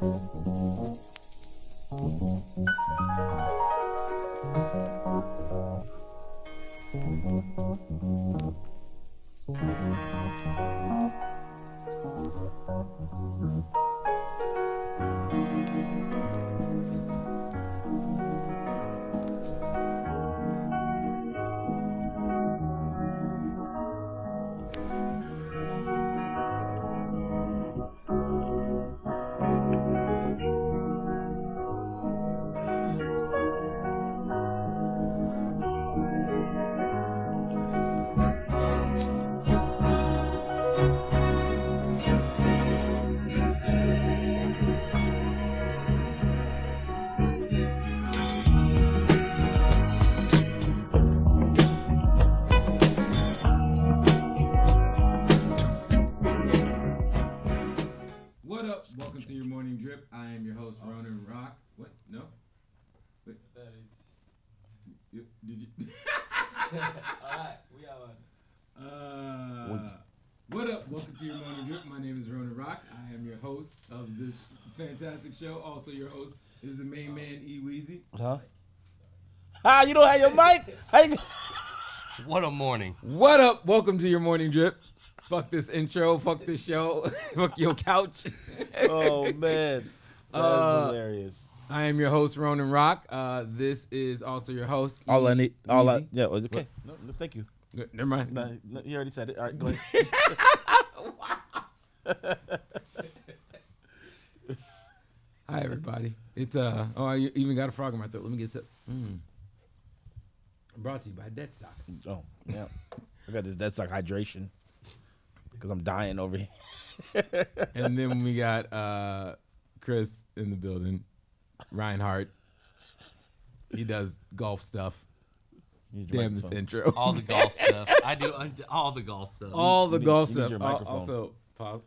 What fantastic show. Also, your host is the main man, E Weezy. Huh? Ah, you don't have your mic? How you... What a morning. What up? Welcome to your morning drip. Fuck this intro. Fuck this show. fuck your couch. Oh man, that's Uh, hilarious. I am your host, Ronin Roc. Uh, this is also your host. All I E need, all I, yeah, okay. No, no, thank you. Never mind. No, no, you already said it. All right, go ahead. Hi everybody. It's uh oh I even got a frog in my throat. Let me get some. Mm. Brought to you by Dead Stock. oh, yeah. I got this Dead Stock hydration because I'm dying over here. and then we got uh Chris in the building. Reinhardt. He does golf stuff. You need your Damn this intro. All the golf stuff. I do all the golf stuff. All the need- golf need stuff. your Al- microphone. Also, pause.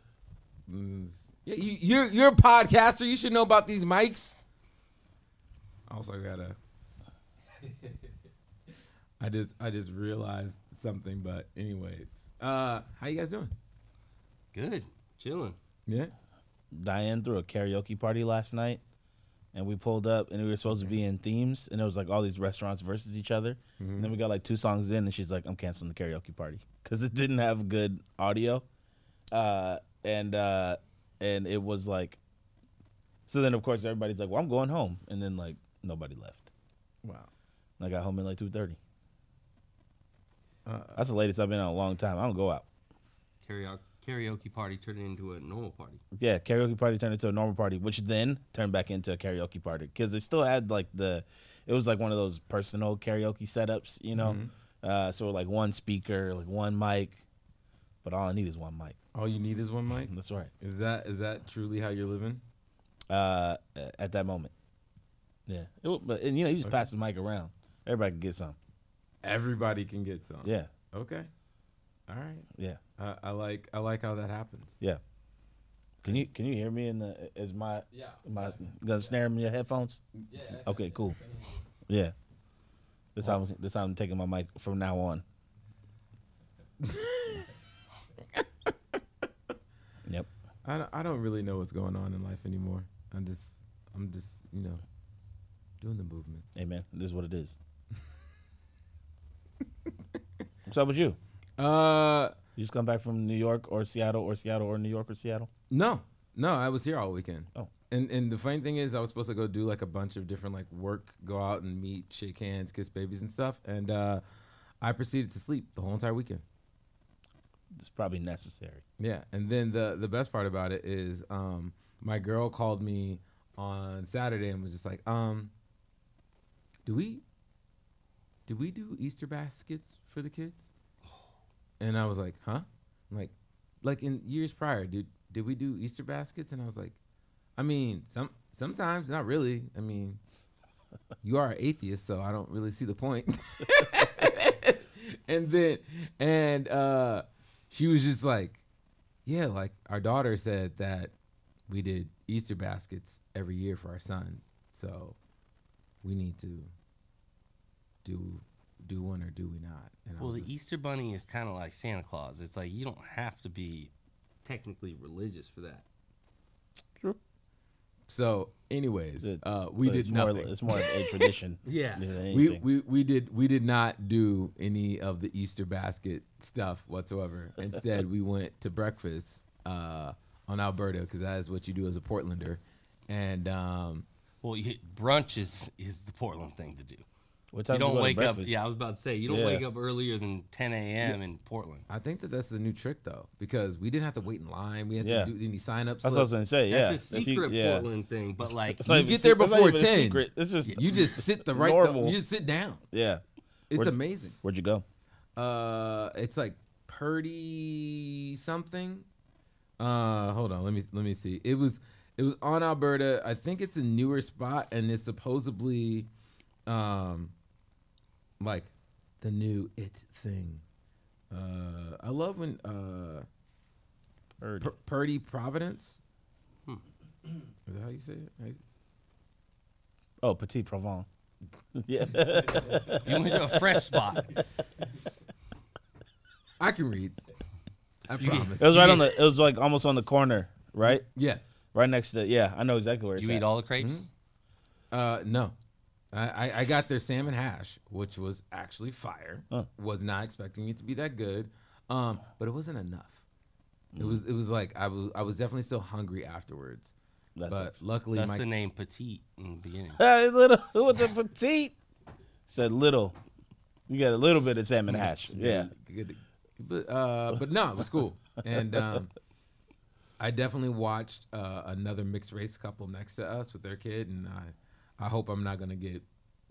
Yeah, you, you're you're a podcaster. You should know about these mics. Also gotta. I just I just realized something, but anyways, uh, how you guys doing? Good. Chilling. Yeah. Diane threw a karaoke party last night, and we pulled up, and we were supposed to be in themes, and it was like all these restaurants versus each other. And then we got like two songs in, and she's like, "I'm canceling the karaoke party because it didn't have good audio," uh, and uh, and it was like, so then of course everybody's like, "Well, I'm going home," and then like nobody left. Wow. And I got home at like two thirty. Uh, That's the latest I've been in a long time. I don't go out. Karaoke karaoke party turned into a normal party. Yeah, karaoke party turned into a normal party, which then turned back into a karaoke party because it still had like the, it was like one of those personal karaoke setups, you know. Uh, so like one speaker, like one mic, but all I need is one mic. All you need is one mic. That's right. Is that is that truly how you're living? Uh, at that moment, yeah. It, but and you know, you just Okay. pass the mic around. Everybody can get some. Everybody can get some. Yeah, Okay. All right. yeah, I, I like I like how that happens. yeah. Can you can you hear me in the is my Yeah. my gonna snare in your headphones? Yeah. Okay, cool. Yeah. This how I'm, this how I'm taking my mic from now on. yep. I don't, I don't really know what's going on in life anymore. I'm just I'm just you know doing the movement. Amen. This is what it is. What's up with you? Uh, You just come back from New York or Seattle or Seattle or New York or Seattle? no, no, I was here all weekend. Oh. And and the funny thing is, I was supposed to go do like a bunch of different like work, go out and meet, shake hands, kiss babies and stuff. And uh, I proceeded to sleep the whole entire weekend. It's probably necessary. Yeah, and then the the best part about it is, um, my girl called me on Saturday and was just like, um, do we, did we do Easter baskets for the kids? And I was like, huh? I'm like, like in years prior, did did we do Easter baskets? And I was like, I mean, some sometimes not really. I mean, you are an atheist, so I don't really see the point. and then and uh she was just like, yeah, like our daughter said that we did Easter baskets every year for our son, so we need to do do one or do we not? And Well, the just- Easter Bunny is kind of like Santa Claus. It's like you don't have to be technically religious for that. So, anyways, uh, we so did it's more, nothing. It's more of a tradition. Yeah. than we, we we did we did not do any of the Easter basket stuff whatsoever. Instead, we went to breakfast uh, on Alberta because that is what you do as a Portlander, and um, Well, you, brunch is is the Portland thing to do. What time You do don't go wake up. Yeah, I was about to say you don't Yeah. wake up earlier than 10 a.m. in Portland. I think that that's the new trick though because we didn't have to wait in line. We had Yeah. to do any sign ups. That's what I was gonna say. Yeah, That's a If you- secret yeah. Portland thing, but like It's not You get there before 10. secret. It's just You just sit the right. Normal. you just sit down. yeah. It's Where'd- amazing. Where'd you go? Uh, it's like Purdy something. Uh, hold on. Let me let me see. It was it was on Alberta. I think it's a newer spot, and it's supposedly, um, like the new it thing. Uh, I love when uh Heard. Pur- Purdy Providence. Is that how you say it? You- Oh, Petite Provence. yeah. you went to a fresh spot. I can read. I promise. It was right on the. It was like almost on the corner, right? yeah. Right next to. Yeah, I know exactly where it's You at. eat all the crepes. Uh, no. I, I, I got their salmon hash, which was actually fire. Huh. Was not expecting it to be that good, um, but it wasn't enough. It was it was like I was I was definitely still hungry afterwards. That but sucks. luckily, That's my the name Petite in the beginning. Hey, little with the petite. Said little. You got a little bit of salmon hash. Yeah. good, but uh, but no, it was cool, and um, I definitely watched uh, another mixed race couple next to us with their kid, and I I hope I'm not gonna get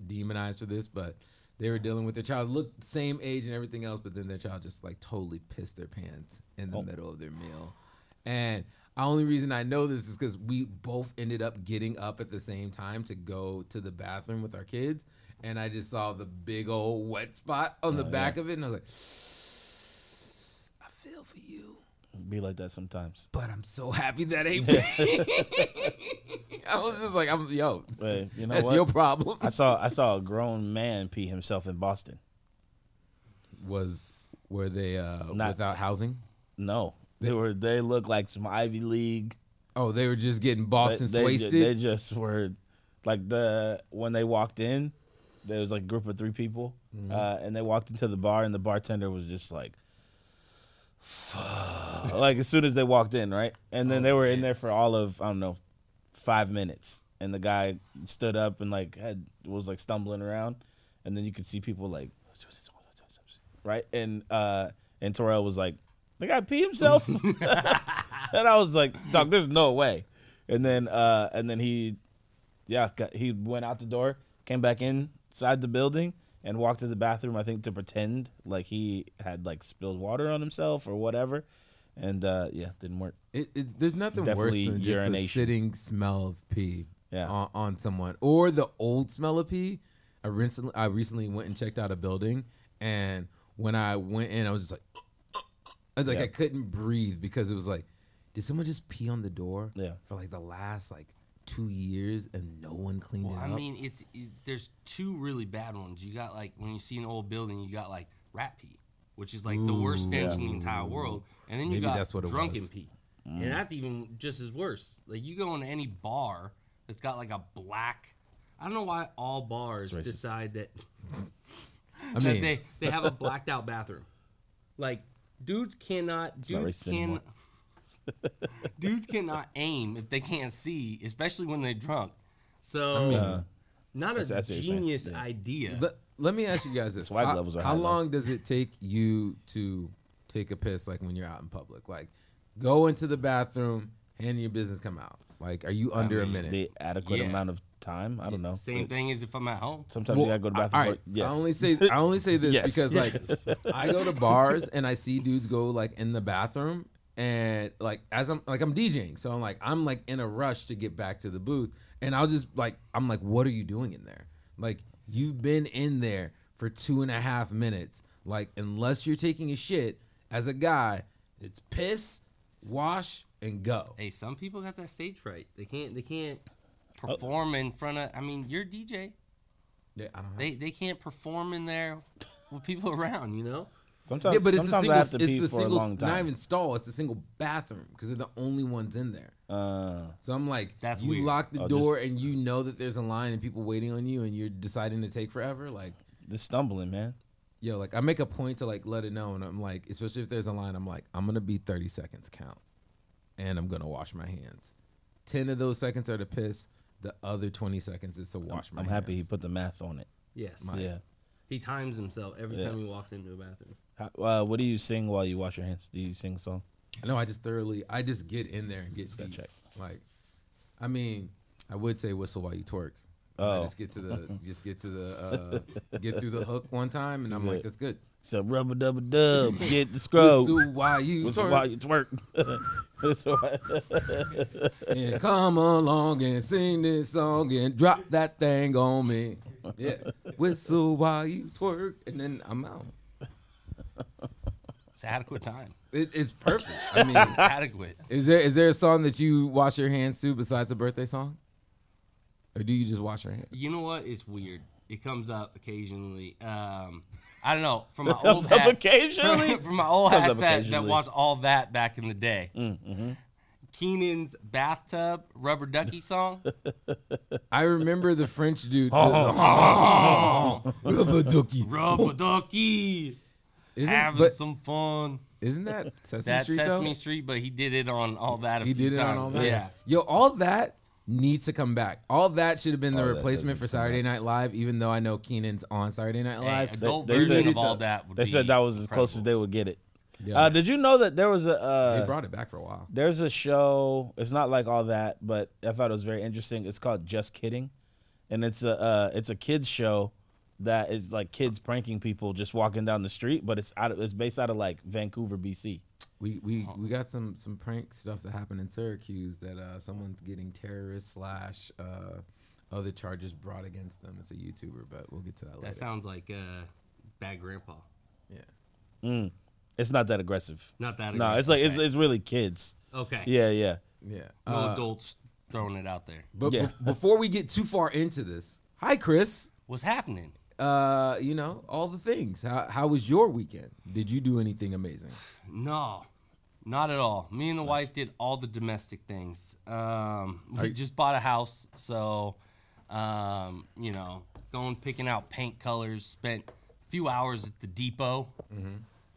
demonized for this, but they were dealing with their child, looked the same age and everything else, but then their child just like totally pissed their pants in the Oh. middle of their meal, and. The only reason I know this is because we both ended up getting up at the same time to go to the bathroom with our kids, and I just saw the big old wet spot on oh, the Oh, back of it, and I was like, I feel for you, Be like that sometimes. but I'm so happy that ain't me. I was just like, I'm yo, But you know that's what? your problem. I saw I saw a grown man pee himself in Boston. Was were they uh, Not- without housing? No, they were they looked like some Ivy League. Oh, they were just getting Boston they, ju- wasted. they just were like the when they walked in, there was like a group of three people, Mm-hmm. uh, and they walked into the bar, and the bartender was just like, "Fuck," like as soon as they walked in, right, and then Oh, they were in there for all of I don't know, five minutes, and the guy stood up and like had was like stumbling around, and then you could see people like, right, and uh, and Terrell was like, the guy pee himself. and I was like, "Dog, there's no way." And then, uh, and then he, yeah, got, he went out the door, came back inside the building, and walked to the bathroom. I think to pretend like he had like spilled water on himself or whatever. And uh, yeah, didn't work. It, it's, there's nothing Definitely worse than just the sitting smell of pee Yeah. on, on someone, or the old smell of pee. I recently, I recently went and checked out a building, and when I went in, I was just like, I was like Yeah. I couldn't breathe because it was like, did someone just pee on the door? Yeah. For like the last like two years, and no one cleaned Well, it I up. mean, it's it, there's two really bad ones. You got like when you see an old building, you got like rat pee, which is like the worst stench in the entire world, and then you Maybe got that's what drunken was. pee, mm. and that's even just as worse. Like you go into any bar that's got like a black. I don't know why all bars decide that I that mean, they they have a blacked out bathroom. Like dudes cannot not dudes racist can anymore. Dudes cannot aim if they can't see, especially when they're drunk. So Uh, not a that's- that's what you're saying. genius Yeah. idea. let, let me ask you guys this: Swag how, levels are how high, though. long does it take you to take a piss, like when you're out in public? Like, go into the bathroom, handle your business, come out. Like, are you under a mean, minute? the adequate Yeah. amount of time. I don't know. Same thing as if I'm at home. Sometimes Well, you gotta go to the all bathroom. right, Yes. I only say I only say this Yes. because like I go to bars and I see dudes go like in the bathroom and like as I'm like I'm DJing, so I'm like I'm like in a rush to get back to the booth, and I'll just like I'm like, what are you doing in there? Like you've been in there for two and a half minutes. Like unless you're taking a shit as a guy, it's piss, wash, and go. Hey, some people got that stage fright. They can't. They can't oh. perform in front of. I mean, you're a DJ. Yeah, I don't have They they can't perform in there with people around. You know. Sometimes, yeah, but it's the single. I have to it's the for a single. long time. Not even stall. It's a single bathroom because they're the only ones in there. Uh, So I'm like, That's you weird. lock the Oh, door and you know that there's a line and people waiting on you and you're deciding to take forever. Like, just stumbling, man. yo, like I make a point to like let it know, and I'm like, especially if there's a line, I'm like, I'm gonna be 30 seconds count, and I'm gonna wash my hands. Ten of those seconds are to piss. The other 20 seconds is to wash my I'm hands. happy he put the math on it. Yes. Yeah. He times himself every Yeah. time he walks into a bathroom. Uh, what do you sing while you wash your hands? Do you sing a song? No, I just thoroughly, I just get in there and get Just gotta deep. check. Like, I mean, I would say whistle while you twerk. I Oh. just get to the, just get to the, uh, get through the hook one time, and I'm like, it- that's good. So rubber dubber dub, get the scrub. Whistle while you Whistle twerk. while you twerk. Whistle while- and come along and sing this song and drop that thing on me. Yeah, whistle while you twerk, and then I'm out. It's adequate time. It, it's perfect. I mean, adequate. is there is there a song that you wash your hands to besides a birthday song, or do you just wash your hands? You know what? It's weird. It comes up occasionally. Um, I don't know. From my Comes old up hats, occasionally? from my old Comes hats that, that watched all that back in the day. Mm, mm-hmm. Kenan's bathtub rubber ducky song. I remember the French dude. Oh. Rubber ducky. rubber ducky. Isn't, Having but some fun. isn't that Sesame That's Street Sesame though? Street, but he did it on all that. A He few did it times. on all that. Yeah. Yo, all that needs to come back. All that should have been the All that replacement for Saturday Night Live, even though I know Kenan's on Saturday Night Hey, Live. adult they version said- of all that would They be said that was as close as they would get it. Yeah. Uh, did you know that there was a they uh, brought it back for a while. there's a show. It's not like all that, but I thought it was very interesting. It's called Just Kidding, and it's a uh, it's a kids show that is like kids pranking people just walking down the street, but it's out of, it's based out of like Vancouver, BC. We we we got some some prank stuff that happened in Syracuse that uh, someone's getting terrorist slash uh, other charges brought against them. It's a YouTuber, but we'll get to that later. That sounds like uh, bad grandpa. yeah. Mm. It's not that aggressive. Not that. No, it's like it's, okay. it's really kids. okay. Yeah, yeah. Yeah. No Uh, adults throwing it out there. but Yeah. be- before we get too far into this, hi Chris. What's happening? Uh, you know all the things. How how was your weekend? Did you do anything amazing? No, not at all. Me and the wife did all the domestic things. Um, we you- just bought a house, so um, you know, going picking out paint colors. Spent a few hours at the depot,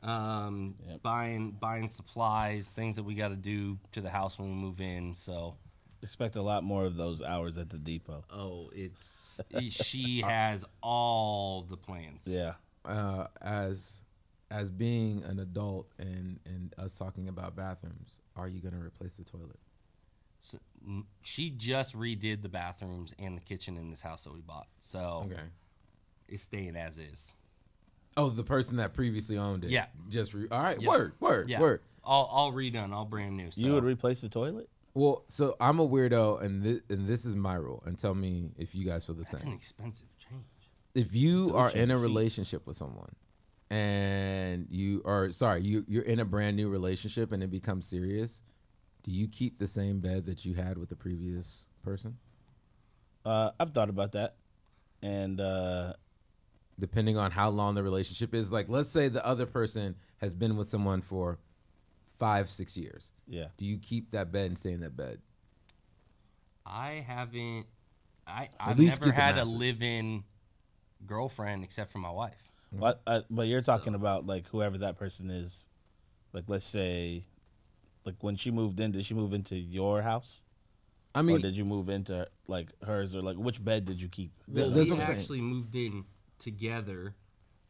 um, Yep. buying buying supplies, things that we got to do to the house when we move in. So, Expect a lot more of those hours at the depot. oh, it's she has all the plans. Yeah. uh, as as being an adult and and us talking about bathrooms, are you gonna replace the toilet? So, she just redid the bathrooms and the kitchen in this house that we bought. So Okay. it's staying as is. Oh, the person that previously owned it. Yeah. Just re- all right. Yeah. Word. Word. Yeah. Word. All, all redone, all brand new. So. You would replace the toilet? Well, so I'm a weirdo, and this, and this is my rule. And tell me if you guys feel the That's an same. expensive change. If you Those are in a to relationship with someone, and you are sorry, you you're in a brand new relationship, and it becomes serious, do you keep the same bed that you had with the previous person? Uh, I've thought about that. And uh, depending on how long the relationship is. Like, let's say the other person has been with someone for five, six years. yeah. Do you keep that bed and stay in that bed? I haven't. I At I've least never had a message. live-in girlfriend except for my wife. What? Uh, but you're talking about like whoever that person is. Like, let's say, like when she moved in, did she move into your house, I or mean, did you move into like hers, or like which bed did you keep? Th- Well, that's we what I'm saying. actually moved in together.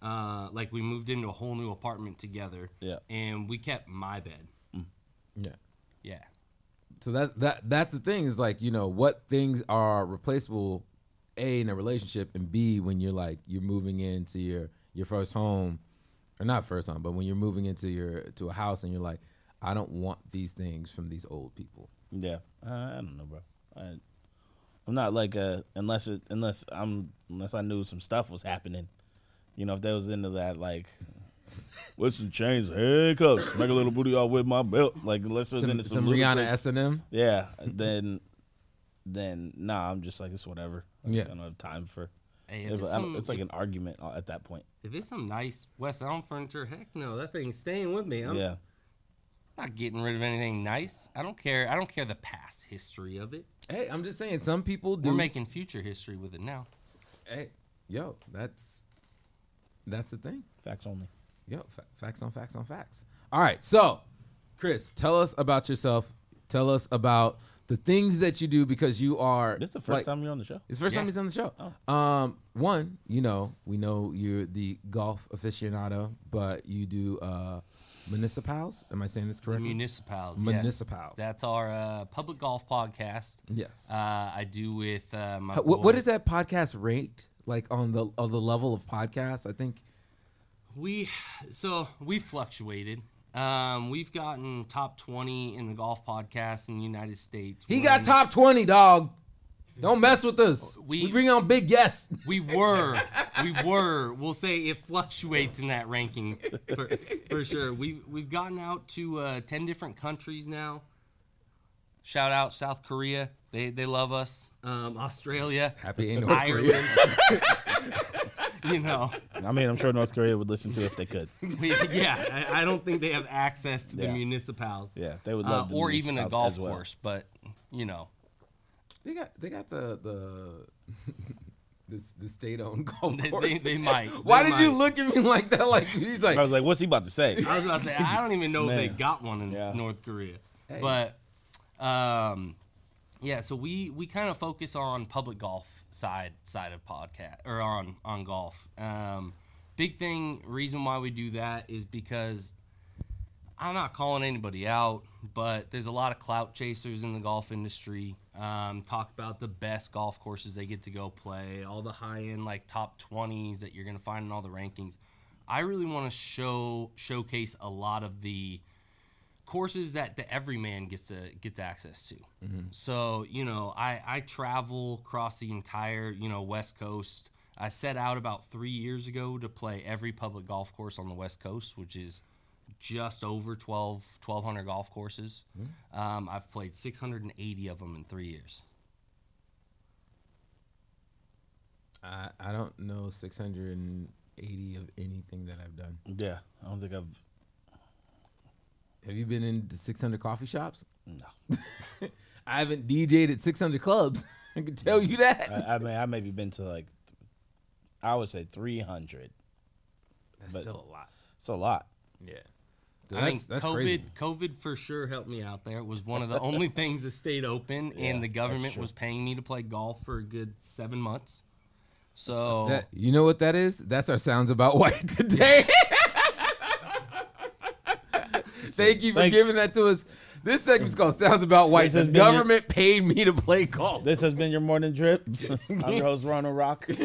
Uh, like we moved into a whole new apartment together. Yeah. And we kept my bed. yeah. Yeah. So that that that's the thing is like you know what things are replaceable, a in a relationship, and b when you're like you're moving into your your first home, or not first home, but when you're moving into your to a house and you're like, I don't want these things from these old people. Yeah, uh, I don't know, bro. I, I'm not like a unless it unless I'm unless I knew some stuff was happening. You know, if they was into that, like with some chains, handcuffs, make a little booty all with my belt. Like unless it was Some, into some some, Rihanna S and M. Yeah, then then nah, I'm just like it's whatever. Like, Yeah. I don't have time for. Hey, if It's, it's, some, it's like if, an argument uh, at that point. if it's some nice West Elm furniture, heck no, that thing's staying with me. I'm, yeah, not getting rid of anything nice. I don't care. I don't care the past history of it. Hey, I'm just saying, some people do. We're making future history with it now. hey, yo, that's that's the thing. Facts only. Yo, fa- facts on facts on facts. All right, so Chris, tell us about yourself. Tell us about the things that you do because you are. This is the first like- time you're on the show. It's the first time Yeah. he's on the show. Oh. Um, one, you know, we know you're the golf aficionado, but you do uh, municipals. Am I saying this correctly? Municipals. yes. Municipals. That's our uh, public golf podcast. yes. Uh, I do with uh, my. How- what, what boy- is that podcast rate like on the on the level of podcasts? I think We so we fluctuated. Um, we've gotten top twenty in the golf podcast in the United States. he when got top twenty, dog. Don't mess with us. We, We- bring on big guests. We were, we were. We'll say it fluctuates in that ranking for, for sure. We we've gotten out to uh, ten different countries now. Shout out South Korea. They they love us. Um, Australia. Happy ain't North Ireland. Korea. you know, I mean, I'm sure North Korea would listen to it if they could. yeah. I, I don't think they have access to the Yeah. municipals. Yeah, they would uh, love the or even a municipals golf as well. course. But you know, They got they got the the this the state owned golf they, course. they, they might. Why They did you look at me like that? Like he's like I was like, what's he about to say? I was about to say I don't even know if they got one in Yeah. North Korea, Hey. but um, yeah. So we we kind of focus on public golf side side of podcast or on on golf. Um, big thing reason why we do that is because I'm not calling anybody out, but there's a lot of clout chasers in the golf industry. Um, talk about the best golf courses they get to go play, all the high end like top 20s that you're gonna find in all the rankings. I really want to show showcase a lot of the courses that the everyman gets to gets access to. So you know, I I travel across the entire you know West Coast. I set out about three years ago to play every public golf course on the West Coast, which is just over 12 1200 golf courses. Um, I've played 680 of them in three years. I, I don't know 680 of anything that I've done. Yeah, I don't think I've. Have you been in the 600 coffee shops? No, I haven't DJ'd at 600 clubs. I can tell you that. I, I mean, I maybe been to like, I would say 300. That's but- still a lot. It's a lot. Yeah. I that's, think that's COVID crazy. COVID for sure helped me out there. It was one of the only things that stayed open, Yeah, and the government was paying me to play golf for a good seven months. So That, you know what that is? That's our sounds about white today. Thank you for Thank- giving that to us. This segment's called Sounds About White. This The has been your- government paid me to play golf. This has been your morning drip. I'm your host, Ronald Rock.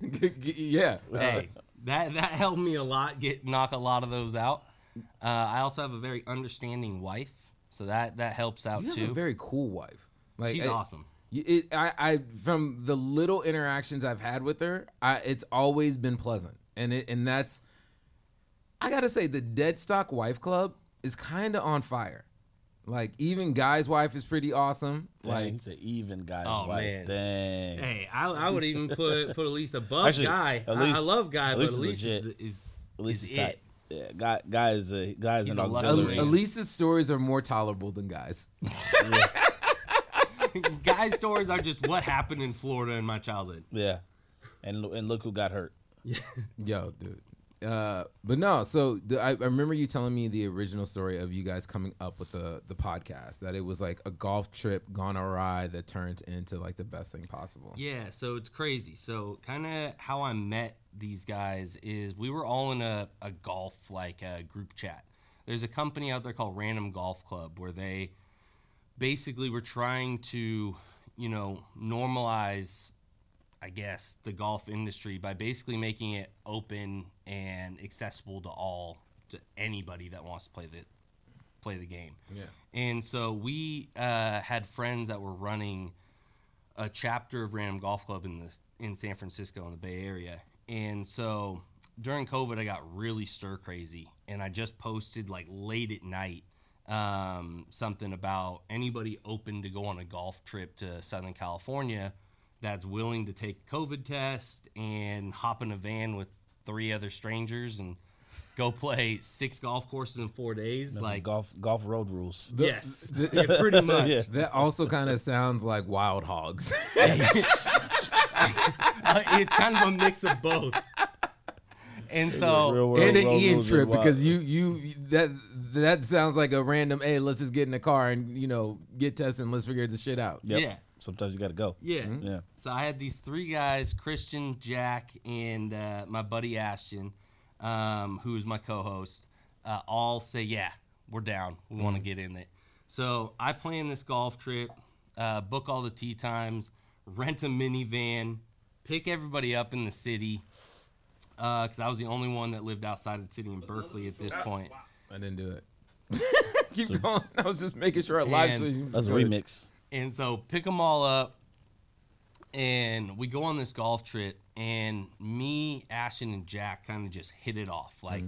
yeah. hey, that that helped me a lot. Get knock a lot of those out. Uh, I also have a very understanding wife, so that that helps out you have too. a very cool wife. Like She's I- awesome. y- It, I, I, from the little interactions I've had with her, I, it's always been pleasant, and it, and that's, I gotta say, the Dead Stock Wife Club is kind of on fire. Like even Guy's wife is pretty awesome. Like Like he's an even guy's Oh, wife. man. Dang. Hey, I, I would even put put Elise above Actually, Guy. I- I, love Guy, Elise but is Elise is, legit. is At least is it's tight. Yeah, guy, guy is a guy is He's an a lucky Al- auxiliary. man. Elisa's stories are more tolerable than Guy's. Guy stories are just what happened in Florida in my childhood. Yeah, and and look who got hurt. Yo, dude. Uh, but no, so the, I, I remember you telling me the original story of you guys coming up with the the podcast that it was like a golf trip gone awry that turned into like the best thing possible. Yeah, so it's crazy. So kind of how I met these guys is we were all in a, a golf like a group chat. There's a company out there called Random Golf Club where they basically were trying to, you know, normalize I guess the golf industry by basically making it open and accessible to all to anybody that wants to play the play the game. Yeah. And so we uh, had friends that were running a chapter of Random Golf Club in the in San Francisco in the Bay Area. And so during COVID, I got really stir crazy, and I just posted like late at night um, something about anybody open to go on a golf trip to Southern California that's willing to take COVID test and hop in a van with three other strangers and go play six golf courses in four days. That's like, golf golf road rules. The- yes, the- yeah, pretty much. Yeah. That also kind of sounds like wild hogs. Uh, it's kind of a mix of both. And so, and an Ian trip because you you that that sounds like a random. Hey, let's just get in the car and you know get tested. and Let's figure this shit out. Yep. yeah, Sometimes you got to go. yeah. Yeah. So I had these three guys: Christian, Jack, and uh, my buddy Ashton, um, who's my co-host. Uh, all say, "Yeah, we're down. We want to get in it." So I plan this golf trip, uh, book all the tee times, rent a minivan, pick everybody up in the city, because I was the only one that lived outside of the city in Berkeley at this point. I didn't do it. Keep going. I was just making sure our live And- stream. That's a remix. And so pick them all up, and we go on this golf trip. And me, Ashton, and Jack kind of just hit it off, like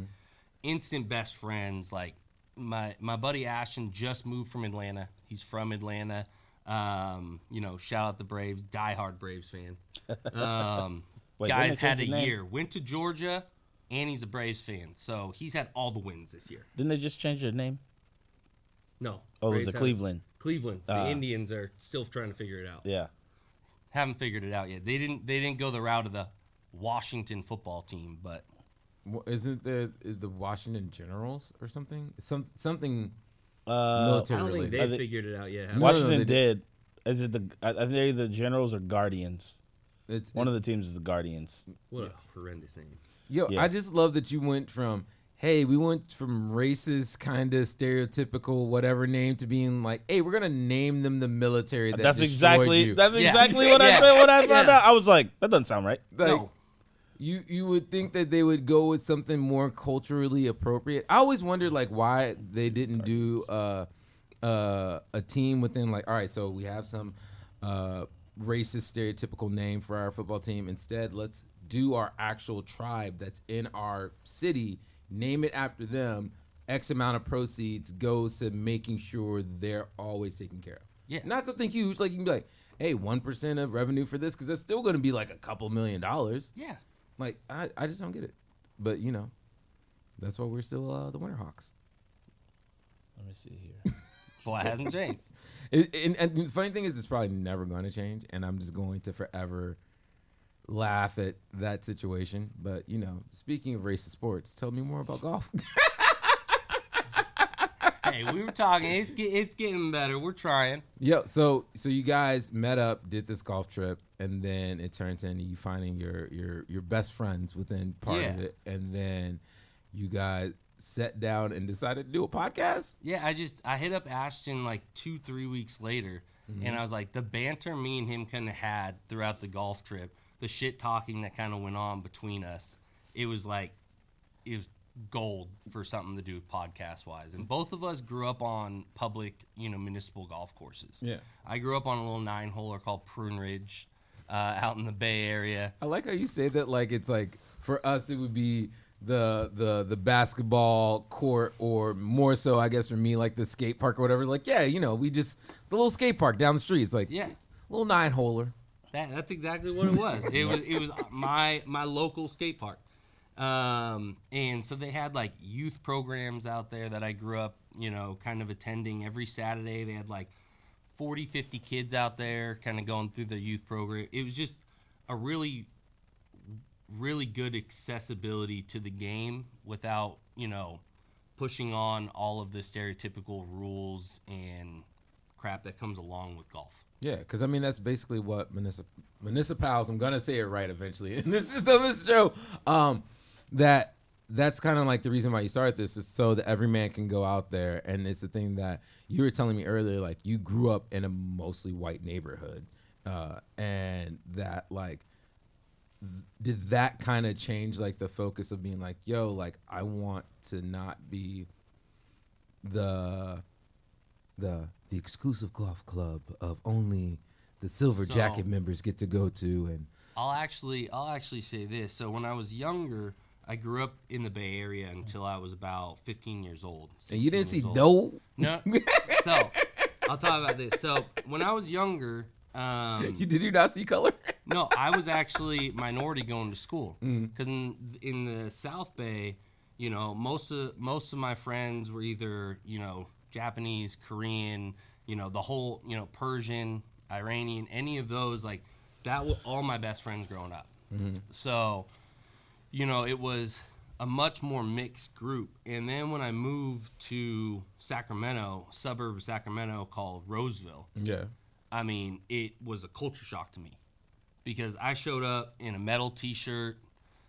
instant best friends. Like my my buddy Ashton just moved from Atlanta. He's from Atlanta. Um, you know, shout out the Braves, diehard Braves fan. Um, Wait, guys had a year. Went to Georgia, and he's a Braves fan, so he's had all the wins this year. Didn't they just change their name? No, Oh, it was the Cleveland. Cleveland. The Ah. Indians are still trying to figure it out. Yeah. haven't figured it out yet. They didn't they didn't go the route of the Washington football team, but Wha- Isn't the the Washington Generals or something? Some something Uh, military I don't think related. they Are they- figured it out yet. have No, they? no, Washington they did. Is it the? I I think they're the Generals or Guardians. It's One of the teams is the Guardians. What a horrendous name. Yo, Yeah. I just love that you went from hey, we went from racist, kind of stereotypical, whatever name to being like, hey, we're gonna name them the military. That That's exactly. you. That's Yeah. exactly what I said when I found Yeah. out. I was like, that doesn't sound right. like, no. You you would think that they would go with something more culturally appropriate. I always wondered like why they didn't do uh, uh, a team within like all right, so we have some uh, racist stereotypical name for our football team. Instead, let's do our actual tribe that's in our city, name it after them. X amount of proceeds goes to making sure they're always taken care of. Yeah. not something huge like you can be like, hey, one percent of revenue for this because that's still going to be like a couple million dollars. Yeah. Like I, I just don't get it. But you know, that's why we're still uh, the Winterhawks. Let me see here. Well, it hasn't changed. It, and, and the funny thing is, it's probably never going to change, and I'm just going to forever laugh at that situation. But you know, speaking of racist sports, tell me more about golf. hey, we were talking. It's get, it's getting better. We're trying. Yo, so so you guys met up, did this golf trip, and then it turns into you finding your your your best friends within part of it, and then you guys sat down and decided to do a podcast. Yeah, I just I hit up Ashton like two three weeks later, mm-hmm. and I was like, the banter me and him kind of had throughout the golf trip, the shit talking that kind of went on between us. It was like, it was gold for something to do podcast wise. And both of us grew up on public, you know, municipal golf courses. Yeah. I grew up on a little nine holer called Pruneridge, uh, out in the Bay Area. I like how you say that like it's like for us it would be the the the basketball court or more so I guess for me like the skate park or whatever. Like yeah, you know we just the little skate park down the street. It's like Yeah. little nine holer. That, that's exactly what it was. it was it was my my local skate park, um, and so they had like youth programs out there that I grew up, you know, kind of attending every Saturday. They had like 40, 50 kids out there, kind of going through the youth program. It was just a really, really good accessibility to the game without you know pushing on all of the stereotypical rules and crap that comes along with golf. Yeah, because I mean that's basically what municip- municipals. I'm gonna say it right eventually, and this is on this show. Um, that that's kind of like the reason why you started this is so that every man can go out there, and it's the thing that you were telling me earlier. Like you grew up in a mostly white neighborhood, uh, and that like th- did that kind of change like the focus of being like, yo, like I want to not be the the the exclusive golf club of only the silver So- jacket members get to go to and I'll actually I'll actually say this. So when I was younger, I grew up in the Bay Area until I was about 15 years old. and you didn't see old. no No. so I'll talk about this. So when I was younger, um, you did you not see color no, I was actually minority going to school Mm-hmm. because in in the South Bay, you know, most of most of my friends were either you know Japanese, Korean, you know, the whole you know Persian, Iranian, any of those like that. were all my best friends growing up. Mm-hmm. So, you know, it was a much more mixed group. And then when I moved to Sacramento, suburb of Sacramento called Roseville, Yeah. I mean, it was a culture shock to me because I showed up in a metal T-shirt,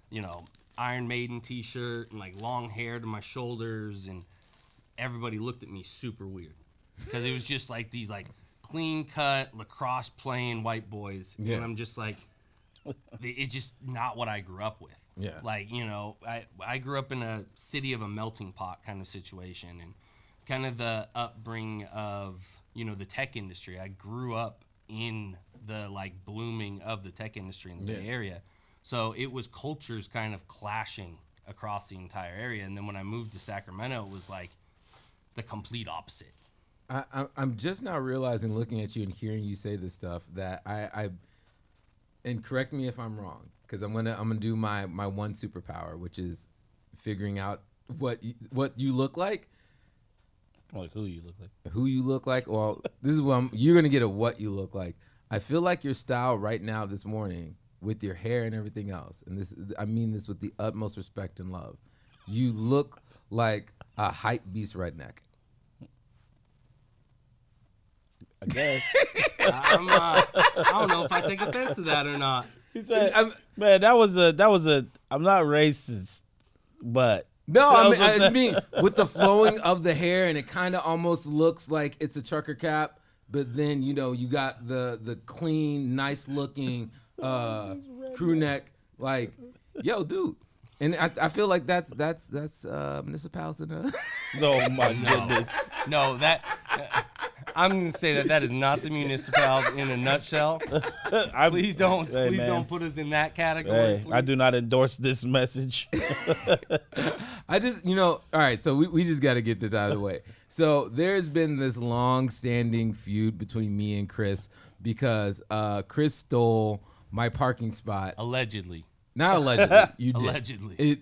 you know, Iron Maiden T-shirt, and like long hair to my shoulders, and everybody looked at me super weird because it was just like these like clean cut lacrosse playing white boys, Yeah. and I'm just like, it's just not what I grew up with. Yeah. Like you know, I I grew up in a city of a melting pot kind of situation, and kind of the upbringing of you know the tech industry. I grew up in the like blooming of the tech industry in the Bay Yeah. Area, so it was cultures kind of clashing across the entire area. And then when I moved to Sacramento, it was like the complete opposite. I, I, I'm just now realizing, looking at you and hearing you say this stuff, that I, I and correct me if I'm wrong, because I'm gonna I'm gonna do my my one superpower, which is figuring out what you, what you look like, Like who you look like? who you look like. Well, this is what I'm, you're gonna get a what you look like. I feel like your style right now this morning with your hair and everything else, and this I mean this with the utmost respect and love. You look like a hype beast redneck. I guess. I'm, uh, I don't know if I take offense to that or not. He said, I'm- "Man, that was a that was a. I'm not racist, but No, I mean, I mean with the flowing of the hair, and it kind of almost looks like it's a trucker cap, but then you know you got the the clean, nice looking uh, crew neck. Like, yo, dude, and I, I feel like that's that's that's uh, municipals in a. oh my goodness, no, that uh, I'm gonna say that that is not the municipality in a nutshell. I, Please don't, Hey, please man. don't put us in that category. Hey, I do not endorse this message. I just, you know, all right, so we, we just got to get this out of the way. So there's been this long standing feud between me and Chris because uh, Chris stole my parking spot. Allegedly, Not allegedly. You did. Allegedly. It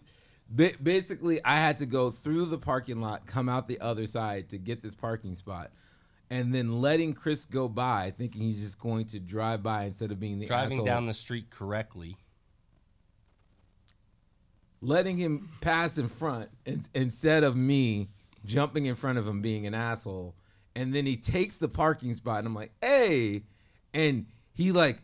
basically I had to go through the parking lot, come out the other side to get this parking spot. And then letting Chris go by, thinking he's just going to drive by instead of being the driving asshole. down the street correctly. letting him pass in front in, instead of me jumping in front of him being an asshole. And then he takes the parking spot, and I'm like, hey. And he like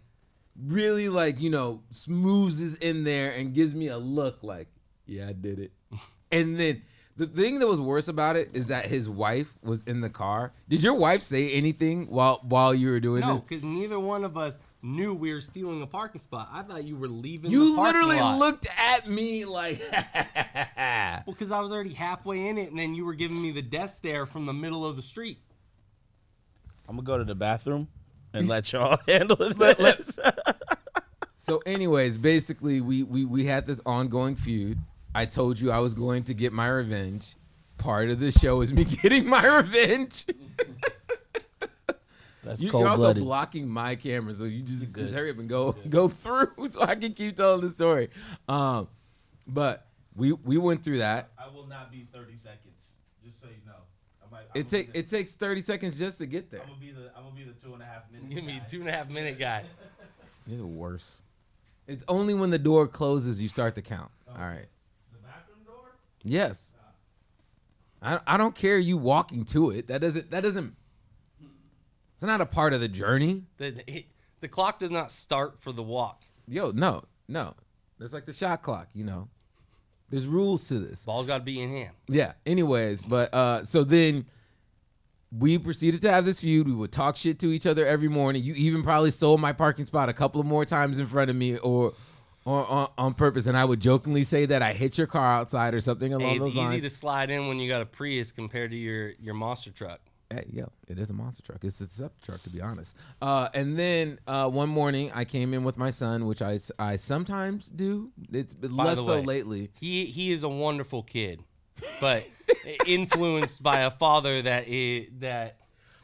really like, you know, smoozes in there and gives me a look like, yeah, I did it. and then the thing that was worse about it is that his wife was in the car. Did your wife say anything while while you were doing it? No, this? because neither one of us knew we were stealing a parking spot. I thought you were leaving. You the literally lot. looked at me like Well, because I was already halfway in it, and then you were giving me the death stare from the middle of the street. I'm gonna go to the bathroom and let y'all handle it. So, anyways, basically, we, we we had this ongoing feud. I told you I was going to get my revenge. Part of the show is me getting my revenge. That's You, cold you're also blocking my camera, so you just just hurry up and go go through, so I can keep telling the story. Um, but we we went through that. I will not be 30 seconds. Just so you know. I It take it takes thirty seconds just to get there. I'm gonna be the I'm gonna be the two and a half minutes. Give me two and a half minute guy. You're the worst. It's only when the door closes you start to count. Oh. All right. The bathroom door? Yes. I, I don't care you walking to it. That doesn't that doesn't it's not a part of the journey. The, it, the clock does not start for the walk. Yo, no, no. It's like the shot clock, you know. There's rules to this. Ball's got to be in hand. Yeah. Anyways, but uh so then we proceeded to have this feud. We would talk shit to each other every morning. You even probably stole my parking spot a couple of more times in front of me or or on, on purpose, and I would jokingly say that I hit your car outside or something along Hey, it's those easy lines. to slide in when you got a Prius compared to your your monster truck. Hey, yo, it is a monster truck. It's a sub truck, to be honest. Uh, and then uh, one morning, I came in with my son, which I, I sometimes do. It's less the so way, lately. He he is a wonderful kid, but influenced by a father that is that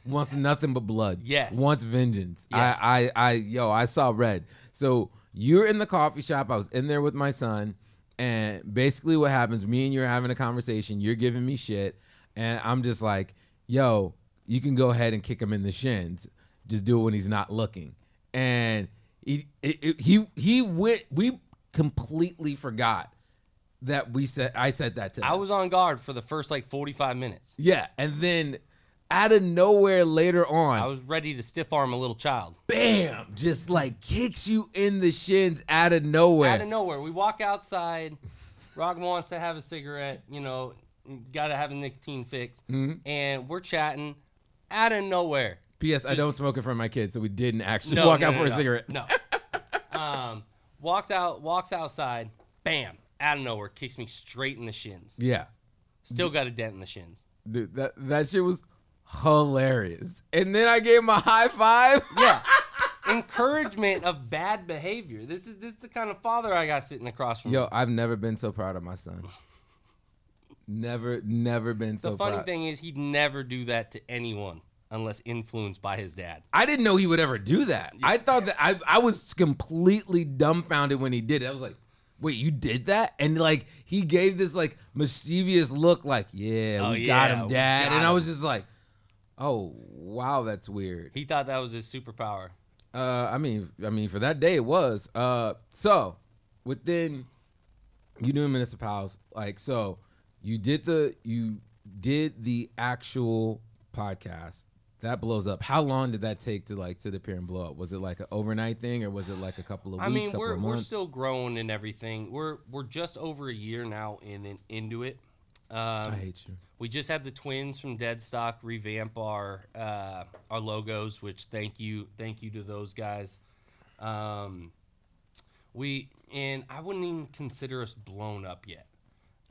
Wants nothing but blood. Yes. Wants vengeance. Yes. I, I, I, yo, I saw red. So you're in the coffee shop. I was in there with my son, And basically, what happens? Me and you're having a conversation. You're giving me shit, and I'm just like, "Yo, you can go ahead and kick him in the shins. Just do it when he's not looking." And he he he, he went. We completely forgot that we said. I said that to. Him. I was on guard for the first like 45 minutes. Yeah, and then out of nowhere later on, I was ready to stiff arm a little child. bam, just like kicks you in the shins out of nowhere. Out of nowhere, we walk outside. Rock wants to have a cigarette. You know, got to have a nicotine fix, Mm-hmm. and we're chatting. Out of nowhere, P.S. I don't smoke in front of my kids, so we didn't actually no, walk no, out no, for a no, cigarette. No. um, walks out, walks outside. Bam! Out of nowhere, kicks me straight in the shins. Yeah, Still got a dent in the shins. dude, that that shit was hilarious. And then I gave him a high five. Yeah. Encouragement of bad behavior. This is this is the kind of father I got sitting across from. me. Yo, I've never been so proud of my son. Never, never been so the so funny proud. thing is, he'd never do that to anyone unless influenced by his dad. I didn't know he would ever do that. I thought that I, I was completely dumbfounded when he did it. I was like, wait, you did that? And like he gave this like mischievous look, like, yeah, Oh, we got yeah, him, we dad. got and I was just like, oh wow, that's weird. He thought that was his superpower. Uh, I mean, I mean, for that day it was. Uh, so within you knew municipals, like so, you did the you did the actual podcast that blows up. How long did that take to like sit up here and blow up? Was it like an overnight thing, or was it like a couple of weeks? I mean, we're we're still growing and everything. We're we're just over a year now in, in into it. Um, I hate you. We just had the twins from Deadstock revamp our uh, our logos, which thank you thank you to those guys. Um, we and I wouldn't even consider us blown up yet.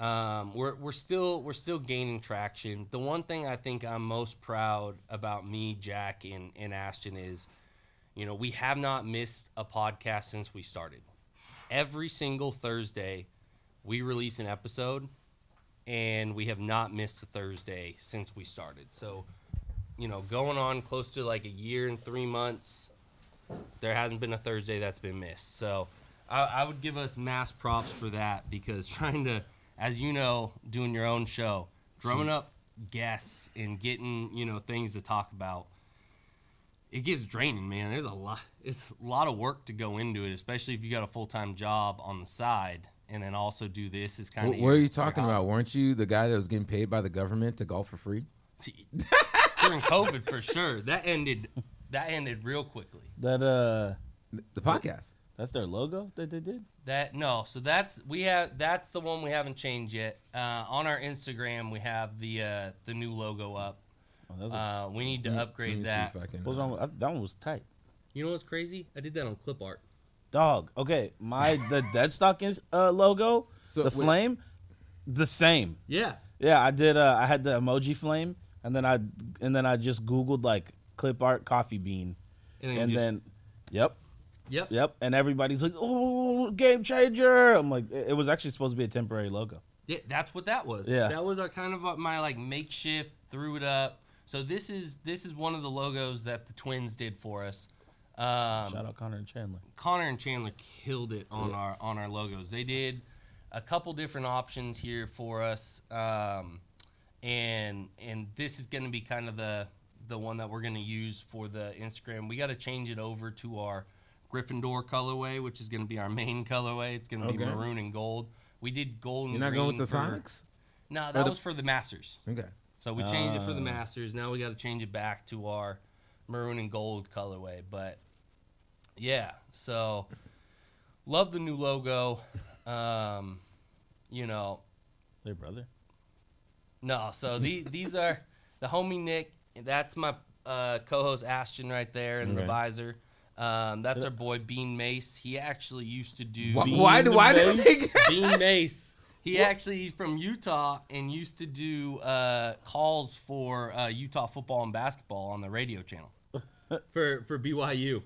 Um, we're we're still we're still gaining traction. The one thing I think I'm most proud about me, Jack, and, and Ashton is, you know, we have not missed a podcast since we started. Every single Thursday, we release an episode, and we have not missed a Thursday since we started. So, you know, going on close to like a year and three months, there hasn't been a Thursday that's been missed. So, I, I would give us mass props for that because trying to, as you know, doing your own show, drumming up guests and getting you know things to talk about, it gets draining, man. There's a lot. It's a lot of work to go into it, especially if you got a full time job on the side, and then also do this. Is kind What, of what are you talking about? Weren't you the guy that was getting paid by the government to golf for free? during COVID for sure. That ended. That ended real quickly. That uh, The podcast. That's their logo that they did. That no, so that's we have that's the one we haven't changed yet. Uh, on our Instagram, we have the uh, the new logo up. Oh, a, Uh, we need to Let me upgrade see that. if I can, what uh, wrong with, I- that one was tight. You know what's crazy? I did that on clip art. Dog. Okay, my the Deadstock is, uh, logo, So, the wait. flame, the same. Yeah. Yeah, I did. Uh, I had the emoji flame, and then I and then I just googled like clip art coffee bean, And then, and just, then, yep, yep. yep, and everybody's like, "Oh, game changer!" I'm like, it was actually supposed to be a temporary logo. Yeah, that's what that was. Yeah. That was our kind of my like makeshift, threw it up. So this is this is one of the logos that the twins did for us. Um, Shout out Connor and Chandler. Connor and Chandler killed it on our on our logos. They did a couple different options here for us, um, and and this is going to be kind of the the one that we're going to use for the Instagram. We got to change it over to our Gryffindor colorway, which is going to be our main colorway. It's going to be maroon and gold. We did gold and You're not going with the for- Sonics? No, Or that the- was for the Masters. Okay. So we changed it for the Ah. Masters. Now we got to change it back to our maroon and gold colorway. But yeah, so love the new logo. Um, you know, Their brother. no. So the, these are the homie Nick. That's my uh, co-host Ashton right there in the visor. Um, that's our boy Bean Mace. He actually used to do Why? Why, do- why did they? Bean Mace. He actually he's from Utah and used to do uh, calls for uh, Utah football and basketball on the radio channel for for BYU.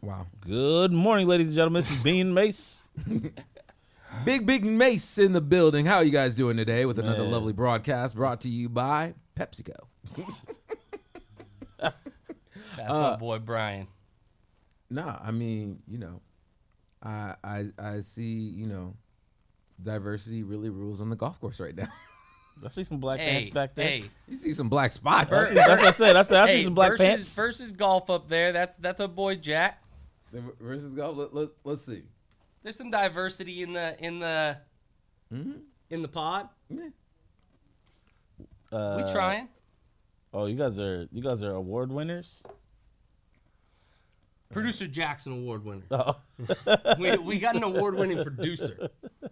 Wow. Good morning, ladies and gentlemen. This is Bean Mace. Big Big Mace in the building. How are you guys doing today with another Man. lovely broadcast brought to you by PepsiCo? That's Uh, my boy Brian. Nah, I mean, you know, I I I see, you know, diversity really rules on the golf course right now. I see some black Hey, pants back there. hey, you see some black spots. I that's what I said. I said I see some black versus, pants. versus golf up there. That's that's a boy Jack. versus golf. Let, let, let's see. There's some diversity in the in the hmm in the pod. Yeah. Uh, We trying. Oh, you guys are you guys are award winners. Producer Jackson award winner. Oh, we, we got an award winning producer.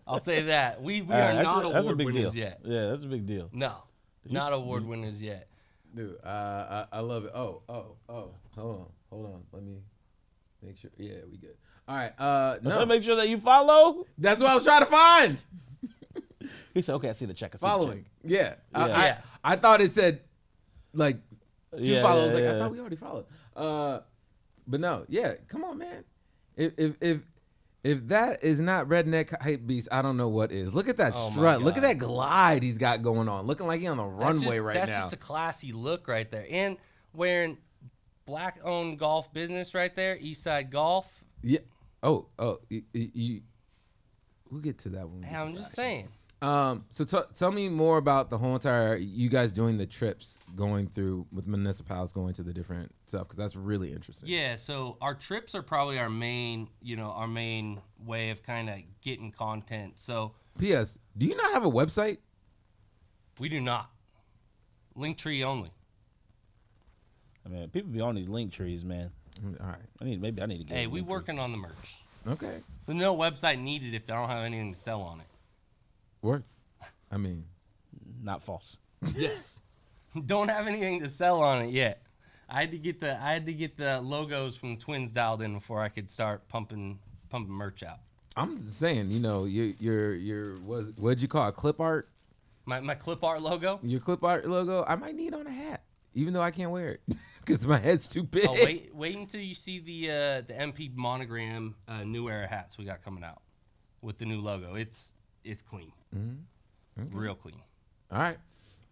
I'll say that. We we are not a- award big winners deal. yet. Yeah, that's a big deal. No. you Not s- award winners yet. Dude, uh, I, I love it. Oh, oh, oh. Hold on, hold on. Let me make sure. Yeah, we good. All right. Uh, no, Make sure that you follow. that's what I was trying to find. He said, "Okay, I see the check. I see the check. Yeah. I, Yeah. I, Yeah. I thought it said like two Yeah, follows. yeah, like I thought we already followed. Uh, but no, yeah. Come on, man. If if if if that is not redneck hype beast, I don't know what is. Look at that Oh strut. Look at that glide he's got going on. Looking like he on the That's runway just, right that's now. That's just a classy look right there. And wearing black owned golf business right there, Eastside Golf. yeah. Oh, oh. You, you, we'll get to that one. Hey, I'm just saying. Um, so t- tell me more about the whole entire you guys doing the trips, going through with municipalities, going to the different stuff because that's really interesting. Yeah, so our trips are probably our main, you know, our main way of kind of getting content. So P.S. Do you not have a website? we do not. Linktree only. I mean, people be on these link trees, man. Mm, All right. I need maybe I need to get. Hey, we link tree. working on the merch. Okay. There's no website needed if they don't have anything to sell on it. Work. I mean, Not false. Yes. don't have anything to sell on it yet. I had to get the I had to get the logos from the twins dialed in before I could start pumping pumping merch out. I'm just saying, you know, your your your was what'd you call it? Clip art? My my clip art logo. Your clip art logo? I might need on a hat, even though I can't wear it because my head's too big. Oh wait wait until you see the uh, the MP monogram uh, new era hats we got coming out with the new logo. It's it's clean, real clean. All right.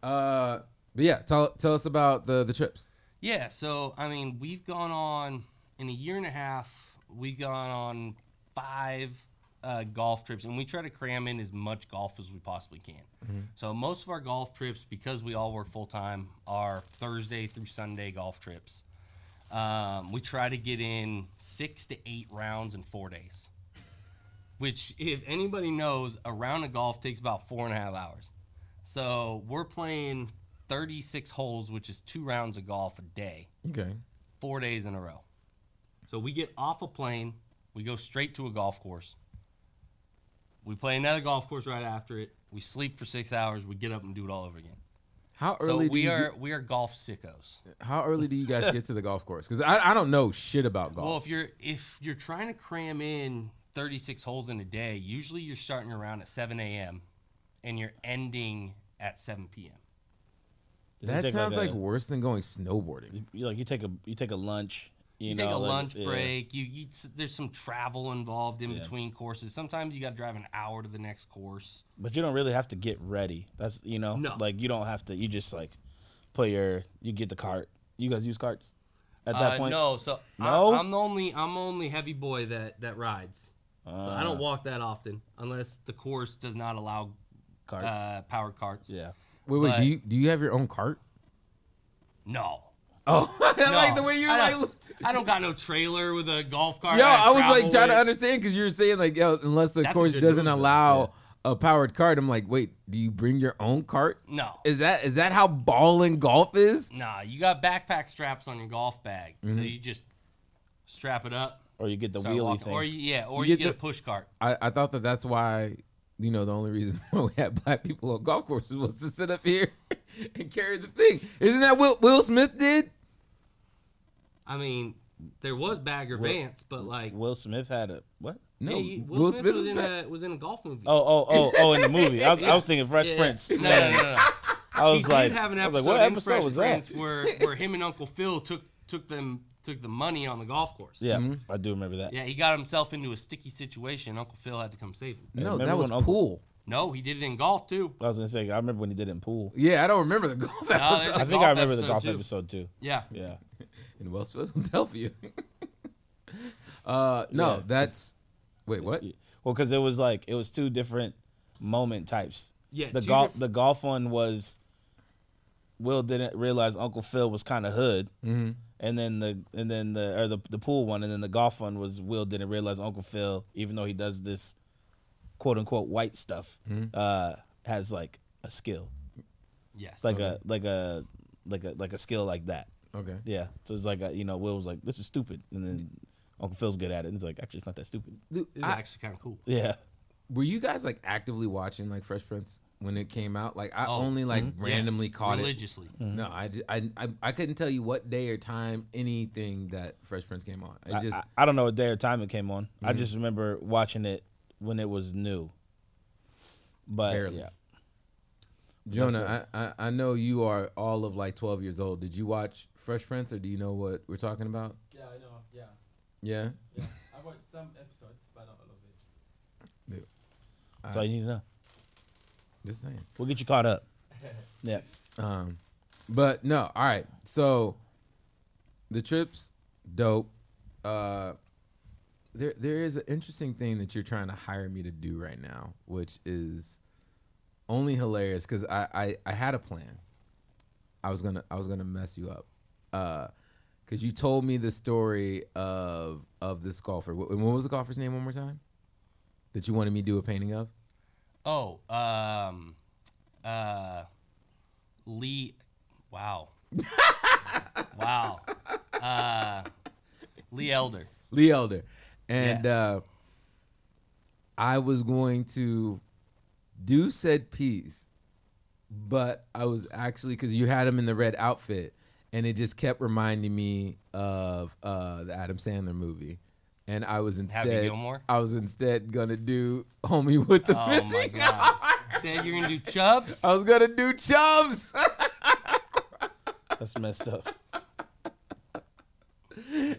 Uh, but yeah, tell tell us about the the trips. Yeah, so I mean, we've gone on in a year and a half. We've gone on five uh, golf trips, and we try to cram in as much golf as we possibly can. So most of our golf trips, because we all work full time, are Thursday through Sunday golf trips. Um, we try to get in six to eight rounds in four days. Which, if anybody knows, a round of golf takes about four and a half hours. So we're playing 36 holes, which is two rounds of golf a day, Okay. four days in a row. So we get off a plane, we go straight to a golf course. We play another golf course right after it. We sleep for six hours. We get up and do it all over again. How So early do we are get- we are golf sickos. how early do you guys get to the golf course? Because I, I don't know shit about golf. Well, if you're if you're trying to cram in 36 holes in a day, usually you're starting around at 7 a.m. and you're ending at 7 p.m. Does it that take sounds like, a- worse than going snowboarding. you, you like you take a you take a lunch. You, You, know, take a like- lunch yeah. break. You, you s- there's some travel involved in Yeah. between courses. Sometimes you got to drive an hour to the next course. but you don't really have to get ready. That's you know, No. like you don't have to. You just like put your you get the cart. You guys use carts at that Uh, point. no, so No? I, I'm the only I'm the only heavy boy that that rides. So I Uh, don't walk that often unless the course does not allow carts. uh, powered carts. yeah. Wait, wait. but- Do you do you have your own cart? No. Oh, I like the way you're I like. don't, I don't got no trailer with a golf cart. Yo, I I was like trying to understand because you were saying like, yo, unless the That's course doesn't allow a powered cart, I'm like, wait, do you bring your own cart? No. Is that is that how balling golf is? Nah, you got backpack straps on your golf bag, so Mm-hmm. you just strap it up. Or you get the start wheelie walking. thing. Or you, yeah, or You you, get get, the- a push cart. I, I thought that that's why, you know, the only reason why we had black people on golf courses was to sit up here and carry the thing. Isn't that what Will Smith did? I mean, there was Bagger Vance, but like, Will Smith had a what? No, yeah, you- Will, Smith, was was in a was in a golf movie. Oh, oh, oh, oh! In the movie, I was, I was thinking Fresh Yeah. Prince. No, no, no, no. no. I was he like, did have an I episode, was like, what in episode Fresh was Prince that? where where him and Uncle Phil took took them took the money on the golf course. Yeah, I do remember that. Yeah, he got himself into a sticky situation. Uncle Phil had to come save him. No, that was Uncle- pool. No, he did it in golf too. I was gonna say, I remember when he did it in pool. Yeah, I don't remember the golf there's episode I a think golf I remember the golf too. episode too. Yeah. Yeah, in West Philadelphia. uh, no, Yeah. that's wait, what? well, because it was like it was two different moment types. Yeah, The golf diff- the golf one was Will didn't realize Uncle Phil was kind of hood, Mm-hmm. And then the and then the or the the pool one, and then the golf one was Will didn't realize Uncle Phil, even though he does this quote unquote white stuff, Mm-hmm. uh, has like a skill, yes. like a like a like a like a skill like that. Okay. Yeah, so it's like a, you know Will was like this is stupid, and then Uncle Phil's good at it, and it's like actually it's not that stupid. Dude, This is I- actually kind of cool. Yeah, were you guys like actively watching like Fresh Prince when it came out? Like I Oh, only like Mm-hmm. randomly Yes, caught it. religiously. No, I, ju- I, I, I couldn't tell you what day or time anything that Fresh Prince came on. I I, just I, I don't know what day or time it came on. I Mhm. just remember watching it when it was new. But Barely. yeah, Jonah, I, I, I know you are all of like 12 years old. Did you watch Fresh Prince or do you know what we're talking about? Yeah, I know. Yeah, Yeah. yeah. I watched some episodes, but not all of it. that's all you need to know. Just saying. We'll get you caught up. Yeah, Um, but no, all right. So the trips, dope. Uh, there there is an interesting thing that you're trying to hire me to do right now, which is only hilarious because I, I I had a plan. I was gonna I was gonna mess you up, uh, because you told me the story of of this golfer. Wh- What was the golfer's name one more time? That you wanted me to do a painting of? Oh, um, uh, Lee. Wow. wow. Uh, Lee Elder. Lee Elder. And Yes. uh, I was going to do said piece, but I was actually because you had him in the red outfit, and it just kept reminding me of uh, the Adam Sandler movie. And I was instead, I was instead gonna do homie with the Oh my missing god. arm. Said you're gonna do Chubbs. I was gonna do Chubbs. that's messed up.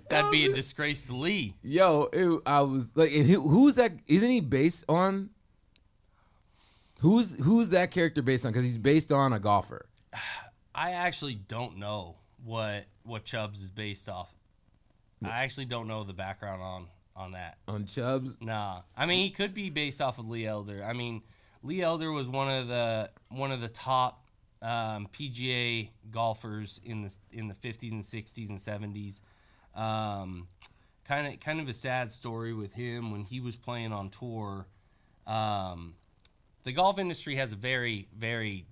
That'd be a disgrace to Lee. Yo, it, I was like, and who, who's that? Isn't he based on? Who's who's that character based on? Because he's based on a golfer. I actually don't know what what Chubbs is based off. I actually don't know the background on on that. On Chubbs, Nah, I mean he could be based off of Lee Elder. I mean Lee Elder was one of the one of the top um, PGA golfers in the in the 50s and 60s and 70s. Um, kind of kind of a sad story with him when he was playing on tour. Um, the golf industry has a very very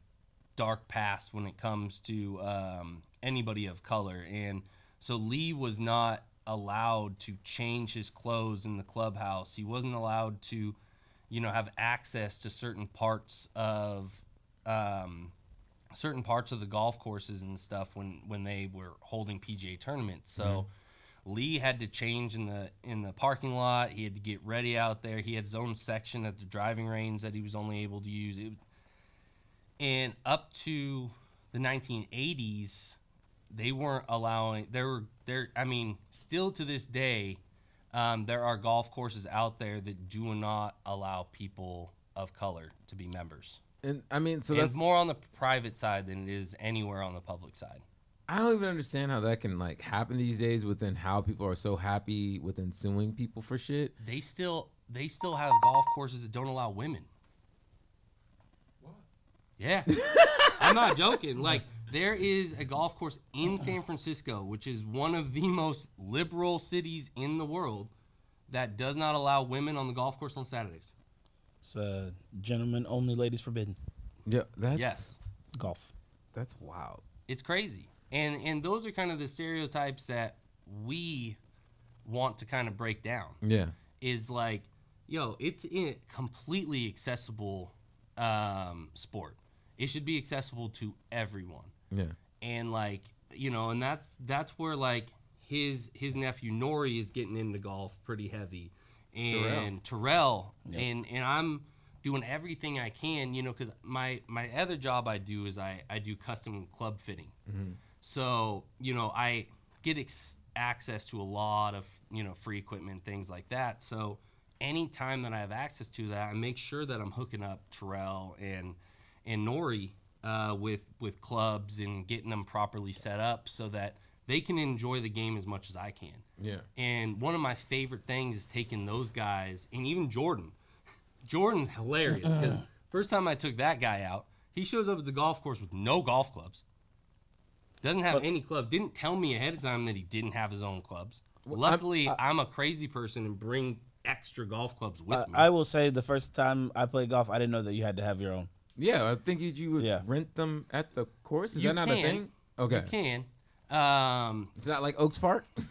dark past when it comes to um, anybody of color, and so Lee was not allowed to change his clothes in the clubhouse. He wasn't allowed to, you know, have access to certain parts of um, certain parts of the golf courses and stuff when when they were holding PGA tournaments. So. Lee had to change in the in the parking lot. He had to get ready out there. He had his own section at the driving range that he was only able to use. It, and up to the 1980s, they weren't allowing. There were there. I mean, still to this day, um, there are golf courses out there that do not allow people of color to be members. and I mean, so and that's more on the private side than it is anywhere on the public side. I don't even understand how that can like happen these days. Within how people are so happy within suing people for shit. They still they still have golf courses that don't allow women. What? Yeah. I'm not joking. Like there is a golf course in San Francisco, which is one of the most liberal cities in the world, that does not allow women on the golf course on Saturdays. It's uh, gentlemen only, ladies forbidden. Yeah, that's Yes. Golf. that's wild. It's crazy. And and those are kind of the stereotypes that we want to kind of break down. Yeah, is like, yo, it's a completely accessible um, sport. It should be accessible to everyone. Yeah, And like, you know, and that's that's where like his his nephew Nori is getting into golf pretty heavy, and Terrell, and and I'm doing everything I can, you know, because my my other job I do is I I do custom club fitting. Mm-hmm. So, you know, I get ex- access to a lot of, you know, free equipment, things like that. So, anytime that I have access to that, I make sure that I'm hooking up Terrell and and Nori uh, with with clubs and getting them properly set up so that they can enjoy the game as much as I can. yeah. And one of my favorite things is taking those guys and even Jordan. Jordan's hilarious because First time I took that guy out, he shows up at the golf course with no golf clubs. Doesn't have But- any club. Didn't tell me ahead of time that he didn't have his own clubs. I'm- Luckily, I'm, a crazy person and bring extra golf clubs with I, me. I will say the first time I played golf, I didn't know that you had to have your own. Yeah, I think you, you would Yeah. rent them at the course. Is You that not can. a thing? Okay, You can. Um, it's not like Oaks Park.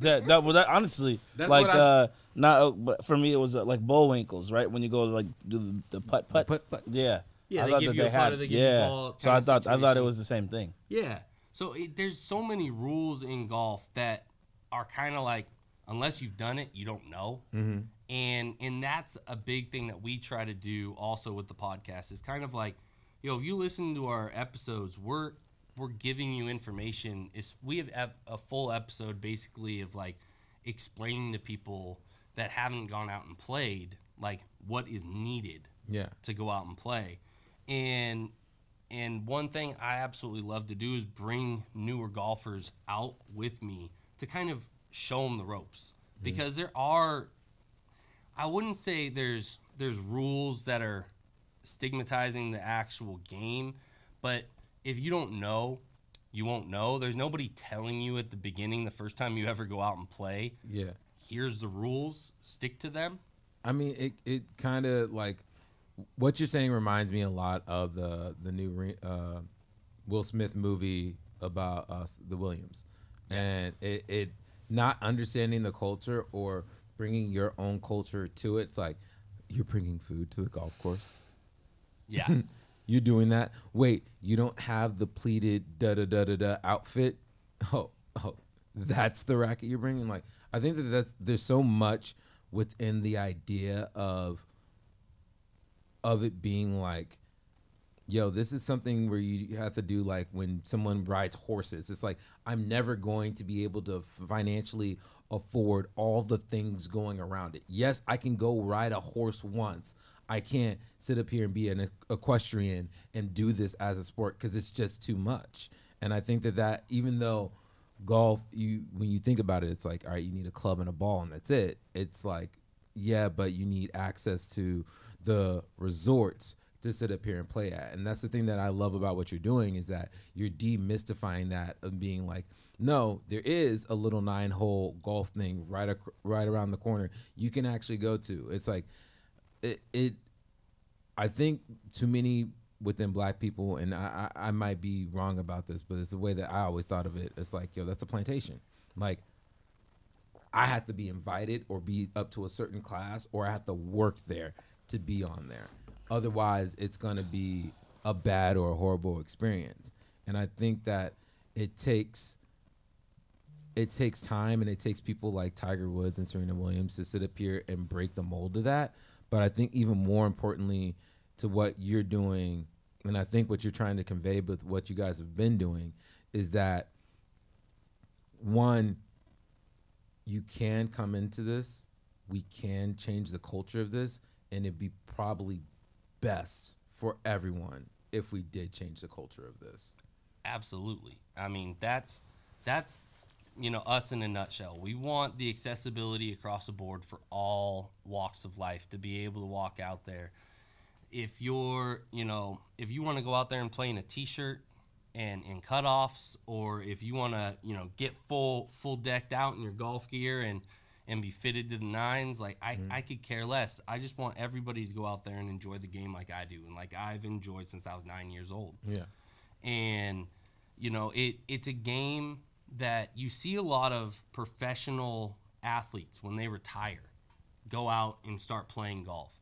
That that was that honestly That's like what I- uh not uh, but for me it was uh, like Bullwinkles right when you go like do the, the putt putt Putt putt. yeah Yeah, I they thought give that you they a had putter, they yeah ball so I kinda thought I thought it was the same thing Yeah. So it, there's so many rules in golf that are kind of like unless you've done it, you don't know. Mm-hmm. And and that's a big thing that we try to do also with the podcast is kind of like, you know, if you listen to our episodes, we're we're giving you information. Is we have ep- a full episode basically of like explaining to people that haven't gone out and played like what is needed Yeah, to go out and play. And and one thing I absolutely love to do is bring newer golfers out with me to kind of show them the ropes mm-hmm. because there are I wouldn't say there's there's rules that are stigmatizing the actual game, but if you don't know, you won't know. There's nobody telling you at the beginning the first time you ever go out and play, yeah. here's the rules, stick to them. I mean, it it kind of like what you're saying reminds me a lot of the the new uh, Will Smith movie about us, the Williams, and it, it not understanding the culture or bringing your own culture to it. It's like you're bringing food to the golf course. Yeah. You're doing that. Wait, you don't have the pleated da da da da da outfit. Oh, oh, that's the racket you're bringing. Like, I think that that's there's so much within the idea of of it being like, yo, this is something where you have to do like when someone rides horses. It's like I'm never going to be able to financially afford all the things going around it. Yes, I can go ride a horse once. I can't sit up here and be an equestrian and do this as a sport because it's just too much. And I think that that even though golf, you when you think about it, it's like all right, you need a club and a ball and that's it. It's like yeah, but you need access to the resorts to sit up here and play at. And that's the thing that I love about what you're doing is that you're demystifying that of being like, no, there is a little nine hole golf thing right ac- right around the corner you can actually go to. It's like it, it I think too many within black people, and I, I, I might be wrong about this, but it's the way that I always thought of it. It's like, yo, that's a plantation. Like, I have to be invited or be up to a certain class, or I have to work there to be on there. Otherwise, it's going to be a bad or a horrible experience. And I think that it takes it takes time and it takes people like Tiger Woods and Serena Williams to sit up here and break the mold of that. But I think even more importantly to what you're doing, and I think what you're trying to convey with what you guys have been doing is that one, you can come into this, we can change the culture of this, and it'd be probably best for everyone if we did change the culture of this. Absolutely. I mean, that's that's you know us in a nutshell. We want the accessibility across the board for all walks of life to be able to walk out there. If you're, you know, if you want to go out there and play in a t-shirt and in cutoffs, or if you want to, you know, get full full decked out in your golf gear and and be fitted to the nines, like I, mm-hmm. I could care less. I just want everybody to go out there and enjoy the game like I do and like I've enjoyed since I was nine years old Yeah. and you know it it's a game that you see a lot of professional athletes when they retire go out and start playing golf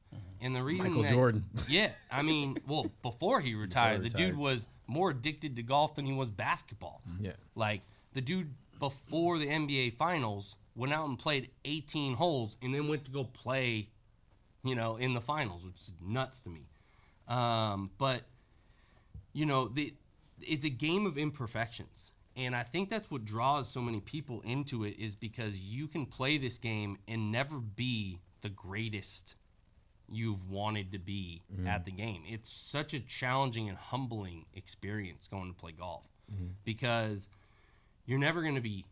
and the reason Michael that- Jordan. yeah i mean well before he retired the retired. dude was more addicted to golf than he was basketball Yeah. like the dude before the nba finals went out and played 18 holes and then went to go play you know in the finals which is nuts to me um, but you know the it's a game of imperfections and i think that's what draws so many people into it is because you can play this game and never be the greatest you've wanted to be mm-hmm. at the game. It's such a challenging and humbling experience going to play golf mm-hmm. because you're never going to be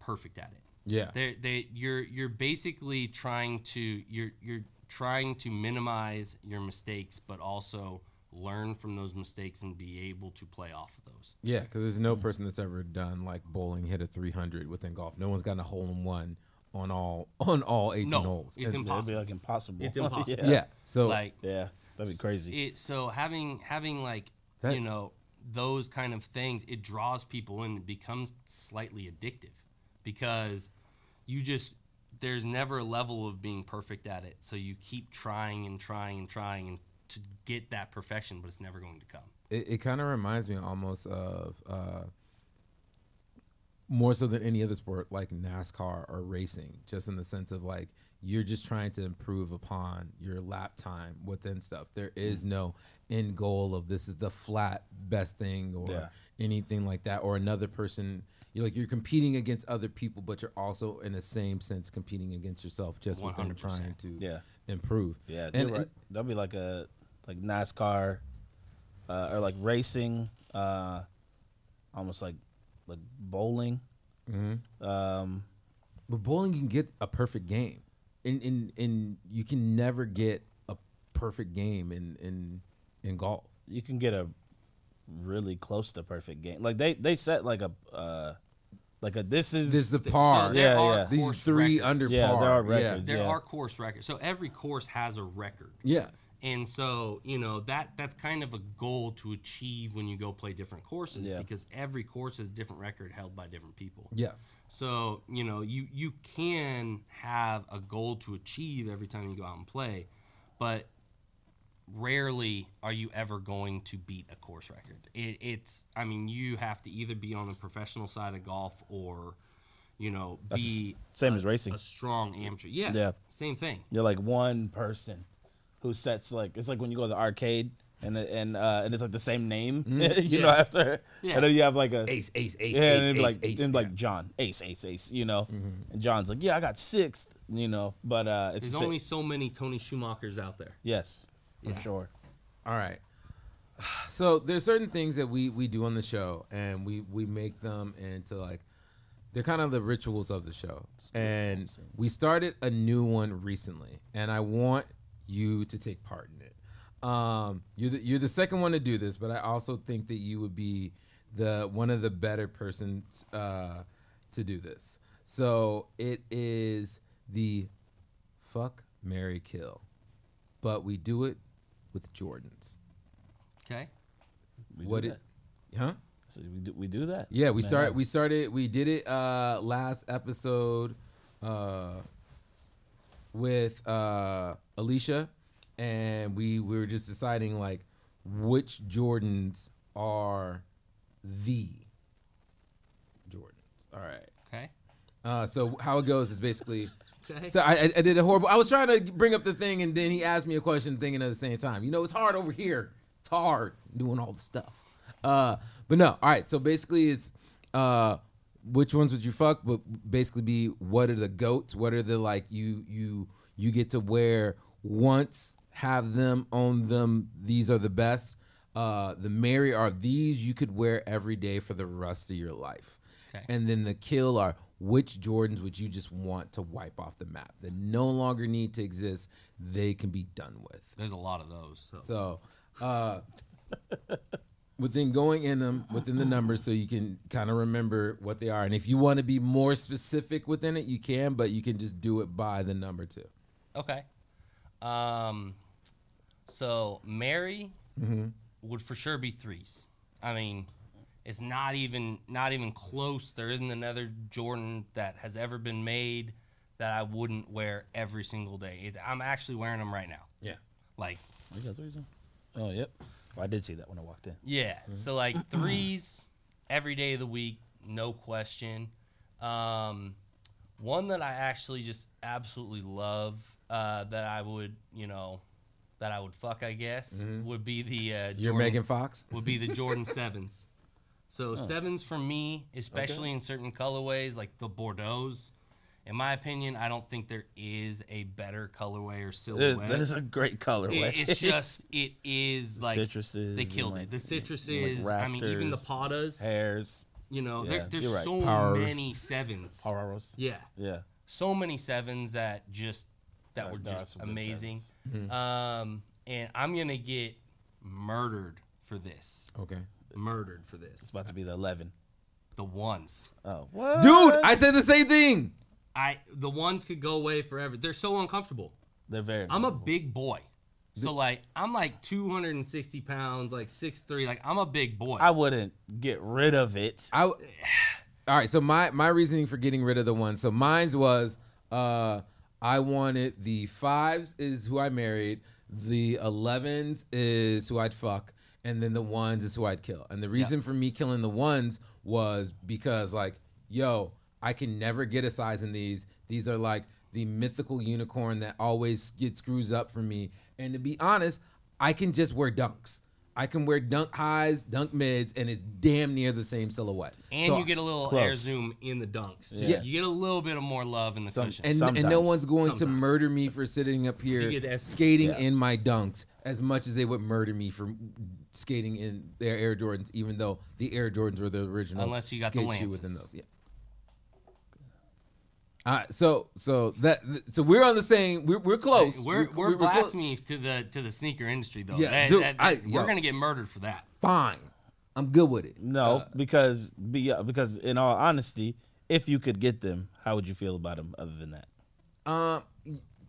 perfect at it. Yeah. they they you're you're basically trying to you're you're trying to minimize your mistakes, but also learn from those mistakes and be able to play off of those. Yeah, because there's no mm-hmm. person that's ever done like bowling hit a 300 within golf. No one's gotten a hole in one on all on all 18 No, holes. it's And- That'd be like impossible. It's impossible. yeah. yeah. So Like Yeah. That'd be crazy. It, so having having like That- you know those kind of things, it draws people in. It becomes slightly addictive because you just there's never a level of being perfect at it. So you keep trying and trying and trying and to get that perfection, but it's never going to come. it, it kind of reminds me almost of uh, more so than any other sport like NASCAR or racing, just in the sense of like you're just trying to improve upon your lap time within stuff. There is no end goal of this is the flat best thing or Yeah. anything like that, or another person. You're like you're competing against other people, but you're also in the same sense competing against yourself, just within 100%. trying to Yeah. improve. Yeah, and, you're right. That'd be like a like NASCAR uh, or like racing, uh, almost like like bowling. and- mhm. Um, But bowling you can get a perfect game. In in in you can never get a perfect game in in in golf. you can get a really close to perfect game. Like they they set like a uh, like a this is This is the par. there Yeah, yeah. These course three records. under Yeah, par. there are Yeah. records. There Yeah. are course records. So every course has a record. Yeah. And so, you know, that that's kind of a goal to achieve when you go play different courses Yeah. because every course has different record held by different people. Yes. So, you know, you you can have a goal to achieve every time you go out and play, but rarely are you ever going to beat a course record. It, it's I mean, you have to either be on the professional side of golf or you know, That's be same a, as racing. a strong amateur. Yeah. Yeah. Same thing. You're like one person who sets like it's like when you go to the arcade and and uh, and it's like the same name, you know, after Yeah. and then you have like a Ace, ace, ace, yeah, ace, and ace, like ace. then yeah. like John Ace Ace Ace, you know, and John's like yeah I got sixth, you know, but uh, it's There's the only so many Tony Schumachers out there. yes for Yeah. sure. All right. So there's certain things that we we do on the show, and we we make them into like they're kind of the rituals of the show. And we started a new one recently, and I want you to take part in it. Um, you're the, you're the second one to do this, but I also think that you would be the one of the better persons uh, to do this. So it is the fuck, Mary kill, but we do it with Jordans. Okay. We do what that. it, huh? So we do we do that. Yeah, we Man, started. We started. We did it uh, last episode uh, with uh, Alicia, and we, we were just deciding like which Jordans are the Jordans. All right. Okay. Uh, so how it goes is basically. Okay. So I, I- I did a horrible. I was trying to bring up the thing, and then he asked me a question, thinking at the same time. You know, it's hard over here. It's hard doing all the stuff. Uh, but no. All right. So basically, it's uh, which ones would you fuck? But basically, be what are the goats? What are the like you you you get to wear once, have them own them. These are the best. Uh, the Mary are these you could wear every day for the rest of your life. Okay. And then the kill are which Jordans would you just want to wipe off the map that no longer need to exist? They can be done with. There's a lot of those. So. So, uh, within going in them within the numbers, so you can kind of remember what they are. And if you want to be more specific within it, you can, but you can just do it by the number too. Okay. Um, so Mary Mm-hmm. would for sure be threes. I mean, it's not even not even close. There isn't another Jordan that has ever been made that I wouldn't wear every single day. It's, I'm actually wearing them right now. Yeah. Like, Oh, you got threes on? Oh, yep. Oh, I did see that when I walked in. yeah. So like threes every day of the week, no question. Um, one that I actually just absolutely love uh, that I would, you know, that I would fuck, I guess, would be the uh, You're Megan Fox. would be the Jordan sevens. So sevens for me, especially in certain colorways like the Bordeaux's. In my opinion, I don't think there is a better colorway or It- silhouette. that is a great colorway. It- it's just it is like citruses they killed like, it. The citruses, like I mean, even the raptors, Patas. hairs, You know, Yeah, there, there's right. so Powers. many sevens. Pararos. Yeah, Yeah. so many sevens that just that There- were just some good amazing. Um, and I'm gonna get murdered for this. Okay. Murdered for this. It's about to be the 11. The ones. Oh, what? Dude, I said the same thing. I the ones could go away forever. They're so uncomfortable. They're very. I'm a big boy. So like I'm like 260 pounds, like 6'3". Like I'm a big boy. I wouldn't get rid of it. I w- all right. So my my reasoning for getting rid of the ones. So mine's was uh I wanted the fives is who I married, the elevens is who I'd fuck, and then the ones is who I'd kill. And the reason for me killing the ones was because like, yo, I can never get a size in these. These are like the mythical unicorn that always gets screws up for me. And to be honest, I can just wear dunks. I can wear dunk highs, dunk mids, and it's damn near the same silhouette. and So- you get a little Close. air zoom in the dunks. Yeah. You get a little bit of more love in the Some- cushion. and, and no one's going to murder me for sitting up here You get that- skating Yeah. in my dunks as much as they would murder me for skating in their Air Jordans, even though the Air Jordans were the original. Unless you got the skate shoe within those. Yeah. All right, so so that so we're on the same. We're, we're close. we're we're, we're close. blasphemy to the to the sneaker industry though. Yeah, That- dude, that- that- yo. we're gonna get murdered for that. Fine, I'm good with it. No, Uh, because be, because in all honesty, if you could get them, how would you feel about them? Other than that, Um,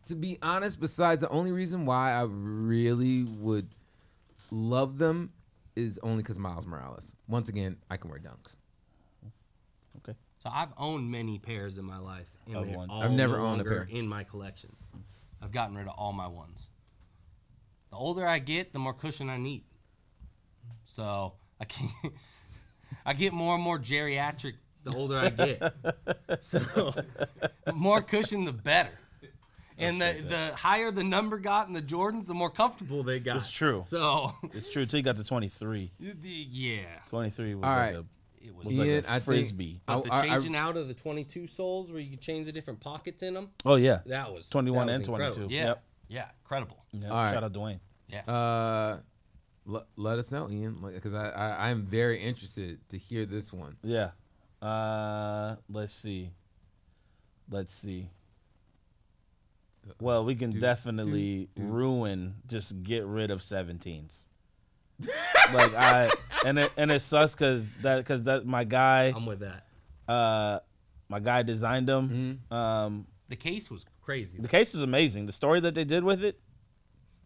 to be honest, besides the only reason why I really would love them is only because Miles Morales. Once again, I can wear dunks. Okay. So I've owned many pairs in my life. And Of they're ones. all I've never no owned a longer pair. in my collection. I've gotten rid of all my ones. The older I get, the more cushion I need. So I can I get more and more geriatric the older I get. so the more cushion, the better. And the, the higher the number got in the Jordans, the more comfortable they got. It's true. So It's true. Till you got to twenty three. yeah, Twenty three was All like right. a it was. was like Ian, a I think- frisbee. But the I- I- changing out of the 22 soles where you could change the different pockets in them, oh yeah, that was 21 that and was 22. Yeah, Yep. yeah, incredible. Yep. All right. Shout out Dwayne. Yes. Uh, l- let us know, Ian, because I, I I'm very interested to hear this one. Yeah. Uh, let's see. Let's see. Well, we can do, definitely do, do. ruin. Just get rid of 17s. Like I and it and it sucks because that because that my guy I'm with that. uh my guy designed them. Mm-hmm. Um, The case was crazy. the case is amazing. The story that they did with it,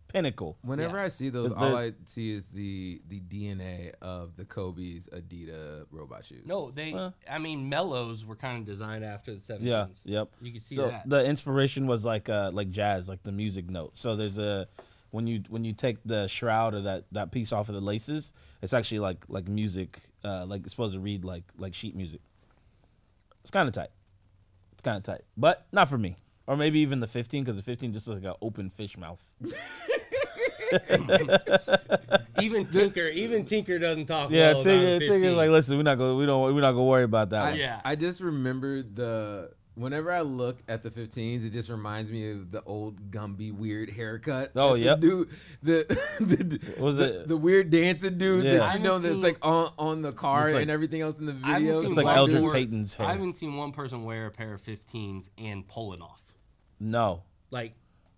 pinnacle. Whenever I see those, The- all I see is the the DNA of the Kobe's Adidas robot shoes. no, they. Huh. I mean, mellows were kind of designed after the 70s. Yeah. Yep. You can see so that. the inspiration was like uh like jazz like the music note so there's a when you when you take the shroud or that that piece off of the laces it's actually like like music uh like it's supposed to read like like sheet music it's kind of tight it's kind of tight but not for me or maybe even the 15 because the 15 just looks like an open fish mouth even Tinker, even Tinker doesn't talk. yeah well Tigger, about a Tigger's 15. like listen we're not gonna we don't we're not gonna worry about that I, one. Yeah. I just remember the whenever I look at the 15s, it just reminds me of the old Gumby weird haircut. Oh, yeah, dude, the, the Was the, it- the weird dancing dude Yeah. that you know haven't that's seen- like on on the car like- and everything else in the I haven't video. seen It's like one Eldred more- Payton's hair. I haven't seen one person wear a pair of 15s and pull it off. no Like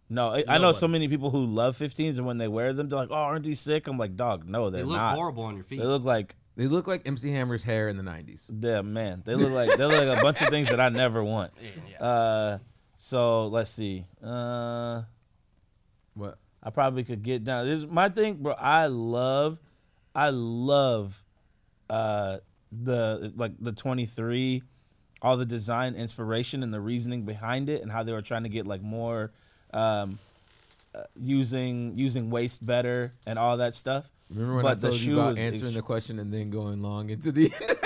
No, I, I know No so many people who love 15s, and when they wear them, they're like, "Oh, aren't these sick?" I'm like, "Dog, no, they're they look not. horrible on your feet. They look like, They look like MC Hammer's hair in the 90s. yeah, man, they look like they look like a bunch of things that I never want." Yeah, yeah. Uh, so let's see. Uh, What? I probably could get down. This my thing, bro. I love, I love, uh, the like the 23, all the design inspiration and the reasoning behind it, and how they were trying to get like more, um, uh, using using waste better and all that stuff. Remember when But I the told you about answering ext- the question and then going long into the end?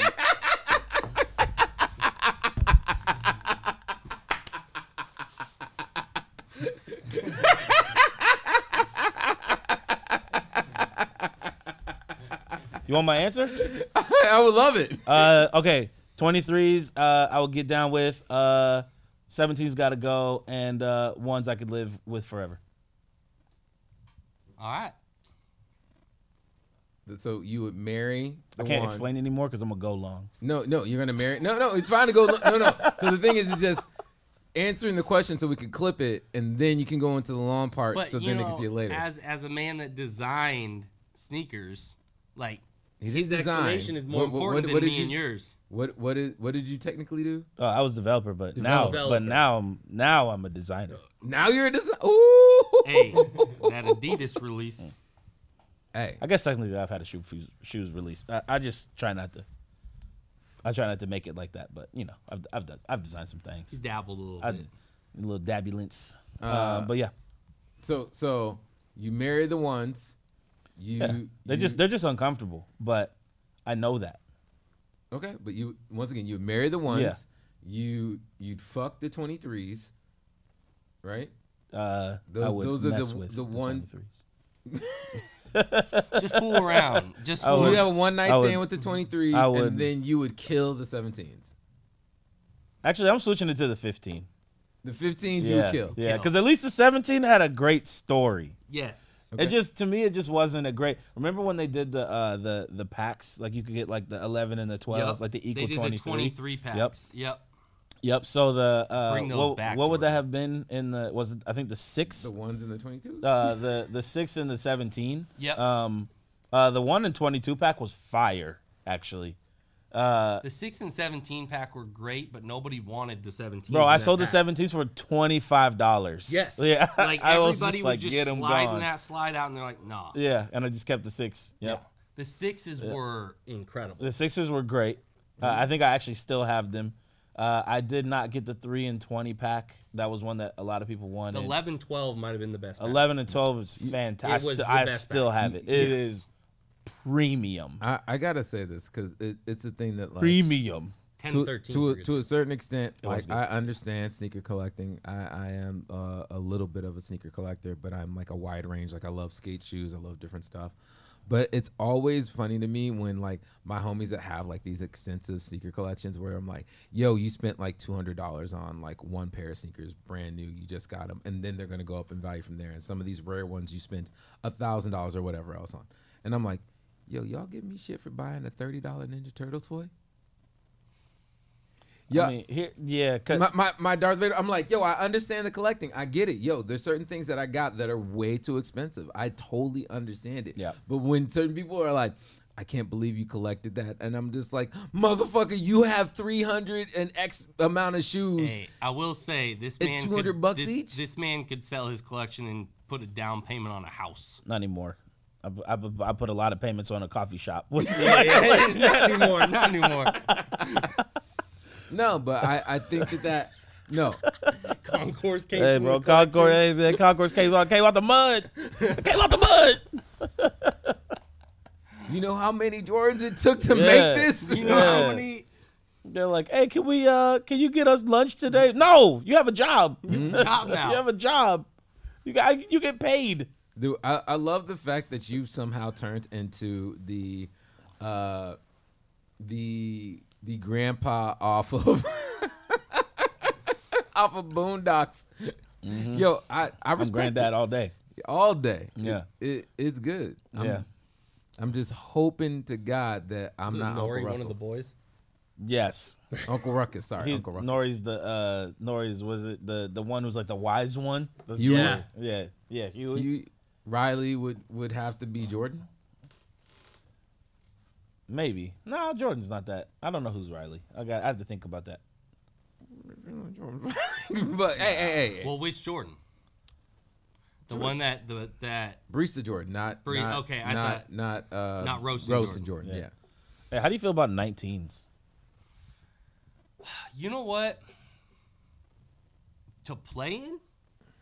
You want my answer? I would love it. Uh, okay, 23s, uh, I will get down with. Uh, 17's got to go, and uh, ones I could live with forever. All right. So you would marry the I can't one- explain anymore because I'm gonna go long. No, no, you're gonna marry. No, no, it's fine to go. No, no. So the thing is, it's just answering the question so we can clip it, and then you can go into the long part, But so then know, they can see it later. as as a man that designed sneakers, like He his did design. explanation is more What- what- important what- what than did me you- and yours. What what is what did you technically do? Uh, I was developer, but now, Developer. but now, I'm now I'm a designer. Now you're a design. Ooh. Hey, that Adidas release. Hey. I guess technically I've had a shoe shoes, shoes released. I, I just try not to. I try not to make it like that, but you know, I've I've done, I've designed some things. He dabbled a little I, bit. a little dabbulence. Uh, Uh, but yeah, So so you marry the ones. You, yeah. they're you- just they're just uncomfortable, but I know that. okay, but you once again you marry the ones. Yeah. You you'd fuck the twenty threes, right? Uh, I Those- would those are the- mess with the one- 23s. Just fool around. Just I fool. would- you have a one night stand with the twenty threes, I would- and then you would kill the seventeens. Actually, I'm switching it to the 15. The fifteens you would kill. yeah, because at least the 17 had a great story. yes. Okay. It just to me, it just wasn't a great. Remember when they did the uh the the packs? Like you could get like the 11 and the 12, Yup. like the they equal did 23. the 23 packs. Yep. Yep. So the uh, Bring those what, back what would that have been in the? Was it, I think the six? The ones in the twenty two uh, the the six and the 17. Yep. Um, uh, the one and 22 pack was fire actually. Uh, The 6 and 17 pack were great, but nobody wanted the 17. bro, in I that sold the pack. 17s for twenty five dollars. Yes. Yeah. Like I was everybody just was like, just get 'em sliding gone. that slide out, and they're like, nah. Yeah, and I just kept the six. Yep. Yeah. The sixes were incredible. The sixes were great. Uh, I think I actually still have them. Uh, I did not get the three and twenty pack. That was one that a lot of people The wanted. 11 12 might have been the best. pack. 11 and twelve is fantastic. was the I best still pack. have it. It Yes. is premium. I, I gotta say this because it, it's a thing that like Premium. 10 to, 13. to, were a, to a certain extent, like I understand sneaker collecting. I, I am uh, a little bit of a sneaker collector, but I'm like a wide range. Like I love skate shoes, I love different stuff. But it's always funny to me when like my homies that have like these extensive sneaker collections where I'm like, yo, you spent like two hundred dollars on like one pair of sneakers, brand new, you just got them, and then they're gonna go up in value from there. And some of these rare ones you spent a thousand dollars or whatever else on, and I'm like, yo, y'all give me shit for buying a thirty dollar Ninja Turtle toy. Yeah, I mean, here, yeah. 'cause- my, my, my Darth Vader. I'm like, yo, I understand the collecting. I get it. Yo, there's certain things that I got that are way too expensive. I totally understand it. Yeah. But when certain people are like, I can't believe you collected that, and I'm just like, motherfucker, you have 300 and X amount of shoes. Hey, I will say this At man 200 could, bucks this, each? This man could sell his collection and put a down payment on a house. not anymore. I, I, I put a lot of payments on a coffee shop. Yeah, yeah. not anymore. Not anymore. No, but I, I think that that no. Concourse came hey, bro, the collection. Concord, hey, man, Concourse came out, came out the mud. came out the mud. You know how many Jordans it took to Yeah. make this? You know Yeah. how many? They're like, hey, can we? uh Can you get us lunch today? No, you have a job. Top now. you have a job. You got you get paid. Dude, I, I love the fact that you've somehow turned into the uh the the grandpa off of off of Boondocks. Yo, I I I'm granddad it. all day. all day. Yeah. It, it- it's good. I'm, Yeah. I'm just hoping to God that I'm Is not Nori Uncle one of the boys? Yes. Uncle Ruckus, sorry, He, Uncle Ruckus. Nori's the uh Nori's was it the the one who's like the wise one? The- You- yeah. Yeah. Yeah. You, you, Riley would would have to be Jordan. Maybe. No, Jordan's not that. I don't know who's Riley. I got I have to think about that. but hey, hey, hey, hey. Well, which Jordan? The one that the that Barista Jordan, not Bre- not, okay, I not thought- not uh, not roasted roasted Jordan. Jordan. Yeah. Yeah. Hey, how do you feel about 19s? you know what? To play in,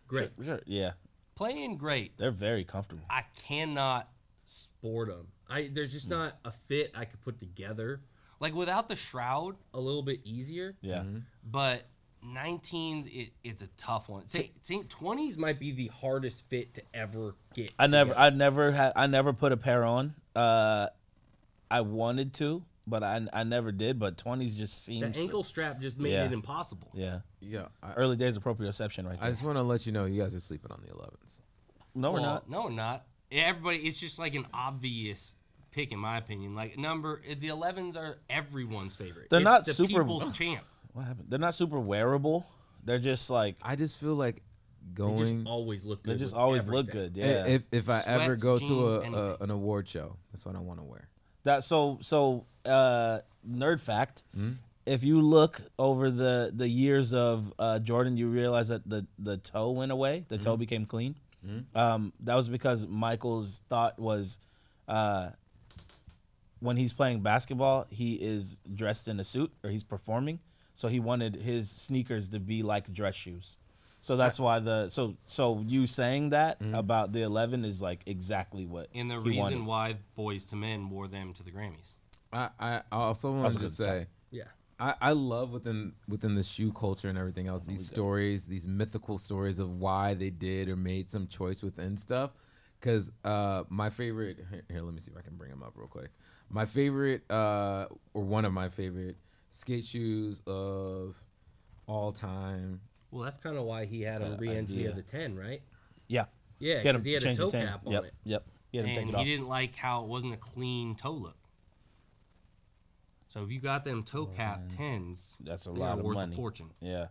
great. Sure. Yeah. Playing great. They're very comfortable. I cannot sport them. I there's just not a fit I could put together. Like without the shroud, a little bit easier. Yeah. But 19s, it, it's a tough one. Say, say 20s might be the hardest fit to ever get. I never together. I never had I never put a pair on. Uh I wanted to, but I I never did, but 20s just seems the seems ankle strap just made Yeah. it impossible. Yeah. Yeah. I, Early days of proprioception right there. I there. just want to let you know you guys are sleeping on the 11s. no, we're Well, not. No, we're not. Everybody, it's just like an obvious pick in my opinion. Like number, the 11s are everyone's favorite. They're It's not the super- people's champ. What happened? They're not super wearable. They're just like I just feel like They just going. always look good. they just with always look good. Yeah. If if I ever Sweats, go to a, a an award show, that's what I want to wear. That so so uh nerd fact. Hmm? If you look over the the years of uh, Jordan, you realize that the the toe went away. The Hmm? toe became clean. Um, that was because Michael's thought was, uh, when he's playing basketball, he is dressed in a suit or he's performing. So he wanted his sneakers to be like dress shoes. So that's why the so so you saying that Hmm? about the eleven is like exactly what And the he reason wanted. why Boyz II Men wore them to the Grammys. I I I also want Also to just 'cause it's say. Yeah. I, I love within within the shoe culture and everything else these stories these mythical stories of why they did or made some choice within stuff because uh my favorite here, here let me see if i can bring them up real quick my favorite uh or one of my favorite skate shoes of all time Well, that's kind of why he had a Good re-entry idea. the 10, right? Yeah. Yeah, because him he had a toe tan. cap on yep, it. Yep. He had him take and he didn't like how it wasn't a clean toe look. So if you got them toe cap tens, That's a they lot are of worth money. a fortune. Yeah.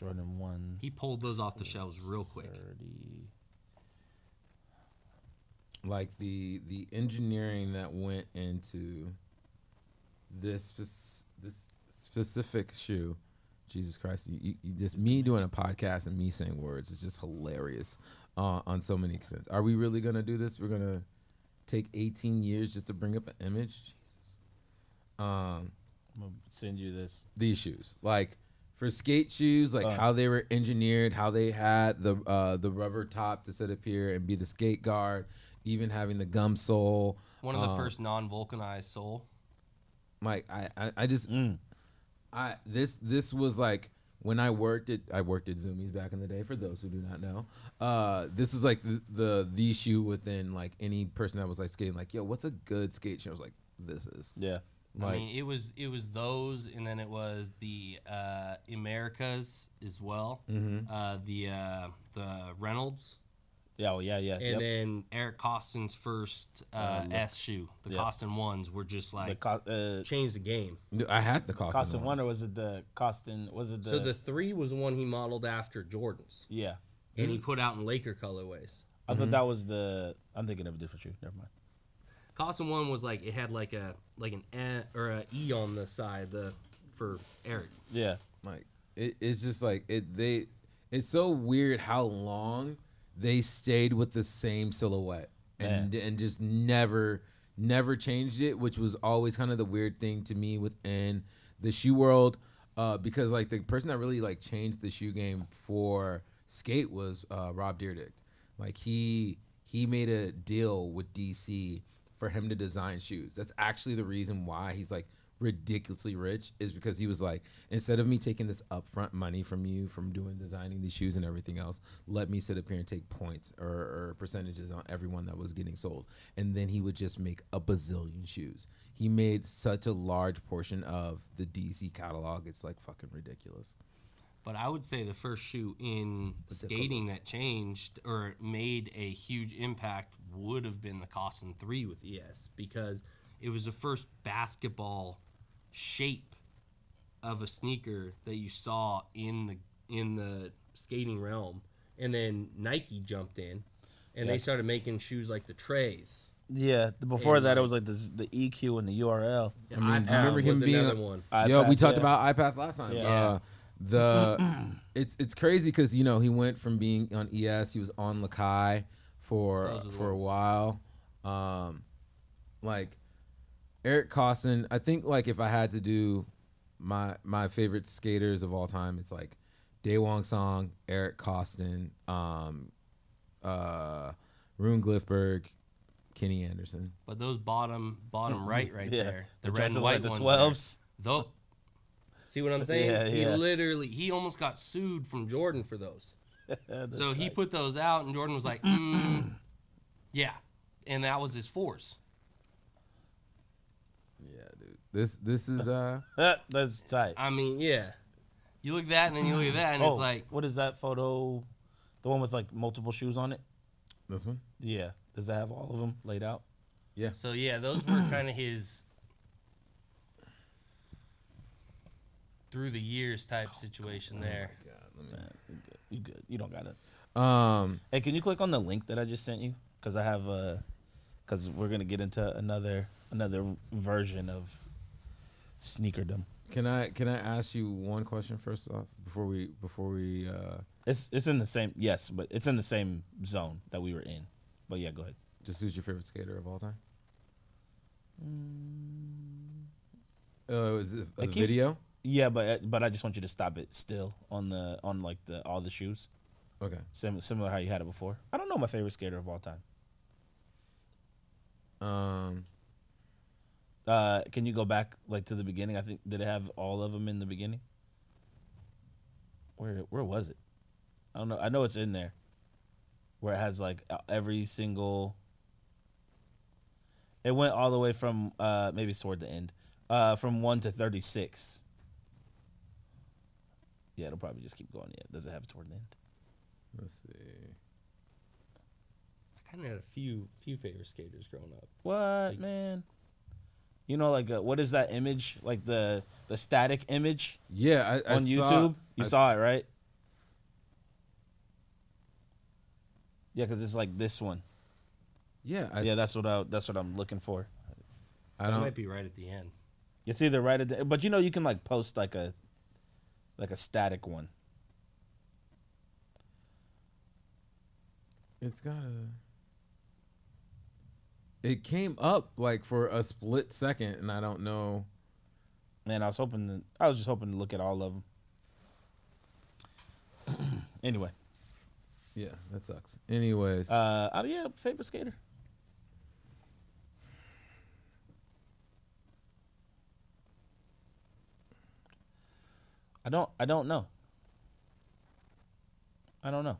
Jordan one He pulled those off the shelves real quick. thirty. like the the engineering that went into this spec- this specific shoe jesus christ you, you, you just me doing a podcast and me saying words is just hilarious uh, on so many extents are we really gonna do this we're gonna take 18 years just to bring up an image um I'm gonna send you this. these shoes like for skate shoes like Uh. how they were engineered how they had the uh the rubber top to sit up here and be the skate guard even having the gum sole One of the um, first non-vulcanized sole. like I, I i just Mm. i this this was like when i worked at i worked at Zumiez back in the day for those who do not know uh this is like the the, the shoe within like any person that was like skating like yo what's a good skate shoe i was like this is Yeah. Like I mean, it was it was those, and then it was the uh, Emericas as well. Mm-hmm. Uh, the uh, the Reynolds, Yeah. Oh, yeah. Yeah. and yep. then Eric Koston's first uh, Uh. S shoe. The Yeah. Koston ones were just the like co- uh, changed the game. i had the cost Koston one or was it the Koston? Was it the? so the three was the one he modeled after Jordans, yeah. and he put out in Laker colorways. I thought that was the. I'm thinking of a different shoe. Never mind. Koston one was like it had like a like an e, or a E on the side the for Eric. Yeah. like it, it's just like it they it's so weird how long they stayed with the same silhouette and and just never never changed it which was always kind of the weird thing to me within the shoe world uh, because like the person that really like changed the shoe game for skate was uh, Rob Dyrdek like he he made a deal with DC for him to design shoes. That's actually the reason why he's like ridiculously rich is because he was like, instead of me taking this upfront money from you from doing designing these shoes and everything else, let me sit up here and take points or, or percentages on everyone that was getting sold. And then he would just make a bazillion shoes. He made such a large portion of the DC catalog. It's like fucking ridiculous. But I would say the first shoe in skating that changed or made a huge impact would have been the Koston 3 with ES because it was the first basketball shape of a sneaker that you saw in the in the skating realm. And then Nike jumped in and Yeah. they started making shoes like the trays. Yeah. the- Before And, that, it was like the the EQ and the URL. I mean, do you iPath remember him was being another a- one. Yo, we iPath, talked yeah. about iPath last time. Yeah. Uh, the it's it's crazy because you know he went from being on ES, he was on Lakai for Those are for a while. Um, like Eric Koston, I think like if I had to do my my favorite skaters of all time, it's like Daewon Song, Eric Koston, um, uh, Rune Glifberg, Kenny Anderson. But those bottom bottom right right yeah. there, the They're red and white like the ones. twelves. Though, see what I'm saying? Yeah, yeah. He literally, he almost got sued from Jordan for those. That's so he put those out, and Jordan was like, mm, "Yeah," and that was his force. Yeah, dude. This this is uh That's tight. I mean, yeah. You look at that, and then you look at that, and oh, it's like, what is that photo? The one with like multiple shoes on it. this one. Yeah. Does that have all of them laid out? Yeah. So yeah, those were kind of his. Through the years type situation there. Man, you good. You don't got it. Um, Hey, can you click on the link that I just sent you? Because I have a, because we're gonna get into another another version of sneakerdom. can I can I ask you one question first off before we before we uh, It's it's in the same yes, but it's in the same zone that we were in. But yeah, go ahead. just who's your favorite skater of all time? Uh, is it a It keeps- video? Yeah, but uh, but I just want you to stop it still on the on like the all the shoes. Okay. Sim- similar how you had it before. I don't know my favorite skater of all time. Um, Uh, can you go back like to the beginning? I think did it have all of them in the beginning? Where where was it? I don't know. I know it's in there. Where it has like every single. It went all the way from uh maybe toward the end, uh from one to thirty six. Yeah, it'll probably just keep going. Yeah, does it have it toward the end? let's see. I kind of had a few few favorite skaters growing up. What Like- man? You know, like uh, what is that image? Like the the static image Yeah, I, I on saw- YouTube. You I saw it, right? Yeah, because it's like this one. Yeah, I, yeah, s- that's what I that's what I'm looking for. I don't. might be right at the end. It's either right at the, but you know you can like post like a like a static one. It's got a. It came up like for a split second, and I don't know. Man, I was hoping to, I was just hoping to look at all of them. anyway, Yeah, that sucks. Anyways, uh, oh yeah, favorite skater. I don't. I don't know. I don't know.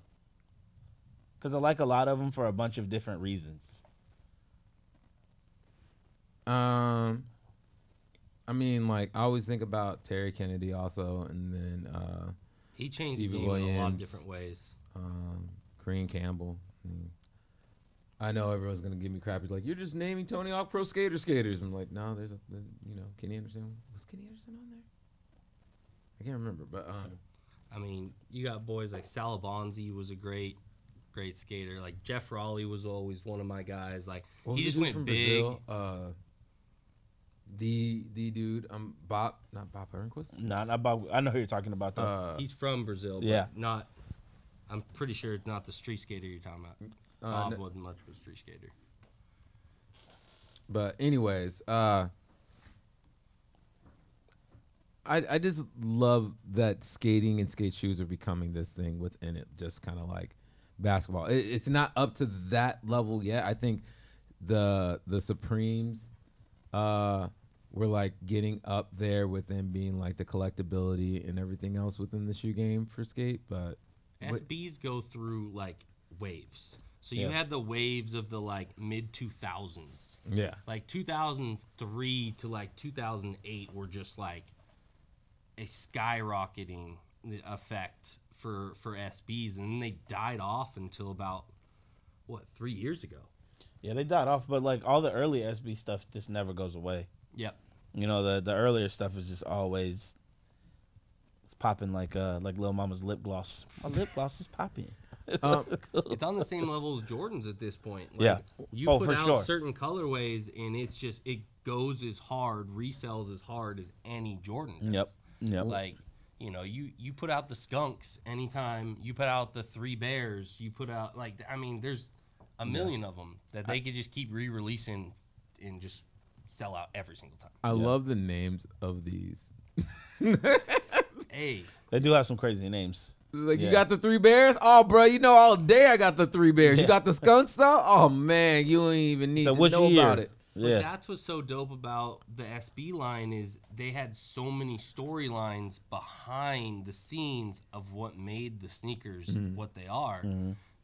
Cause I like a lot of them for a bunch of different reasons. um, I mean, like I always think about Terry Kennedy also, and then uh, He changed Stevie the game in a lot of different ways. um, Kareem Campbell. I, mean, I know everyone's gonna give me crap. He's like, "You're just naming Tony Hawk Pro Skater skaters." I'm like, "No, there's a, you know, Kenny Anderson. Was Kenny Anderson on there? I can't remember, but um, I mean, you got boys like Salabanzi was a great, great skater. Like Geoff Rowley was always one of my guys. Like what he just went from big. Brazil? Uh, the the dude, um, Bob, not Bob Burnquist. Not about. I know who you're talking about though. Uh, He's from Brazil. But Yeah. Not. I'm pretty sure it's not the street skater you're talking about. uh, Bob n- wasn't much of a street skater. But anyways, uh I I just love that skating and skate shoes are becoming this thing within it, just kind of like basketball. It, it's not up to that level yet. I think the the Supremes uh were like getting up there with them being like the collectability and everything else within the shoe game for skate, but What- SBs go through like waves. So you Yeah. had the waves of the like mid 2000s. yeah. Like 2003 to like 2008 were just like a skyrocketing effect for for SBs and then they died off until about what, 3 years ago. yeah, they died off, but like all the early SB stuff just never goes away. Yep. You know, the the earlier stuff is just always it's popping like uh like Lil Mama's lip gloss. My lip gloss is popping. Um, It's on the same level as Jordans at this point. Yeah. You Oh, put for out sure. certain colorways and it's just it goes as hard, resells as hard as any Jordan does. Yep. Yep. Like, you know, you you put out the skunks anytime you put out the three bears, you put out like I mean, there's a million of them that they could just keep re-releasing and just sell out every single time. I love the names of these. Hey, They do have some crazy names. Like you got the three bears? Oh, bro, you know all day I got the three bears. You got the skunks though? Oh man, you don't even need so to know year? about it. But that's what's so dope about the SB line is they had so many storylines behind the scenes of what made the sneakers Mm-hmm. what they are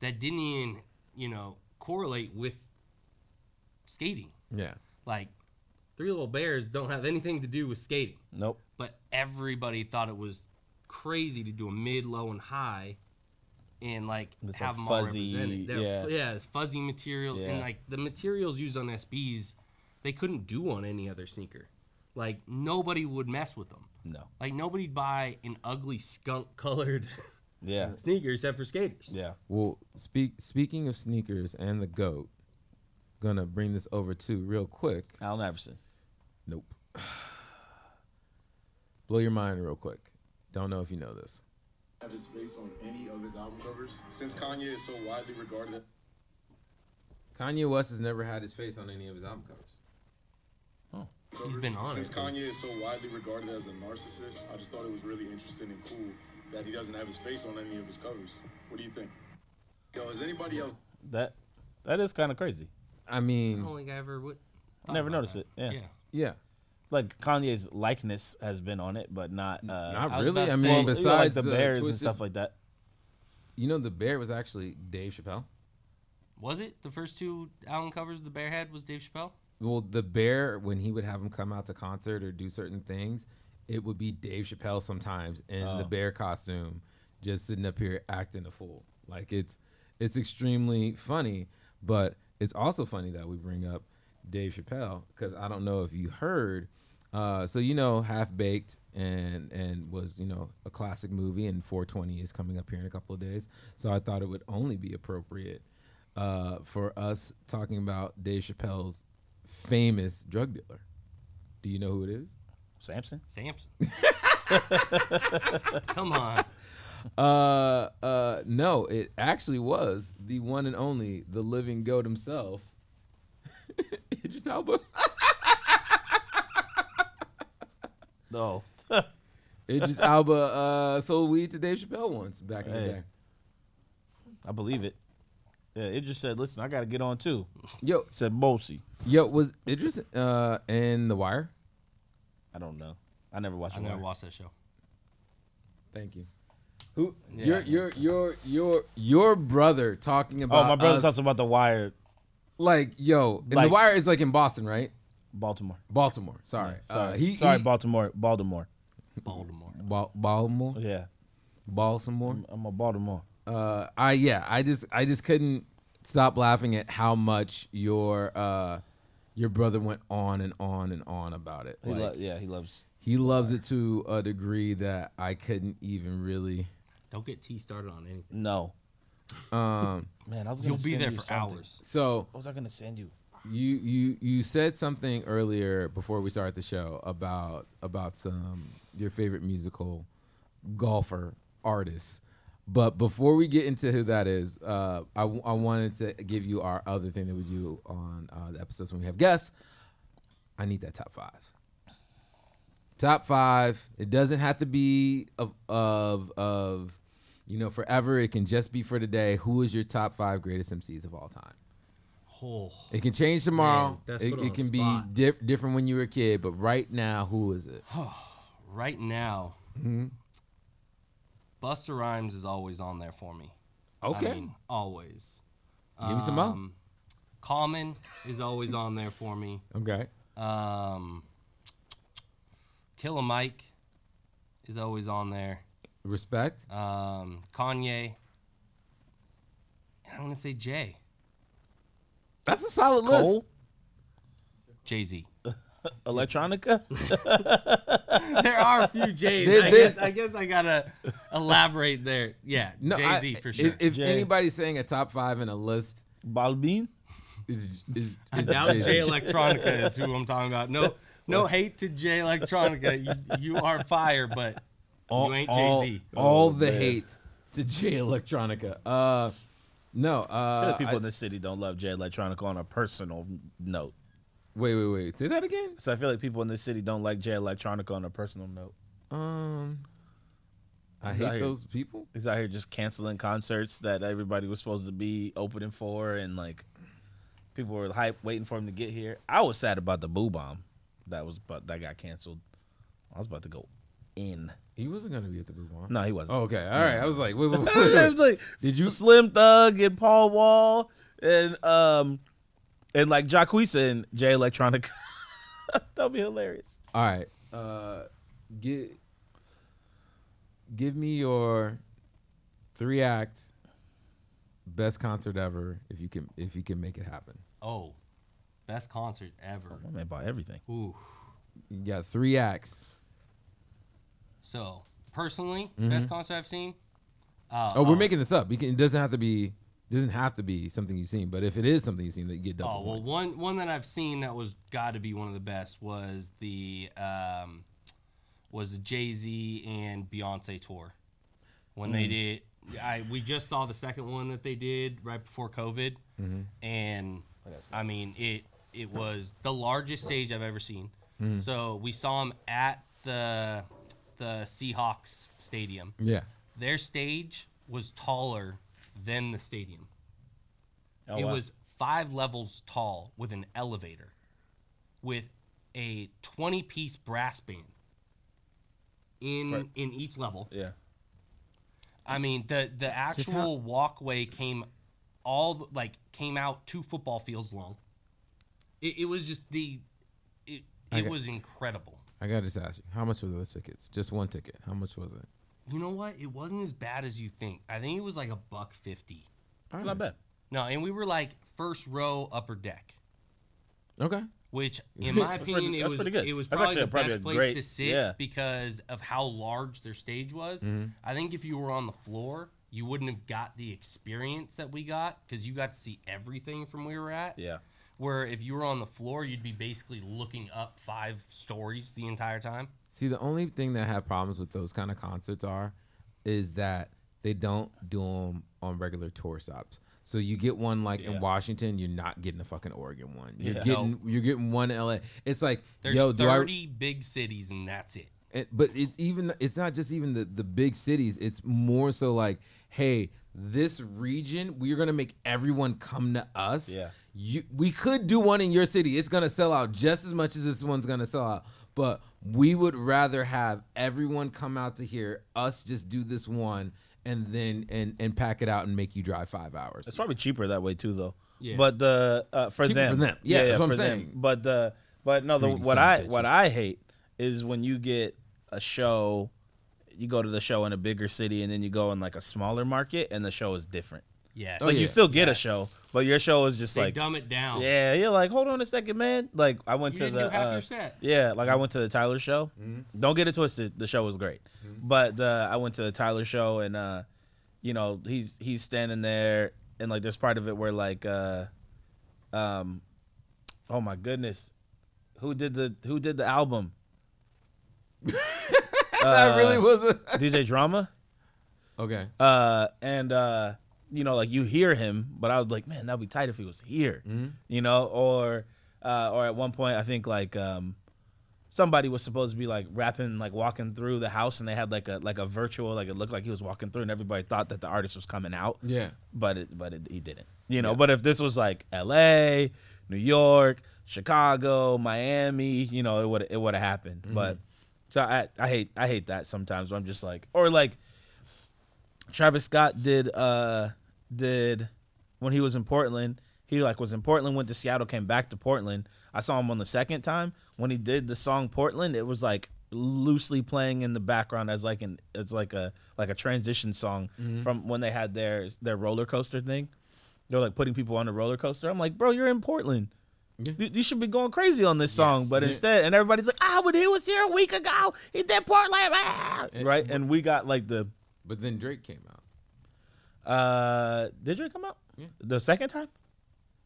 that didn't even, you know, correlate with skating. Yeah. Like Three Little Bears don't have anything to do with skating, Nope. but everybody thought it was crazy to do a mid, low, and high. And like It's have like them all fuzzy, represented. Yeah. fu- yeah, it's fuzzy material, Yeah. and like the materials used on SBs, they couldn't do on any other sneaker. Like nobody would mess with them. No. Like nobody'd buy an ugly skunk colored Yeah. sneaker except for skaters. Yeah. Well, speak speaking of sneakers and the goat, gonna bring this over to real quick. Allen Iverson. Nope. Blow your mind real quick. Don't know if you know this. Have his face on any of his album covers. Since Kanye is so widely regarded Kanye West has never had his face on any of his album covers. Oh, he's been on Since it. Kanye is so widely regarded as a narcissist, I just thought it was really interesting and cool that he doesn't have his face on any of his covers. What do you think? Yo, is anybody else That that is kind of crazy. I I mean, don't think I ever would. I never thought noticed that. it. Yeah. Yeah. yeah, Like Kanye's likeness has been on it, but not. Uh, not really. about I to mean, say- well, you know, besides like the, Bears and stuff like that. You know, the bear was actually Dave Chappelle. Was it the first two album covers? The bear had was Dave Chappelle. Well, the bear when he would have him come out to concert or do certain things, it would be Dave Chappelle sometimes in the Oh. bear costume, just sitting up here acting a fool. Like it's it's extremely funny, but it's also funny that we bring up Dave Chappelle because I don't know if you heard. Uh, so you know, Half Baked and and was you know a classic movie, and 420 is coming up here in a couple of days. So I thought it would only be appropriate uh, for us talking about Dave Chappelle's famous drug dealer. Do you know who it is? Samson. Samson. Come on. Uh, uh, no, it actually was the one and only, the living goat himself, Idris Elba. No. Idris Elba uh, sold weed to Dave Chappelle once back in the day. I believe it. Yeah, it just said, "Listen, I got to get on too." Yo, said Bosi. yo, was Idris uh, in The Wire? I don't know. I never watched I The never Wire. watched that show. Thank you. Who? Yeah, your your your your your brother talking about? Oh, my brother us, talks about The Wire, like yo. And Like- The Wire is like in Boston, right? Baltimore. Baltimore. Sorry. Yeah, sorry, Uh, he, sorry, he- Baltimore, Baltimore. Baltimore. Ba- Baltimore. Yeah, Baltimore. I'm, I'm a Baltimore. Uh, I yeah. I just I just couldn't stop laughing at how much your uh your brother went on and on and on about it. He Like, lo- yeah, he loves. he loves it to a degree that I couldn't even really. Don't get T started on anything. No, Um. man, I was gonna You'll be there you for something. hours. So What was I gonna send you? You you you said something earlier before we started the show about about some your favorite musical golfer artists. But before we get into who that is uh, I, w- I wanted to give you our other thing that we do on uh, the episodes when we have guests. I need that top five. Top five it doesn't have to be of of of you know forever. It can just be for today. Who is your top five greatest mcs of all time Oh, it can change tomorrow. Man, it it can be dip, different when you were a kid, but right now, who is it? right now, Mm-hmm. Busta Rhymes is always on there for me. Okay, I mean, always. Give me some more. Um, Common is always on there for me. okay. Um, Killer Mike is always on there. Respect. Um, Kanye. I'm gonna say Jay. That's a solid Cole, list. Jay Z. Electronica. there are a few J's. There- I, guess, I guess I gotta elaborate there. Yeah, No, Jay Z for sure. If, if Jay. anybody's saying a top five in a list, Balbin. is is, I doubt Jay-Z. Jay Electronica is who I'm talking about. No, no hate to Jay Electronica. You, you are fire, but all, you ain't Jay Z. all Oh, the man. hate to Jay Electronica. Uh, no. I feel Uh, like people I- in this city don't love Jay Electronica on a personal note. wait, wait, wait. Say that again. So I feel like people in this city don't like Jay Electronica on a personal note. Um, I He's hate here. those people. He's out here just canceling concerts that everybody was supposed to be opening for, and like people were hype waiting for him to get here. I was sad about the Boo Bomb that was but that got canceled. I was about to go in. He wasn't gonna be at the Blue One. No, he wasn't. Oh, okay. All right. I was like, wait, wait, wait. I was like, Did you? Slim Thug and Paul Wall and um and like Jacqueesa and Jay Electronica. That'd be hilarious. All right. Uh, give give me your three act best concert ever if you can if you can make it happen. Oh, best concert ever. I mean, about everything. Ooh, You got three acts. So personally, best concert I've seen. Uh, Oh, we're uh, making this up. You can, it doesn't have to be doesn't have to be something you've seen, but if it is something you've seen, that you get double Oh well, points. one one that I've seen that was got to be one of the best was the um, was Jay Z and Beyonce tour when Mm. they did. I we just saw the second one that they did right before COVID, Mm-hmm. and I mean it it was the largest stage I've ever seen. Mm. So we saw them at the the Seahawks stadium. Yeah. Their stage was taller than the stadium. Oh, it wow. was five levels tall with an elevator, with a twenty-piece brass band in For- in each level. Yeah. I mean, the the actual walkway came all like came out two football fields long. It, it was just the it, it Okay. was incredible. I gotta just ask you, how much was those tickets? Just one ticket. How much was it? You know what? It wasn't as bad as you think. I think it was like a buck fifty. It's not bad. No, and we were like first row upper deck. Okay. which in my That's opinion pretty- it that's was pretty good. it was That's probably actually the a- probably best place great- to sit yeah. because of how large their stage was. Mm-hmm. I think if you were on the floor, you wouldn't have got the experience that we got because you got to see everything from where we were at. Yeah. Where if you were on the floor, you'd be basically looking up five stories the entire time. See, the only thing that I have problems with those kind of concerts are, is that they don't do them on regular tour stops. So you get one like Yeah. in Washington, you're not getting a fucking Oregon one. You're Yeah. getting you're getting one LA. It's like There's yo, do I? 30 big cities and that's it. it, but it's even it's not just even the the big cities it's more so like hey this region we're gonna make everyone come to us Yeah. You we could do one in your city it's gonna sell out just as much as this one's gonna sell out but we would rather have everyone come out to here us just do this one and then and and pack it out and make you drive five hours It's probably cheaper that way too, though. Yeah. But the uh, for them, for them. Yeah, that's what I'm for them. saying. But the but no, the Greedy what I of what. I hate is when you get a show, you go to the show in a bigger city, and then you go in like a smaller market, and the show is different. Yes. Oh, Like yeah. you still get Yes. a show, but your show is just They like dumb it down. yeah, you're like hold on a second, man. Like I went You to didn't the half uh, your set. yeah, like I went to the Tyler show. Mm-hmm. Don't get it twisted. The show was great, but the I went to the Tyler show and uh, you know he's he's standing there and like there's part of it where like uh, um, oh my goodness, who did the who did the album? that really was a DJ Drama. okay Uh, and uh, you know, like you hear him, but I was like, man, that'd be tight if he was here. You know, or uh, or at one point, I think like um, somebody was supposed to be like rapping, like walking through the house, and they had like a like a virtual, like it looked like he was walking through, and everybody thought that the artist was coming out, yeah but it but it, he didn't. You know, Yeah. but if this was like L.A., New York, Chicago, Miami, you know, it would it would have happened. But so I I hate I hate that sometimes. Where I'm just like, or like Travis Scott did uh did when he was in Portland. He like was in Portland, went to Seattle, came back to Portland. I saw him on the second time when he did the song Portland. It was like loosely playing in the background as like an it's like a like a transition song from when they had their their roller coaster thing. They're like putting people on the roller coaster. I'm like, bro, you're in Portland. Yeah. You, you should be going crazy on this song, Yes. but Yeah. instead, and everybody's like, ah, but he was here a week ago. He did Portland, ah!" right? And we got like the but then Drake came out uh, did Drake come out? Yeah. The second time?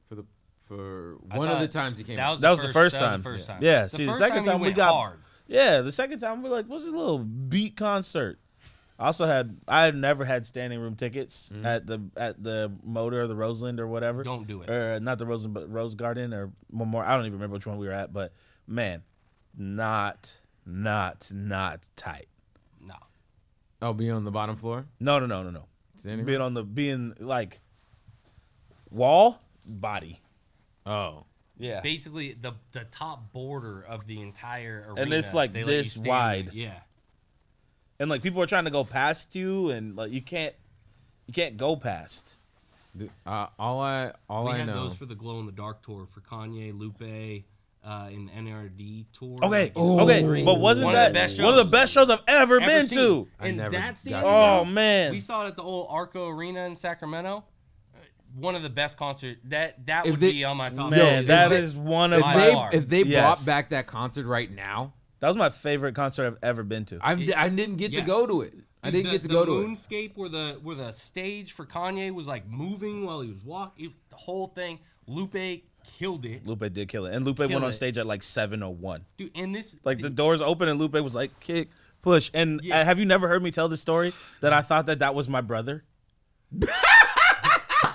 for the for I one of the times he came That out was, That was the first that time. the first time. Yeah, The see, the second he time we got- hard. Yeah, the second time we're like, what's this little beat concert? I also had I had never had standing room tickets at the at the Moda or the Roseland or whatever. Don't do it. Or not the Roseland, but Rose Garden or one more. I don't even remember which one we were at, but man, not not not tight. No. oh be on the bottom floor No, no, no, no, no. Standing Being on the being like wall body. oh Yeah. Basically, the the top border of the entire arena. And it's, like, they this wide. in. Yeah. and like people are trying to go past you and like you can't you can't go past The- uh, all I all We I had know those for the Glow in the Dark tour for Kanye, Lupe, uh, in the NERD tour. okay like, okay but wasn't One of that the best one of the best shows i've ever, ever been seen. to I And never that got oh man we saw it at the old Arco Arena in Sacramento. Uh, One of the best concerts. That that If would they- be on my top. man if that they- is one if of By they far. if they Yes. brought back that concert right now That was my favorite concert I've ever been to. I I didn't get to go to it. I didn't the- get to the go to it. Moonscape where the where the stage for Kanye was like moving while he was walking. The whole thing. Lupe killed it, Lupe did kill it, and Lupe went Kill on it. stage at like seven oh one. dude. And this Like the doors open and Lupe was like kick push. And Yeah. uh, have you never heard me tell the story that I thought that that was my brother?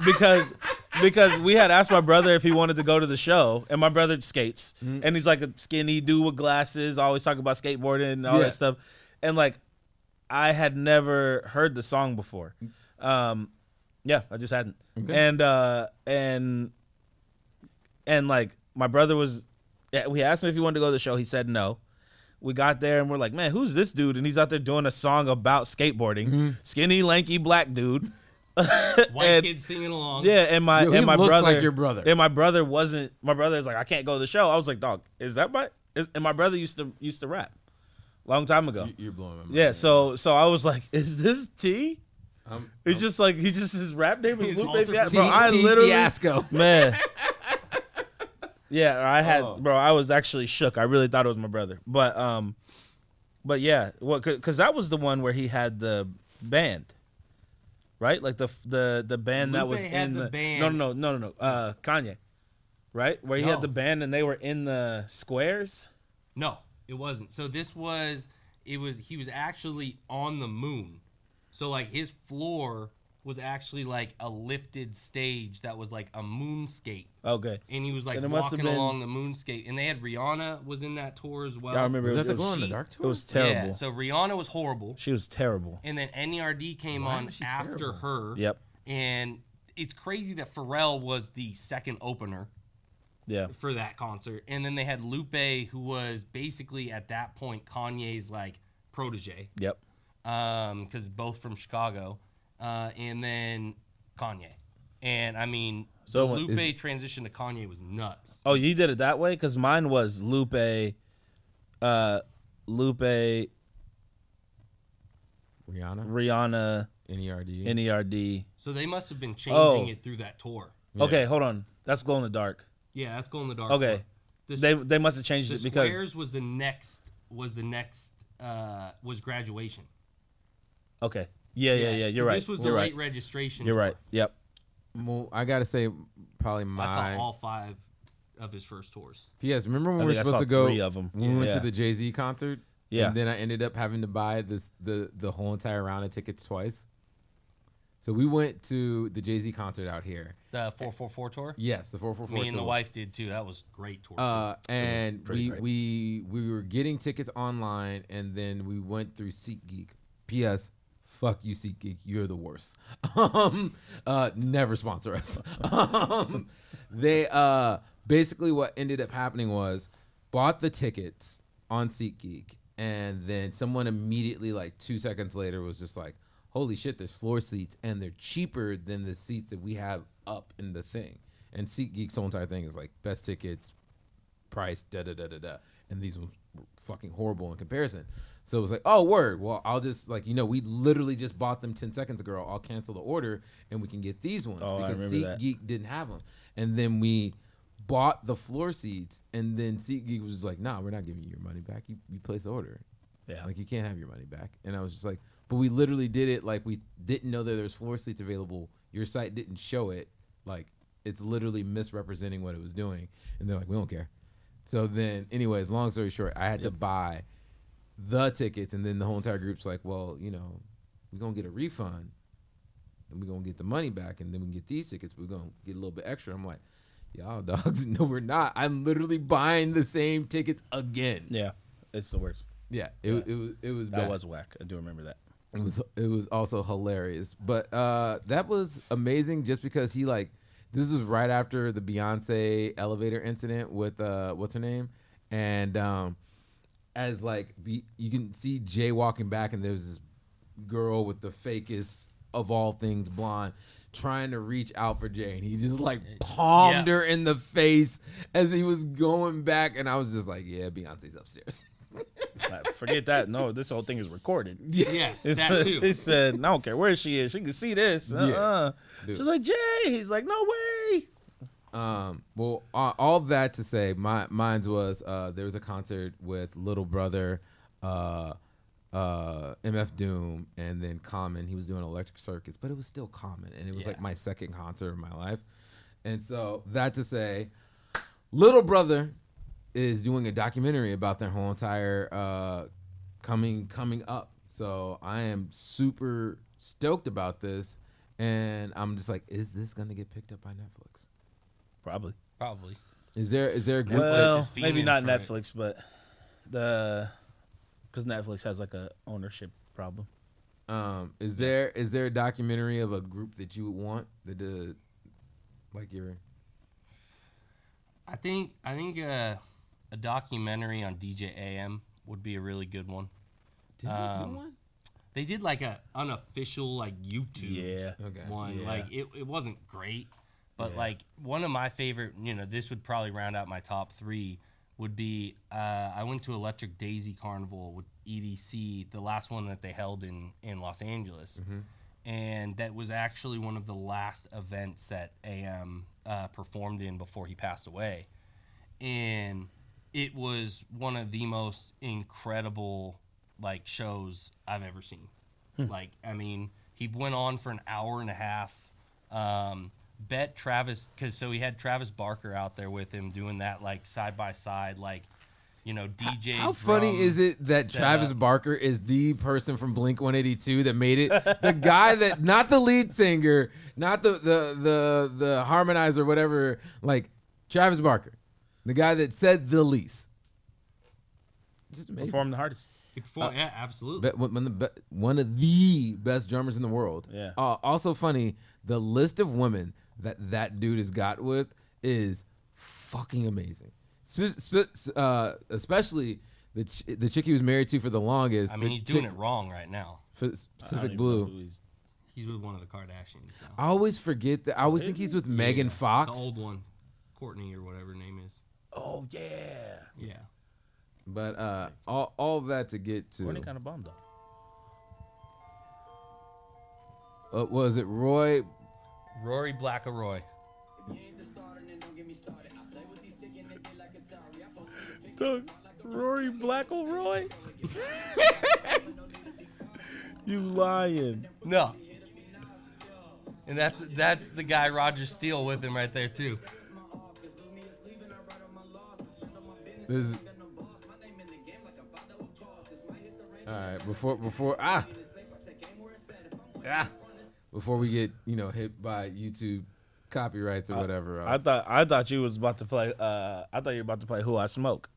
because because we had asked my brother if he wanted to go to the show, and my brother skates, Mm-hmm. and he's like a skinny dude with glasses, always talking about skateboarding and all Yeah. that stuff, and like I had never heard the song before. Um, yeah, I just hadn't, and uh, and and like my brother was, we asked him if he wanted to go to the show. He said no. We got there and we're like, man, who's this dude? And he's out there doing a song about skateboarding. Mm-hmm. Skinny, lanky, black dude. white and- kids singing along. Yeah, and my Yo, he and my looks brother, like your brother. And my brother wasn't. My brother was like, I can't go to the show. I was like, dog, is that my? Is, and my brother used to used to rap, long time ago. You're blowing my mind. Yeah, so so I was like, is this T? I'm, He's just like he just his rap name is His Lupe alter Fiasco. T- Bro, I T literally fiasco. man. Yeah, I had Oh. bro. I was actually shook. I really thought it was my brother, but um, but yeah, what? Because that was the one where he had the band, right? Like the the the band that was had in the the, band. no no no no no uh Kanye, right? Where he No. had the band and they were in the squares. No, it wasn't. So this was it was he was actually on the moon. So like his floor was actually like a lifted stage that was like a moonscape. Okay, And he was like Then it must have walking been- along the moonscape. And they had Rihanna was in that tour as well. I remember. Was it that the was- glow in the she- dark It tour? was terrible. Yeah, so Rihanna was horrible. she was terrible. And then NERD came Why on after terrible? her. Yep. And it's crazy that Pharrell was the second opener Yeah. for that concert. And then they had Lupe, who was basically at that point Kanye's like protege, Yep. um, because both from Chicago, uh, and then Kanye. And I mean, So the Lupe is- transition to Kanye was nuts. Oh, you did it that way? Because mine was Lupe, uh, Lupe, Rihanna, Rihanna, NERD. NERD. So they must have been changing Oh. it through that tour. Okay, hold on. That's glow in the dark. Yeah, that's going in the dark. Okay. tour. The, They they must have changed the it because squares was the next was the next uh, was graduation. okay. Yeah, yeah, yeah. You're right. This was the You're late right. registration. You're tour. right. Yep. Well, I gotta say, probably I my. saw all five of his first tours. P.S. Remember when I we were think I supposed saw to go? three of 'em. When we went Yeah. to the Jay Z concert. Yeah. And then I ended up having to buy this the the whole entire round of tickets twice. So we went to the Jay Z concert out here. The four four four tour. Yes, the four four four. Me and the wife did too. That was great tour. too. Uh, and pretty we great. we we were getting tickets online, and then we went through SeatGeek. P.S. Fuck you, SeatGeek. You're the worst. Um, uh, never sponsor us. um, they uh basically what ended up happening was bought the tickets on SeatGeek, and then someone immediately like two seconds later was just like, "Holy shit! There's floor seats, and they're cheaper than the seats that we have up in the thing." And SeatGeek's whole entire thing is like best tickets, price, da da da da da. And these ones were fucking horrible in comparison. So it was like, oh, word. Well, I'll just like you know, we literally just bought them ten seconds ago. I'll cancel the order and we can get these ones Oh, because. SeatGeek didn't have them. And then we bought the floor seats, and then SeatGeek was like, nah, we're not giving you your money back. You you place the order. Yeah. Like you can't have your money back. And I was just like, but we literally did it like we didn't know that there was floor seats available. Your site didn't show it. Like it's literally misrepresenting what it was doing. And they're like, we don't care. So then, anyways, long story short, I had to buy the tickets, and then the whole entire group's like, well, you know, we're gonna get a refund, and we're gonna get the money back, and then we get these tickets, but we're gonna get a little bit extra. I'm like, y'all dogs, no, we're not. I'm literally buying the same tickets again. Yeah. It's the worst. Yeah, it, it was it was That bad. was whack. I do remember that. It was it was also hilarious. But uh that was amazing just because he like this was right after the Beyonce elevator incident with uh what's her name? And um as like be, you can see Jay walking back and there's this girl with the fakest of all things blonde trying to reach out for Jay and he just like palmed Yeah. her in the face as he was going back and I was just like, yeah, Beyonce's upstairs. Forget that. No, this whole thing is recorded. yes, It's- that too. He said, "I don't care where she is. She can see this." Uh-uh. Dude. She's like, "Jay." He's like, "No way." Um, well, uh, all that to say, my mine's was uh, there was a concert with Little Brother, uh, uh, MF Doom, and then Common. He was doing Electric Circus, but it was still Common, and it was like my second concert of my life. And so that to say, Little Brother is doing a documentary about their whole entire uh, coming coming up. So I am super stoked about this, and I'm just like, is this gonna get picked up by Netflix? Probably. Probably. Is there is there a group? Netflix Well, is maybe not for it. Netflix, but the because Netflix has like a ownership problem. Um, is there is there a documentary of a group that you would want that did like your I think I think uh, a documentary on DJ AM would be a really good one. did they Um, do one? They did like a unofficial like YouTube Yeah. Okay. one. Yeah. Like it, it wasn't great, but Yeah. like one of my favorite, you know, this would probably round out my top three. Would be uh, I went to Electric Daisy Carnival with EDC, the last one that they held in in Los Angeles, and that was actually one of the last events that AM uh, performed in before he passed away, and it was one of the most incredible like shows I've ever seen. Like, I mean, he went on for an hour and a half. Um, bet Travis, because so he had Travis Barker out there with him doing that like side by side, like you know DJ. How funny is it that Travis setup. Barker is the person from Blink 182 that made it? The guy that not the lead singer, not the the the the harmonizer, whatever. Like Travis Barker, the guy that said the least. Just amazing. Perform the hardest. He performed, yeah, absolutely. Be- one, one of the be- one of the best drummers in the world. Yeah. Uh, also funny, the list of women that that dude has got with is fucking amazing. Spe- spe- uh, especially the ch- the chick he was married to for the longest. I mean, the he's doing chick it wrong right now. for Pacific Blue. he's- He's with one of the Kardashians now. I always forget that. I always think he's with Megan The Fox. old one, Kourtney or whatever her name is. Oh yeah. Yeah. But uh, all all that to get to. Courtney kind of bombed though. Uh, was it Roy? Rory Blackaroy. Doug, Rory Blackleroy. you lying? No. And that's that's the guy Roger Steele with him right there too. This is, all right, before before ah ah before we get you know hit by YouTube copyrights or whatever. I thought I thought you was about to play. Uh, I thought you were about to play Who I Smoke.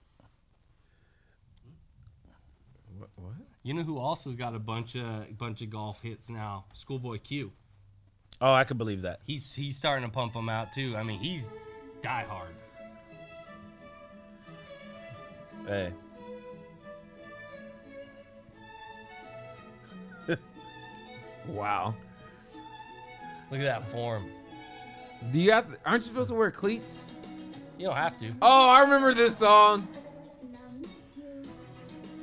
what, what? You know who also's got a bunch of bunch of golf hits now? Schoolboy Q. Oh, I could believe that. He's he's starting to pump them out too. I mean, he's die hard. Hey, Wow. Look at that form. Do you have? Aren't you supposed to wear cleats? You don't have to. Oh, I remember this song.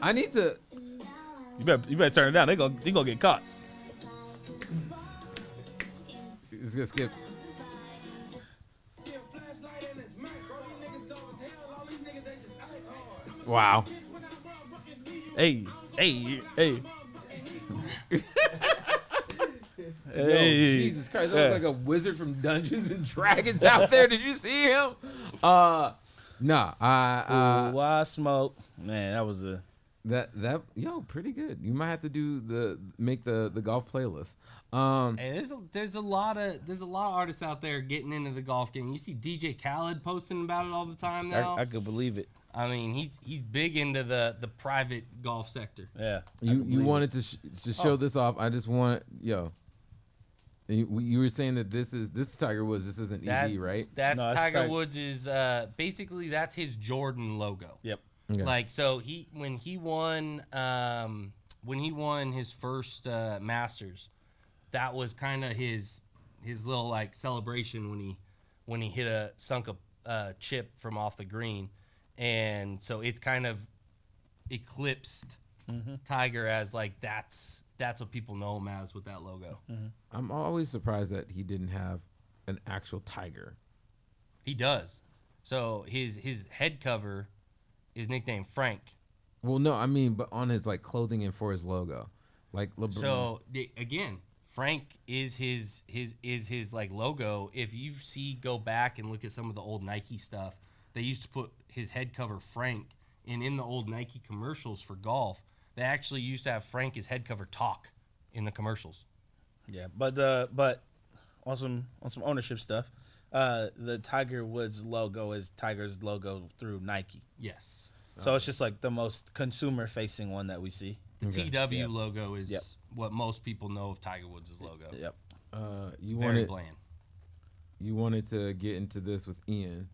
I need to. you better you better turn it down. They gonna they gonna get caught. It's gonna skip. Wow. Hey, hey, hey. Yo, Jesus Christ, that Yeah. looks like a wizard from Dungeons and Dragons out there. Did you see him? Uh, nah, I uh, Who I Smoke. Man, that was a. that that yo pretty good. You might have to do the make the the golf playlist. Um, Hey, there's a, there's a lot of there's a lot of artists out there getting into the golf game. You see DJ Khaled posting about it all the time now. I, I could believe it. I mean, he's he's big into the the private golf sector. Yeah. You you believe wanted to sh- to show Oh. this off. I just want yo. You, you were saying that this is this is Tiger Woods. This isn't That- easy, right? That's No, that's Tiger Tig- Woods is uh, basically that's his Jordan logo. Yep. Okay. Like so he when he won um, when he won his first uh, Masters, that was kind of his his little like celebration when he when he hit a sunk a uh, chip from off the green, and so it's kind of eclipsed Tiger as like that's that's what people know him as with that logo. Mm-hmm. I'm always surprised that he didn't have an actual tiger. He does. So his his head cover is nicknamed Frank. Well, no, I mean, but on his like clothing and for his logo, like LeBron. So the, again, Frank is his his is his like logo. If you see go back and look at some of the old Nike stuff, they used to put his head cover Frank, and in the old Nike commercials for golf, they actually used to have Frank as head cover talk in the commercials. Yeah, but uh, but on some on some ownership stuff, uh, the Tiger Woods logo is Tiger's logo through Nike. Yes. So it's just like the most consumer facing one that we see. The Okay. TW Yep. logo is Yep. what most people know of Tiger Woods' logo. Yep. uh, you Very wanted bland. you wanted to get into this with Ian,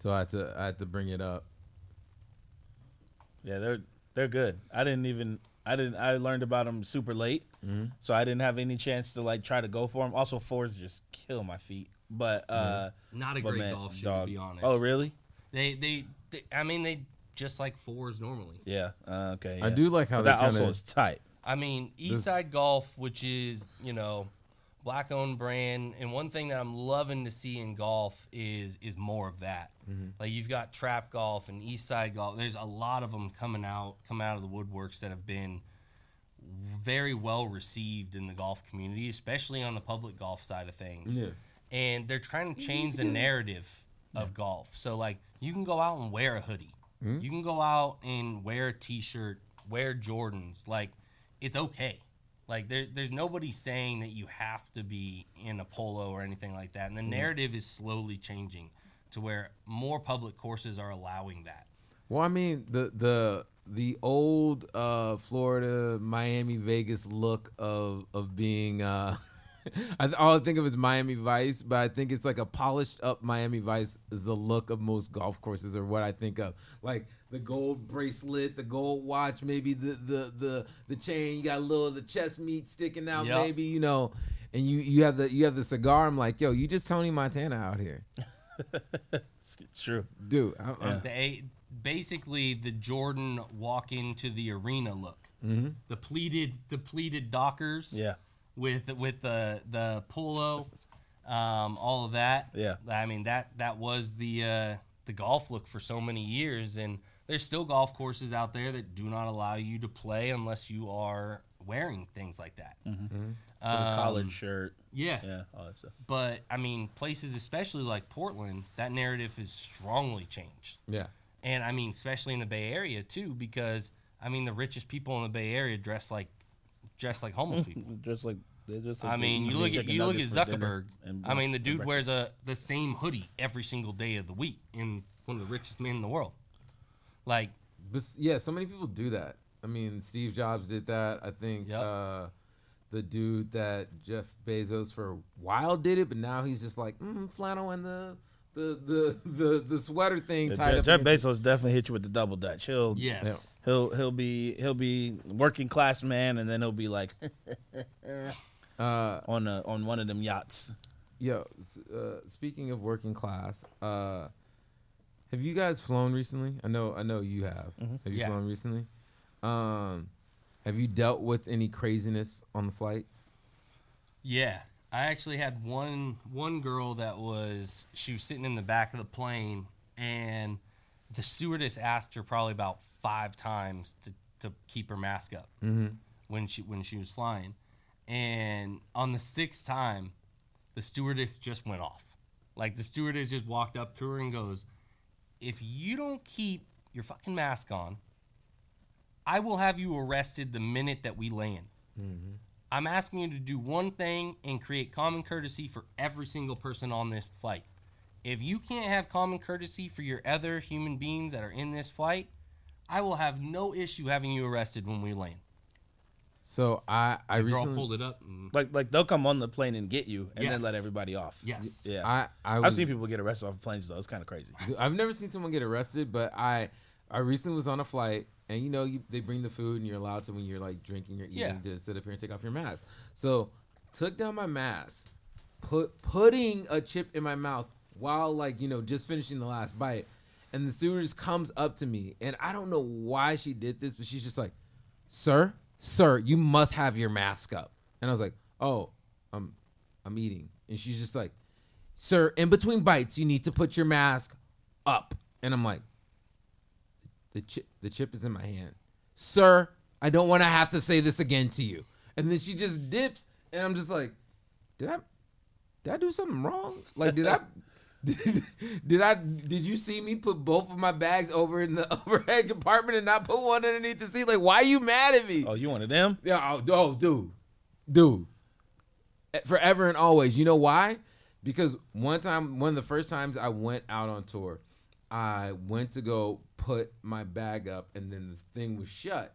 so I had to I had to bring it up. Yeah, they're they're good. I didn't even I didn't I learned about them super late, so I didn't have any chance to like try to go for them. Also, fours just kill my feet. But uh, Not a but great man, golf shoe, dog. to be honest. Oh, really? They, they, they, I mean, they just like fours normally. Yeah. Uh, okay. I do like how But they that also is tight. I mean, This- Eastside Golf, which is you know, black owned brand, and one thing that I'm loving to see in golf is is more of that. Mm-hmm. Like you've got Trap Golf and Eastside Golf. There's a lot of them coming out, coming out of the woodworks that have been very well received in the golf community, especially on the public golf side of things. Yeah. And they're trying to change the narrative of golf. So like you can go out and wear a hoodie. Mm-hmm. You can go out and wear a t-shirt, wear Jordans. Like it's okay. Like there, there's nobody saying that you have to be in a polo or anything like that. And the narrative is slowly changing to where more public courses are allowing that. Well, I mean the the the old uh, Florida, Miami, Vegas look of of being. Uh, I, all I think of is Miami Vice, but I think it's like a polished up Miami Vice is the look of most golf courses, or what I think of. Like the gold bracelet, the gold watch, maybe the the the the chain. You got a little of the chest meat sticking out, Yep. maybe you know. And you you have the you have the cigar. I'm like, yo, you just Tony Montana out here, It's, it's true. dude. I'm, I'm- basically the Jordan walk into the arena look. Mm-hmm. The pleated the pleated Dockers. Yeah. With with the the polo, um, all of that. Yeah. I mean that that was the uh, the golf look for so many years, and there's still golf courses out there that do not allow you to play unless you are wearing things like that. With a Um, collared shirt. Yeah. Yeah. All that stuff. But I mean, places especially like Portland, that narrative is strongly changed. yeah. And I mean, especially in the Bay Area too, because I mean, the richest people in the Bay Area dress like dress like homeless people. Just like they just. Like I mean, you look at you look at nuggets for dinner Zuckerberg. and I mean, the dude wears a the same hoodie every single day of the week, in one of the richest men in the world. Like, But yeah, so many people do that. I mean, Steve Jobs did that. I think Yep. uh, the dude that Jeff Bezos for a while did it, but now he's just like mm, flannel and the the the the, the sweater thing Yeah, tied Jeff, up. Jeff in Bezos definitely hit you with the double dutch. He'll yes, he'll he'll be he'll be working class man, and then he'll be like Uh, on a on one of them yachts. yo, uh, speaking of working class, uh, have you guys flown recently? I know, I know you have. Have you Yeah. flown recently? Um, have you dealt with any craziness on the flight? yeah. I actually had one one girl that was she was sitting in the back of the plane, and the stewardess asked her probably about five times to, to keep her mask up. Mm-hmm. when she when she was flying, and on the sixth time, the stewardess just went off. Like the stewardess just walked up to her and goes, "If you don't keep your fucking mask on, I will have you arrested the minute that we land. I'm asking you to do one thing and create common courtesy for every single person on this flight. If you can't have common courtesy for your other human beings that are in this flight, I will have no issue having you arrested when we land." So I I The girl recently pulled it up. And, Like like they'll come on the plane and get you, and then let everybody off. Yes. Yeah. I I I've was, seen people get arrested off planes though. It's kind of crazy. I've never seen someone get arrested, but I I recently was on a flight, and you know you, they bring the food, and you're allowed to when you're like drinking or eating Yeah. to sit up here and take off your mask. So took down my mask, put putting a chip in my mouth while like you know just finishing the last bite, and the stewardess comes up to me, and I don't know why she did this, but she's just like, "Sir, sir, you must have your mask up," and I was like, "Oh, I'm I'm eating," and she's just like sir, in between bites, you need to put your mask up. And I'm like, the chip, the chip is in my hand, sir. I don't want to have to say this again to you. And then she just dips, and I'm just like, did I, did I do something wrong? Like, did I? Did, did I did you see me put both of my bags over in the overhead compartment and not put one underneath the seat? Like, why are you mad at me? Oh, you wanted them? Yeah, oh, oh, dude, dude, forever and always. You know why? Because one time, one of the first times I went out on tour, I went to go put my bag up, and then the thing was shut,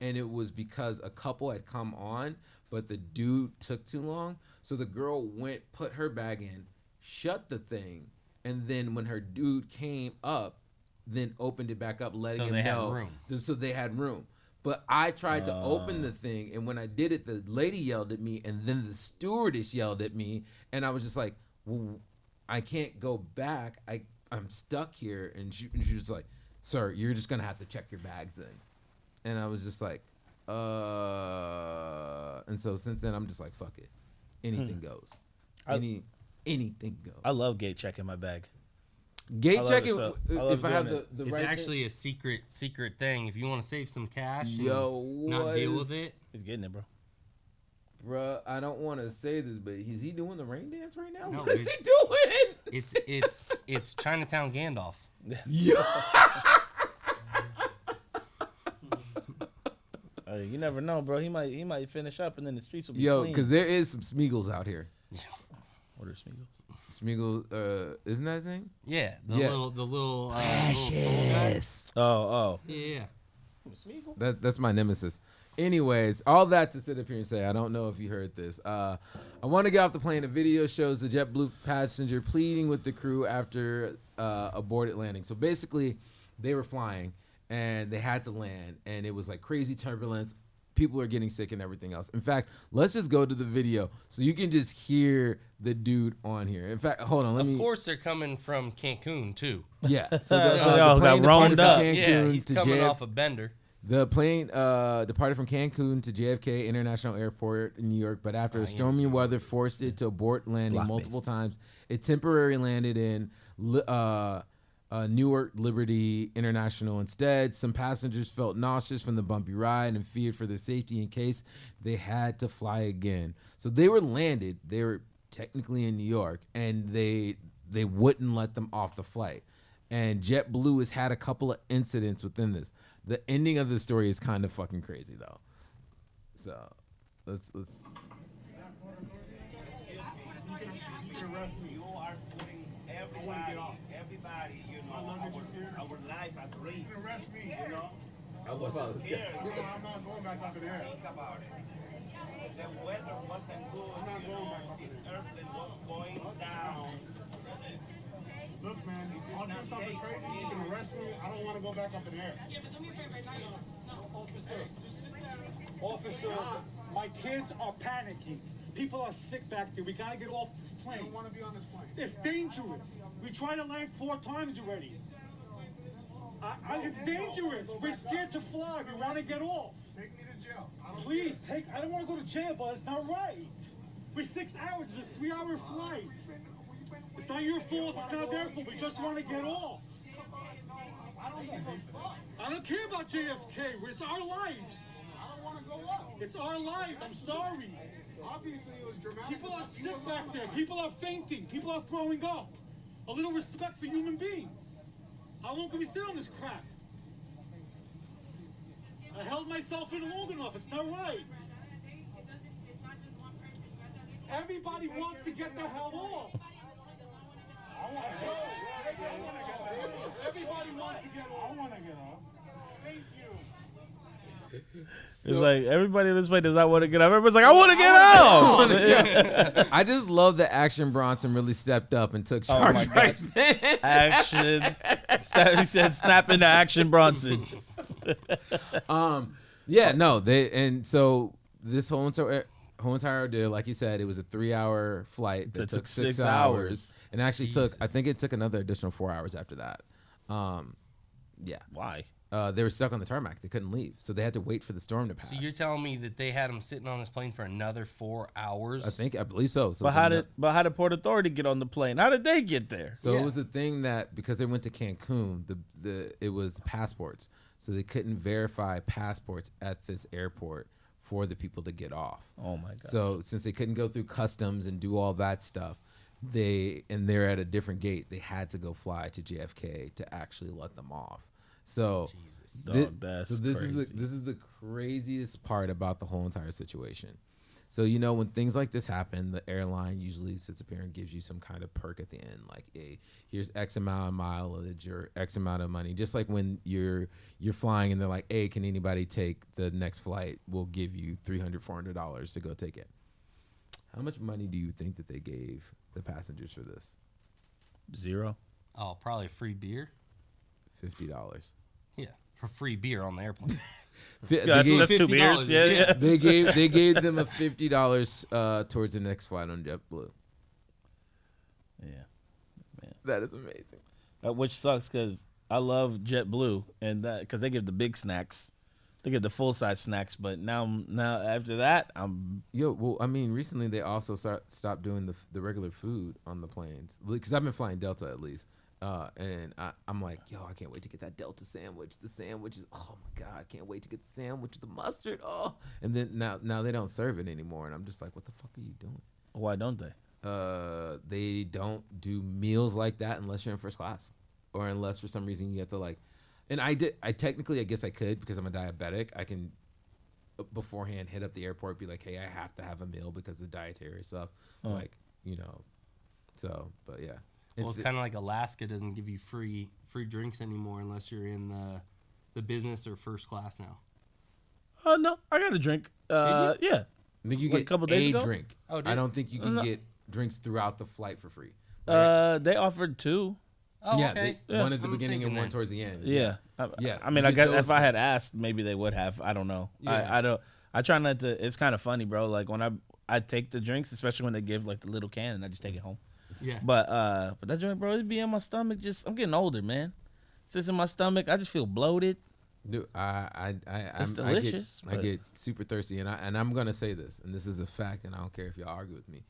and it was because a couple had come on, but the dude took too long. So the girl went, put her bag in, shut the thing, and then when her dude came up, then opened it back up, letting So him know. room. So they had room. But I tried to open the uh. thing, and when I did it, the lady yelled at me, and then the stewardess yelled at me, and I was just like, well, "I can't go back. I I'm stuck here." And she, and she was like, "Sir, you're just gonna have to check your bags then." And I was just like, "Uh." And so since then, I'm just like, "Fuck it, anything goes. I- Any anything goes." I love gate checking my bag. Gate I love it, checking. so- I if I have doing the, the It's right thing- actually a secret secret thing. If you want to save some cash, and Yo, not deal what with it. He's getting it, bro. Bruh, I don't want to say this, but is he doing the rain dance right now? No, what is he doing? It's it's it's Chinatown Gandalf. Yo. Uh, you never know, bro. He might he might finish up and then the streets will be Yo, clean. because there is some Smeagol's out here. Order Smeagol's. Smeagol, uh, isn't that his name? Yeah, the Yeah. little the little, uh, little tall guy. Oh, oh. Yeah, yeah. That, that's my nemesis. Anyways, all that to sit up here and say, I don't know if you heard this. Uh, I want to get off the plane. A video shows the JetBlue passenger pleading with the crew after uh, aborted landing. So basically, they were flying and they had to land, and it was like crazy turbulence. People are getting sick and everything else. In fact, let's just go to the video so you can just hear the dude on here. In fact, hold on, let Of me. course, they're coming from Cancun too. Yeah. So the, Yo, uh, the plane roamed up. from yeah, Cancun he's to coming JF off a bender. The plane uh, departed from Cancun to JFK International Airport in New York, but after stormy weather forced it to abort landing Block multiple times, it temporarily landed in Li- uh, uh, Newark Liberty International instead. Some passengers felt nauseous from the bumpy ride and feared for their safety in case they had to fly again. So they were landed. They were technically in New York, and they they wouldn't let them off the flight. And JetBlue has had a couple of incidents within this. The ending of the story is kind of fucking crazy though. So let's let's You are putting everybody, everybody, you know, our, our life at risk. arrest me. You know? I was scared. I'm not going back up there. Think about it. The weather wasn't good, you know. This airplane was going down. Look, man, This is I'll do something safe crazy. You can arrest me. I don't want to go back up in there. Officer, officer, my kids are panicking. People are sick back there. We gotta get off this plane. I plane. don't want to be on this plane. It's dangerous. We tried to land four times already. I, I, oh, it's dangerous. We're scared to fly. We want to get off. Take me to jail. Please take. I don't want to go to jail, but it's not right. We're six hours. It's a three-hour flight. It's not your fault. It's not their fault. We just want to get off. I don't give a fuck. I don't care about JFK. It's our lives. I don't want to go up. It's our lives. I'm sorry. Obviously, it was dramatic. People are sick back there. People are fainting. People are throwing up. A little respect for human beings. How long can we sit on this crap? I held myself in long enough. It's not right. Everybody wants to get the hell off. Everybody wants to get off. I want to get off. Thank you. It's like everybody in this plane does not want to get up. Everybody's like, I want to get out. I just love that Action Bronson really stepped up and took Oh charge my right action. He said, snap into action, Bronson. Um, yeah, no, they and so this whole entire whole entire deal, like you said, it was a three hour flight that That took, took six, six hours, hours. And actually took I think it took another additional four hours after that. Um, yeah, Why? uh, they were stuck on the tarmac. They couldn't leave, so they had to wait for the storm to pass. So you're telling me that they had him sitting on this plane for another four hours? I think I believe so. so But how ano- did but how did Port Authority get on the plane? How did they get there? So Yeah. it was the thing that because they went to Cancun, the the it was the passports. So they couldn't verify passports at this airport for the people to get off. Oh my god. So since they couldn't go through customs and do all that stuff, they and they're at a different gate. They had to go fly to JFK to actually let them off. So thi- Dog, so this is the this is the craziest part about the whole entire situation. So you know when things like this happen, the airline usually sits up here and gives you some kind of perk at the end, like a here's X amount of mileage or X amount of money. Just like when you're you're flying and they're like, hey, can anybody take the next flight? We'll give you 300 400 dollars to go take it. How much money do you think that they gave the passengers for this? Zero. Oh, probably free beer. Fifty dollars. Yeah, for free beer on the airplane. Yeah, that's, that's two $50, beers. Yeah, yeah. yeah. they gave they gave them a fifty dollars uh, towards the next flight on JetBlue. Yeah. man, That is amazing. Uh, which sucks because I love JetBlue and that because they give the big snacks, they give the full size snacks. But now, now after that, I'm Yo, well, I mean, recently they also start, stopped doing the the regular food on the planes because I've been flying Delta at least, uh, and I, I'm like, yo, I can't wait to get that Delta sandwich. The sandwich is, oh my god, I can't wait to get the sandwich with the mustard. Oh, and then now now they don't serve it anymore, and I'm just like, what the fuck are you doing? why don't they? uh they don't do meals like that unless you're in first class or unless for some reason you have to like and i did i technically i guess i could because i'm a diabetic i can uh, beforehand hit up the airport be like hey i have to have a meal because of dietary stuff Oh. like you know so but yeah well, It's- it's kind of like Alaska doesn't give you free free drinks anymore unless you're in the the business or first class now. Oh no, I got a drink. Uh, yeah. I think you Like get a couple days a ago? drink Oh, i did- don't think you can No. get drinks throughout the flight for free Like, Uh, they offered two. Oh, yeah, okay. they- one at the I'm beginning and thinking one then. towards the end Yeah. I, Yeah, I mean, I guess if I had asked, maybe they would have. I don't know. Yeah. I, I don't. I try not to. It's kind of funny, bro. Like when I I take the drinks, especially when they give like the little can, and I just take it home. Yeah. But uh, but that joint, bro, it be in my stomach. Just I'm getting older, man. Sits in my stomach. I just feel bloated. Dude, I I I It's I'm, I get, delicious, I get super thirsty, and I and I'm gonna say this, and this is a fact, and I don't care if y'all argue with me.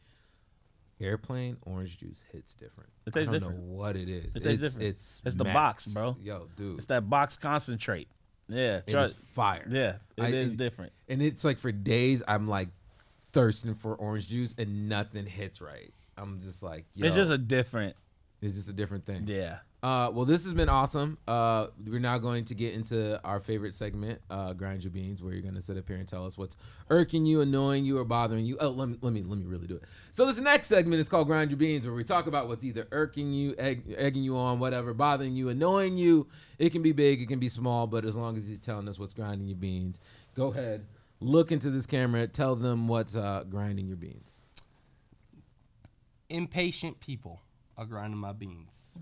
Airplane orange juice hits different. It tastes I don't different. know what it is. It tastes it's, different. It's It's the max. box, bro. Yo, dude, It's that box concentrate. Yeah, it is fire. Yeah, it is I- different. and it's like for days I'm like thirsting for orange juice, and nothing hits right. I'm just like, yo, It's just a different. it's just a different thing. Yeah. Uh, well, this has been awesome. Uh, we're now going to get into our favorite segment, uh, grind your beans, where you're going to sit up here and tell us what's irking you, annoying you, or bothering you. Oh, let me let me let me really do it. So this next segment is called grind your beans, where we talk about what's either irking you, egg, egging you on, whatever, bothering you, annoying you. It can be big, it can be small, but as long as you're telling us what's grinding your beans, go ahead, look into this camera, tell them what's uh, grinding your beans. impatient people are grinding my beans.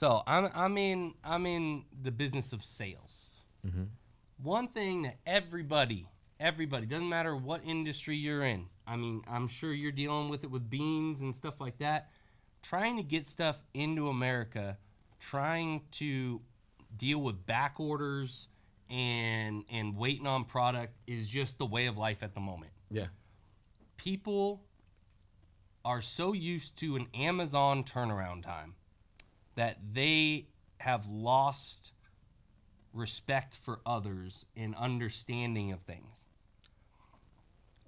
So I'm I'm in I'm in the business of sales. Mm-hmm. One thing that everybody everybody doesn't matter what industry you're in. I mean I'm sure you're dealing with it with beans and stuff like that. Trying to get stuff into America, trying to deal with back orders and and waiting on product is just the way of life at the moment Yeah, people are so used to an Amazon turnaround time that they have lost respect for others and understanding of things.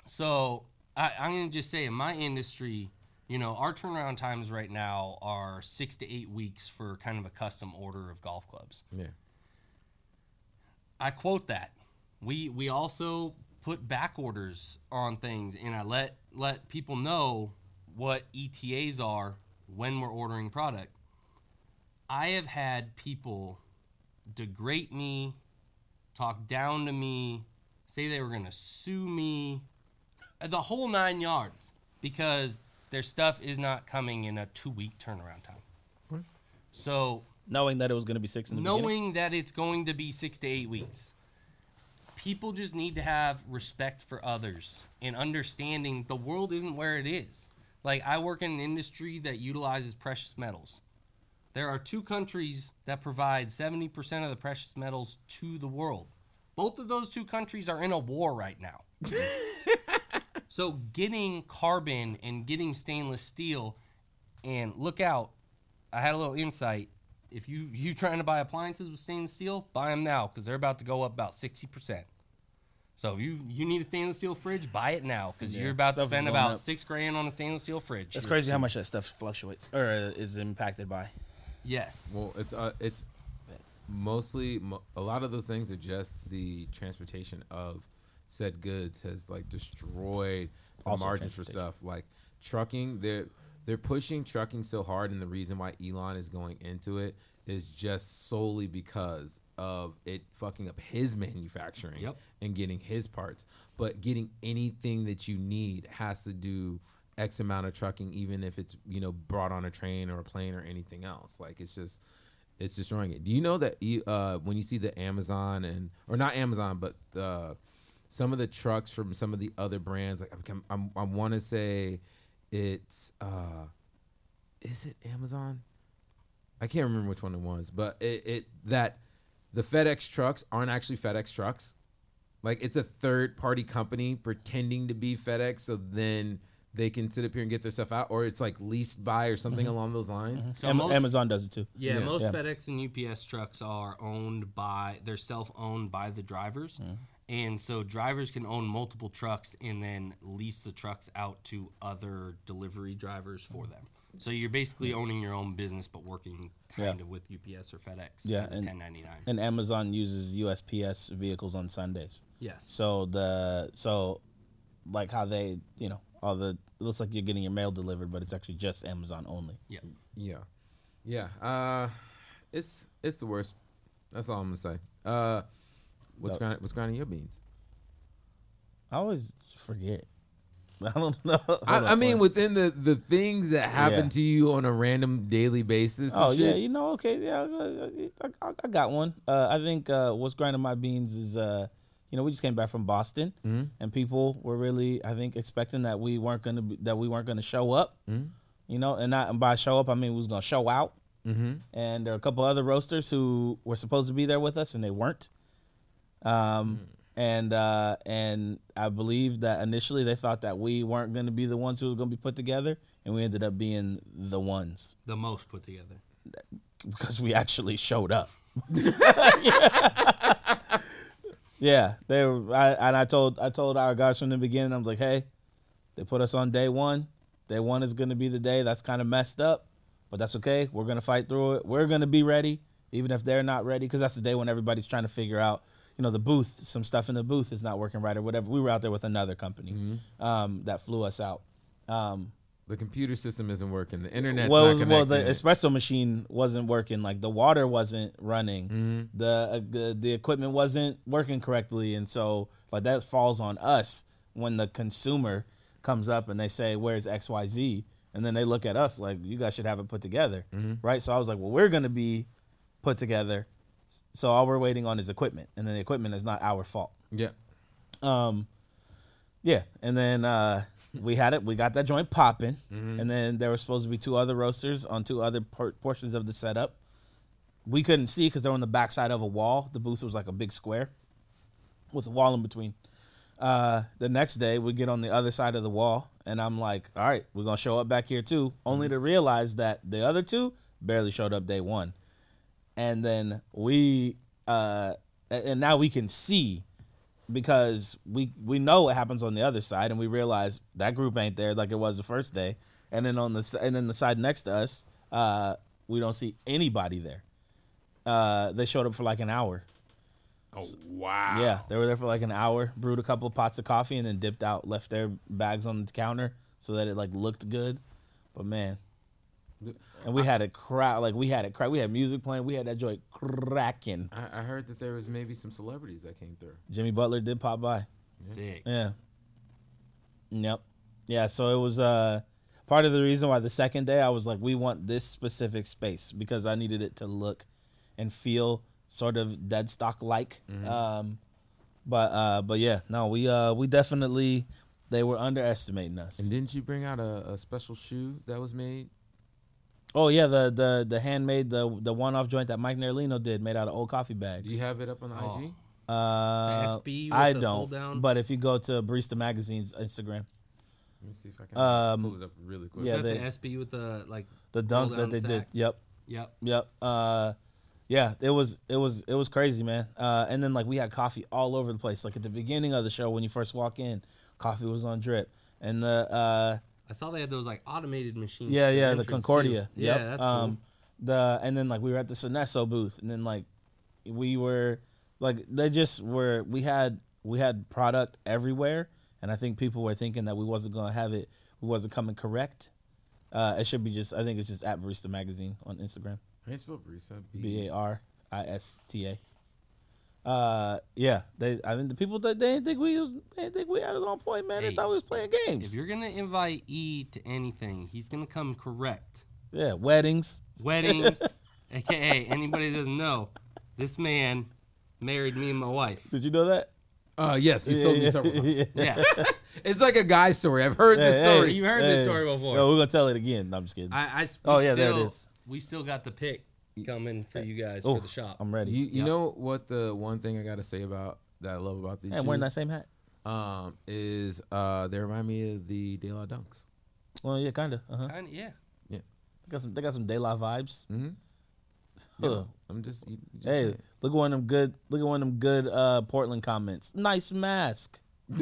So I, I'm going to just say in my industry, you know, our turnaround times right now are six to eight weeks for kind of a custom order of golf clubs. yeah, I quote that. We we also put back orders on things and I let let people know what ETAs are when we're ordering product. I have had people degrade me, talk down to me, say they were going to sue me, uh, the whole 9 yards because their stuff is not coming in a 2-week turnaround time. So, Knowing that it was gonna be six in the beginning. knowing that it's going to be six to eight weeks. People just need to have respect for others and understanding the world isn't where it is. Like I work in an industry that utilizes precious metals. There are two countries that provide 70% of the precious metals to the world. Both of those two countries are in a war right now. so getting carbon and getting stainless steel and look out, I had a little insight. If you you trying to buy appliances with stainless steel, buy them now because they're about to go up about 60%. So if you you need a stainless steel fridge, buy it now because Yeah, you're about to stuff is spend about up. six grand on a stainless steel fridge. It's crazy how much that stuff fluctuates or uh, is impacted by. Yes. Well, it's uh, it's mostly mo- a lot of those things are just the transportation of said goods has like destroyed the Also margins for stuff like trucking. They're they're pushing trucking so hard, and the reason why Elon is going into it is just solely because of it fucking up his manufacturing Yep. and getting his parts. But getting anything that you need has to do X amount of trucking, even if it's you know brought on a train or a plane or anything else. Like it's just it's destroying it. Do you know that you, uh, when you see the Amazon and or not Amazon, but uh, some of the trucks from some of the other brands, like I'm, I'm, I want to say it's uh, is it Amazon? I can't remember which one it was, but it, it that the FedEx trucks aren't actually FedEx trucks. Like it's a third party company pretending to be FedEx, so then they can sit up here and get their stuff out, or it's like leased by or something mm-hmm. along those lines. Mm-hmm. So Am- most- Amazon does it too. Yeah, Yeah. most Yeah. FedEx and UPS trucks are owned by they're self-owned by the drivers. Mm-hmm. And so drivers can own multiple trucks and then lease the trucks out to other delivery drivers for them. So you're basically owning your own business but working kind Yeah. of with UPS or FedEx Yeah, as a and- 1099. And Amazon uses USPS vehicles on Sundays. yes. So the so like how they you know all the it looks like you're getting your mail delivered, but it's actually just Amazon only. yeah. Yeah, yeah. Uh, it's it's the worst. That's all I'm gonna say. Uh, what's No. grinding what's grinding your beans? I always forget. I don't know. I, I mean, within the the things that happen Yeah. to you on a random daily basis. Oh yeah, you know, okay, yeah, I, I, I got one. Uh, I think uh, what's grinding my beans is, uh, you know, we just came back from Boston, Mm-hmm. and people were really, I think, expecting that we weren't gonna be, that we weren't gonna show up. Mm-hmm. You know, and not and by show up, I mean we was gonna show out. Mm-hmm. And there are a couple other roasters who were supposed to be there with us, and they weren't. Um, Mm. and uh, and I believe that initially they thought that we weren't going to be the ones who was going to be put together, and we ended up being the ones The most put together. because we actually showed up. yeah, they were. I, and I told I told our guys from the beginning. I was like, hey, they put us on day one. Day one is going to be the day that's kind of messed up, but that's okay. We're going to fight through it. We're going to be ready, even if they're not ready, because that's the day when everybody's trying to figure out. You know, the booth, some stuff in the booth is not working right or whatever. We were out there with another company um, that flew us out. Um, The computer system isn't working. The internet. well, was- well, the espresso machine wasn't working. Like the water wasn't running. Mm-hmm. The, uh, the the equipment wasn't working correctly, and so like that falls on us when the consumer comes up and they say, "Where's X Y Z?" And then they look at us like, "You guys should have it put together, Mm-hmm. right?" So I was like, "Well, we're gonna be put together." So all we're waiting on is equipment, and then the equipment is not our fault. yeah. Um, yeah, and then uh, we had it. We got that joint popping, and then there were supposed to be two other roasters on two other por- portions of the setup. We couldn't see because they're on the backside of a wall. The booth was like a big square with a wall in between. Uh, the next day, we get on the other side of the wall, and I'm like, "All right, we're gonna show up back here too." Only to realize that the other two barely showed up day one, and then we, uh, and now we can see because we we know what happens on the other side, and we realize that group ain't there like it was the first day, and then on the and then the side next to us, uh, we don't see anybody there. Uh, they showed up for like an hour. Oh wow. Yeah, they were there for like an hour, brewed a couple pots of coffee, and then dipped out. Left their bags on the counter so that it like looked good. But man, and we had a crowd. Like we had a crowd. We had music playing. We had that joint cracking. I, I heard that there was maybe some celebrities that came through. Jimmy Butler did pop by. Sick. Yeah. Yep. Yeah. So it was uh part of the reason why the second day I was like, we want this specific space because I needed it to look and feel sort of dead stock like. Um, but uh, but yeah, no, we uh we definitely they were underestimating us. And didn't you bring out a, a special shoe that was made? Oh yeah, the the the handmade the the one off joint that Mike Nerlino did, made out of old coffee bags. Do you have it up on the Oh. IG? Uh, SB with I the don't. down? But if you go to Barista Magazine's Instagram, Let me see if I can Um, pull it up really quick. yeah, That's they- the SB with the like. the dunk that down they did. Yep. Yep. Yep. Uh, yeah, it was it was it was crazy, man. Uh, and then like we had coffee all over the place. Like at the beginning of the show, when you first walk in, coffee was on drip, and the uh, I saw they had those like automated machines. yeah yeah the entrance, too. Concordia. Yeah, yep. that's um, cool. the and then like we were at the Sinesso booth, and then like we were like they just were we had we had product everywhere, and I think people were thinking that we wasn't gonna have it, we wasn't coming correct. Uh, it should be just I think it's just at Barista Magazine on Instagram. How you spell Barista? B A R I S T A. Uh, yeah, they. I think the people that they didn't think we was, they didn't think we had it on point, man. Hey, they thought we was playing games. If you're gonna invite E to anything, he's gonna come correct. Yeah, weddings. Weddings, aka anybody that doesn't know, this man married me and my wife. Did you know that? Uh, yes, he's told me several times. Yeah, It's like a guy story. I've heard this story. hey, you heard this story before. No, we're gonna tell it again. No, I'm just kidding. I. I Oh, yeah, there it still- is. We still got the pick coming for you guys Oh, for the shop. I'm ready. You, you Yep. know what the one thing I gotta say about that I love about these Hey, I'm shoes wearing that same hat. um, is uh, they remind me of the De La Dunks. Well, yeah, kind of. Uh-huh. Kinda, yeah. Yeah. They got some. They got some De La vibes. Mm-hmm. Ugh. I'm just, you, you just Hey, saying. look at one of them good. Look at one of them good uh, Portland comments. Nice mask.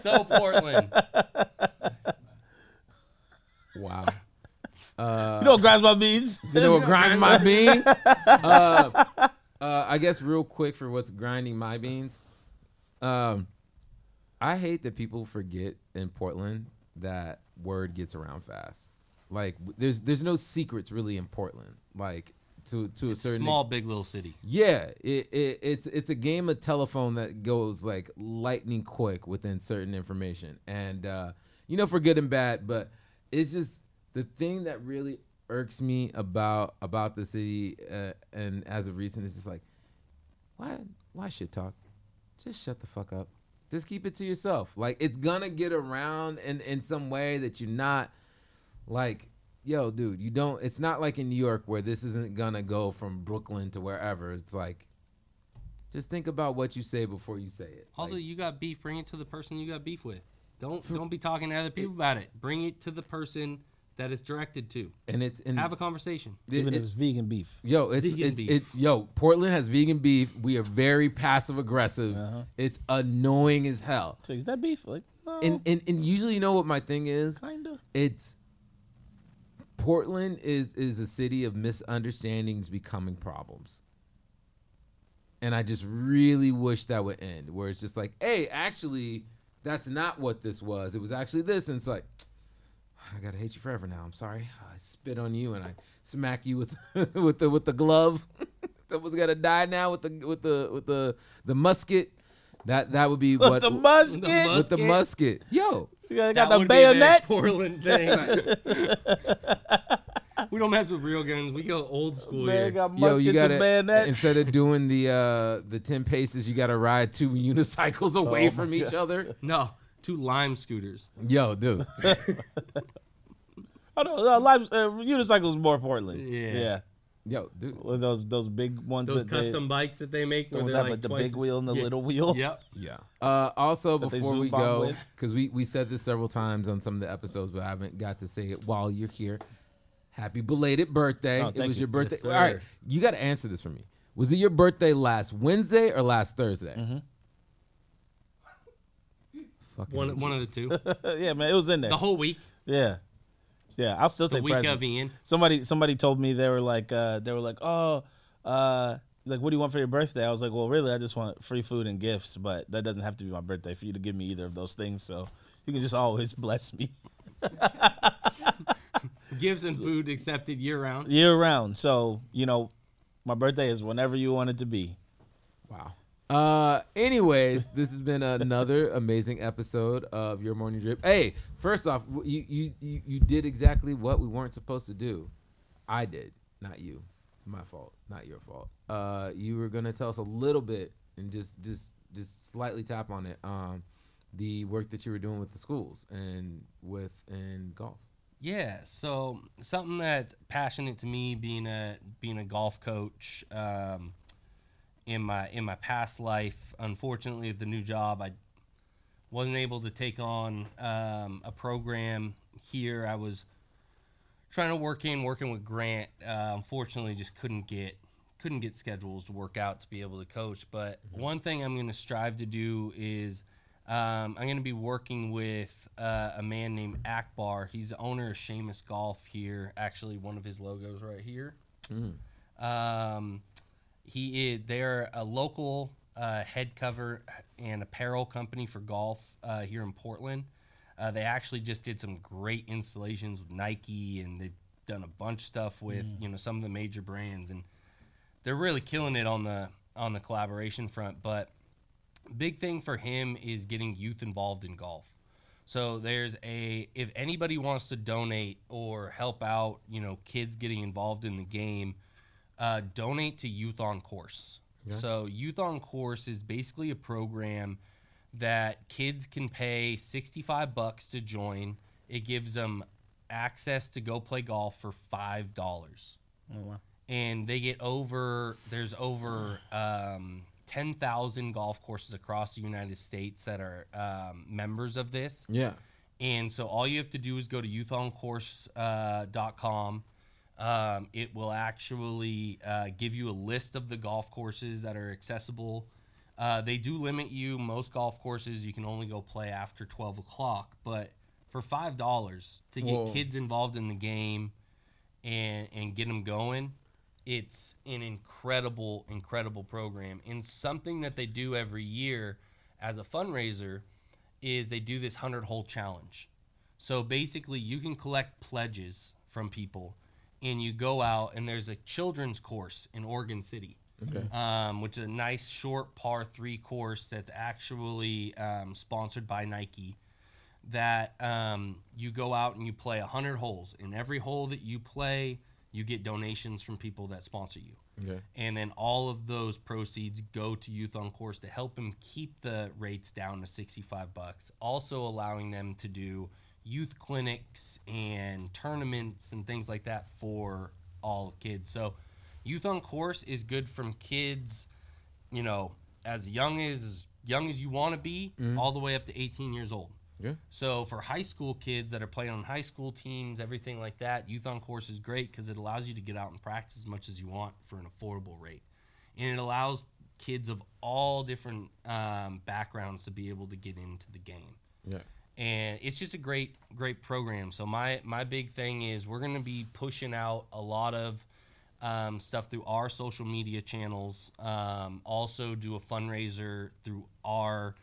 So Portland. wow. Uh, you know what grinds my beans? You know what grinds my beans? Uh, uh, I guess real quick for what's grinding my beans. Um, I hate that people forget in Portland that word gets around fast. Like there's there's no secrets really in Portland. Like to to a certain Small, big little city. yeah, it, it it's it's a game of telephone that goes like lightning quick within certain information, and uh, you know for good and bad. But it's just the thing that really irks me about about the city, uh, and as of recent, is just like why why shit talk? Just shut the fuck up. Just keep it to yourself. Like it's gonna get around in in some way that you're not like yo dude you don't it's not like in new york where this isn't gonna go from brooklyn to wherever it's like just think about what you say before you say it Also, Like, you got beef. Bring it to the person you got beef with. Don't don't be talking to other people about it. Bring it to the person that it's directed to. and it's and Have a conversation. it- Even it- if it's vegan beef. yo it's, Vegan it's, beef. it's yo portland has vegan beef we are very passive aggressive Uh-huh. it's annoying as hell So is that beef? Like, no, and, and and usually you know what my thing is kinda. it's Portland is is a city of misunderstandings becoming problems. And I just really wish that would end where it's just like, "Hey, actually that's not what this was. It was actually this." And it's like, "I got to hate you forever now. I'm sorry. I spit on you and I smack you with with the with the glove. Someone's got to die now with the with the with the the musket. That that would be With what the musket. The with the musket. Yo, You got, That got the would be bayonet. Portland thing. we don't mess with real guns. We go old school Man, here. got Yo, you gotta and instead of doing the uh the ten paces, you gotta ride two unicycles away Oh from each other. No, two lime scooters. Yo, dude. Oh no, no live, uh, unicycles more importantly. Yeah. yeah. Yo, dude. With those those big ones Those that they, custom bikes that they make the where ones that have, like like the big wheel and the Yeah. little wheel. Yep. Yeah. Uh also That before we go, because we, we said this several times on some of the episodes, but I haven't got to say it while you're here. Happy belated birthday. Oh, it was you. your birthday. Yes, All right. You gotta answer this for me. Was it your birthday last Wednesday or last Thursday? Mm-hmm. Fucking One one of the two. yeah, man, it was in there. The whole week. Yeah, yeah. I'll still The take week of presents. Ian. Somebody somebody told me they were like uh, they were like oh uh, like what do you want for your birthday? I was like well really I just want free food and gifts, but that doesn't have to be my birthday for you to give me either of those things. So you can just always bless me Gifts and food accepted year round. year round. So you know my birthday is whenever you want it to be. Wow. Uh, anyways, this has been another amazing episode of Your Morning Drip. Hey, first off, you you you, did exactly what we weren't supposed to do. I did, not you. My fault, not your fault. Uh, you were gonna tell us a little bit and just just just slightly tap on it. Um, the work that you were doing with the schools and with in golf. Yeah, so something that's passionate to me, being a being a golf coach, um, in my in my past life. Unfortunately, at the new job, I wasn't able to take on um, a program here. I was trying to work in working with Grant. Uh, unfortunately, just couldn't get couldn't get schedules to work out to be able to coach. But one thing I'm going to strive to do is um, I'm going to be working with uh, a man named Akbar. He's the owner of Seamus Golf here. Actually, one of his logos right here. Um, he is they're a local uh, head cover and apparel company for golf uh, here in Portland. Uh, they actually just did some great installations with Nike, and they've done a bunch of stuff with you know some of the major brands, and they're really killing it on the on the collaboration front. But big thing for him is getting youth involved in golf. So there's a if anybody wants to donate or help out, you know, kids getting involved in the game, uh, donate to Youth on Course. So Youth on Course is basically a program that kids can pay 65 bucks to join. It gives them access to go play golf for $5 Oh, wow. and they get over there's over um, 10,000 golf courses across the United States that are um, members of this. Yeah. And so all you have to do is go to youthoncourse.com. Um, it will actually uh, give you a list of the golf courses that are accessible. Uh, they do limit you. Most golf courses you can only go play after 12 o'clock. But for $5 to get Whoa. kids involved in the game and, and get them going, it's an incredible, incredible program. And something that they do every year as a fundraiser is they do this 100 hole challenge. So basically, you can collect pledges from people, and you go out, and there's a children's course in Oregon City, um, which is a nice short par three course that's actually um, sponsored by Nike. That um, you go out and you play 100 holes. In every hole that you play, you get donations from people that sponsor you Okay. and then all of those proceeds go to youth on course to help them keep the rates down to 65 bucks also allowing them to do youth clinics and tournaments and things like that for all kids so youth on course is good from kids you know as young as as young as you want to be all the way up to 18 years old Yeah. so for high school kids that are playing on high school teams, everything like that, youth on course is great because it allows you to get out and practice as much as you want for an affordable rate, and it allows kids of all different um, backgrounds to be able to get into the game. Yeah. And it's just a great, great program. So my my big thing is we're gonna be pushing out a lot of um, stuff through our social media channels. Um, also do a fundraiser through our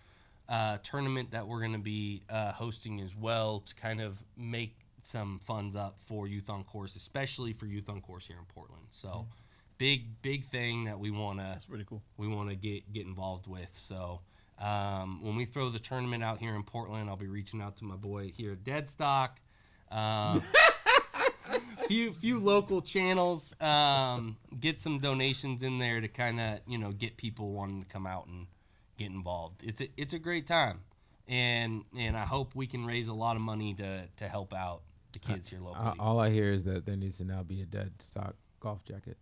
uh, tournament that we're going to be uh, hosting as well to kind of make some funds up for Youth on Course, especially for Youth on Course here in Portland. So, big big thing that we want to pretty cool. we want to get get involved with. So um, when we throw the tournament out here in Portland, I'll be reaching out to my boy here at Dead Stock. Um, few few local channels, um, get some donations in there to kind of you know get people wanting to come out and get involved. It's a it's a great time, and and I hope we can raise a lot of money to to help out the kids here Uh, locally. all I hear is that there needs to now be a dead stock golf jacket.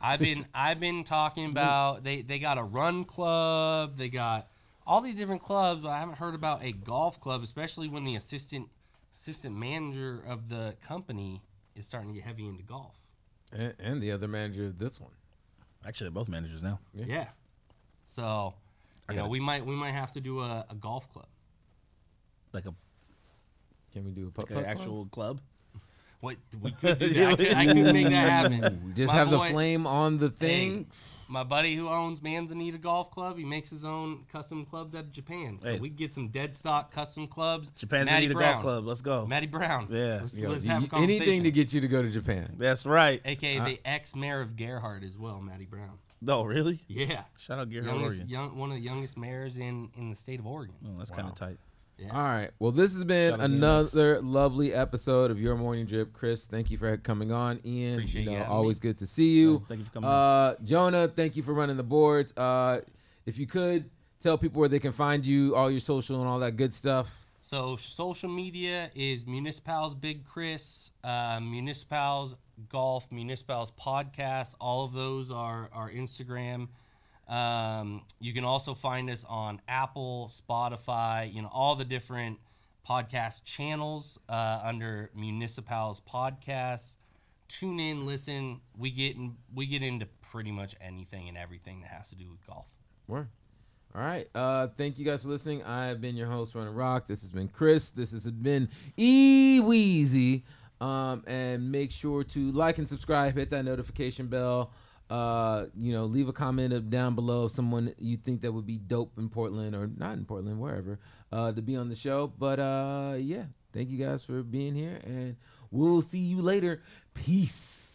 I've been I've been talking about they they got a run club, they got all these different clubs, but I haven't heard about a golf club, especially when the assistant assistant manager of the company is starting to get heavy into golf. And, and the other manager of this one. Actually, they're both managers now. Yeah. Yeah. So, you know, gotta- we might we might have to do a, a golf club. Like a Can we do a putt like an putt club? actual club. What we could do that. I could, I could make that happen. Just My have boy- the flame on the thing. My buddy who owns Manzanita Golf Club, he makes his own custom clubs out of Japan. So Hey. we get some dead stock custom clubs. Japan's Matty need a Brown. golf club. Let's go. Matty Brown. Yeah. Let's, Yo, let's have a conversation. anything to get you to go to Japan. That's right. AKA Uh, the ex mayor of Gearhart as well, Matty Brown. No, really? Yeah. Shout out Gearhart Youngest, Oregon. young, one of the youngest mayors in, in the state of Oregon. Oh, that's kind of tight. All right. Well, this has been another lovely episode of Your Morning Drip. Chris, thank you for coming on. Ian, Appreciate you you know, having always good to see you. Yeah, thank you for coming Uh, Jonah, thank you for running the boards. Uh, if you could tell people where they can find you, all your social and all that good stuff. So social media is Municipals Big Chris, uh, Municipals Golf, Municipals Podcast. All of those are our Instagram. Um, you can also find us on Apple, Spotify, you know, all the different podcast channels uh, under Municipals Podcasts. Tune in, listen. We get in, we get into pretty much anything and everything that has to do with golf. Word. All right. Uh, thank you guys for listening. I have been your host, Ronin Roc. This has been Chris. This has been E Weezy. Um, and make sure to like and subscribe. Hit that notification bell. Uh, you know, leave a comment up down below. Someone you think that would be dope in Portland or not in Portland, wherever, uh, to be on the show. But uh, yeah, thank you guys for being here, and we'll see you later. Peace.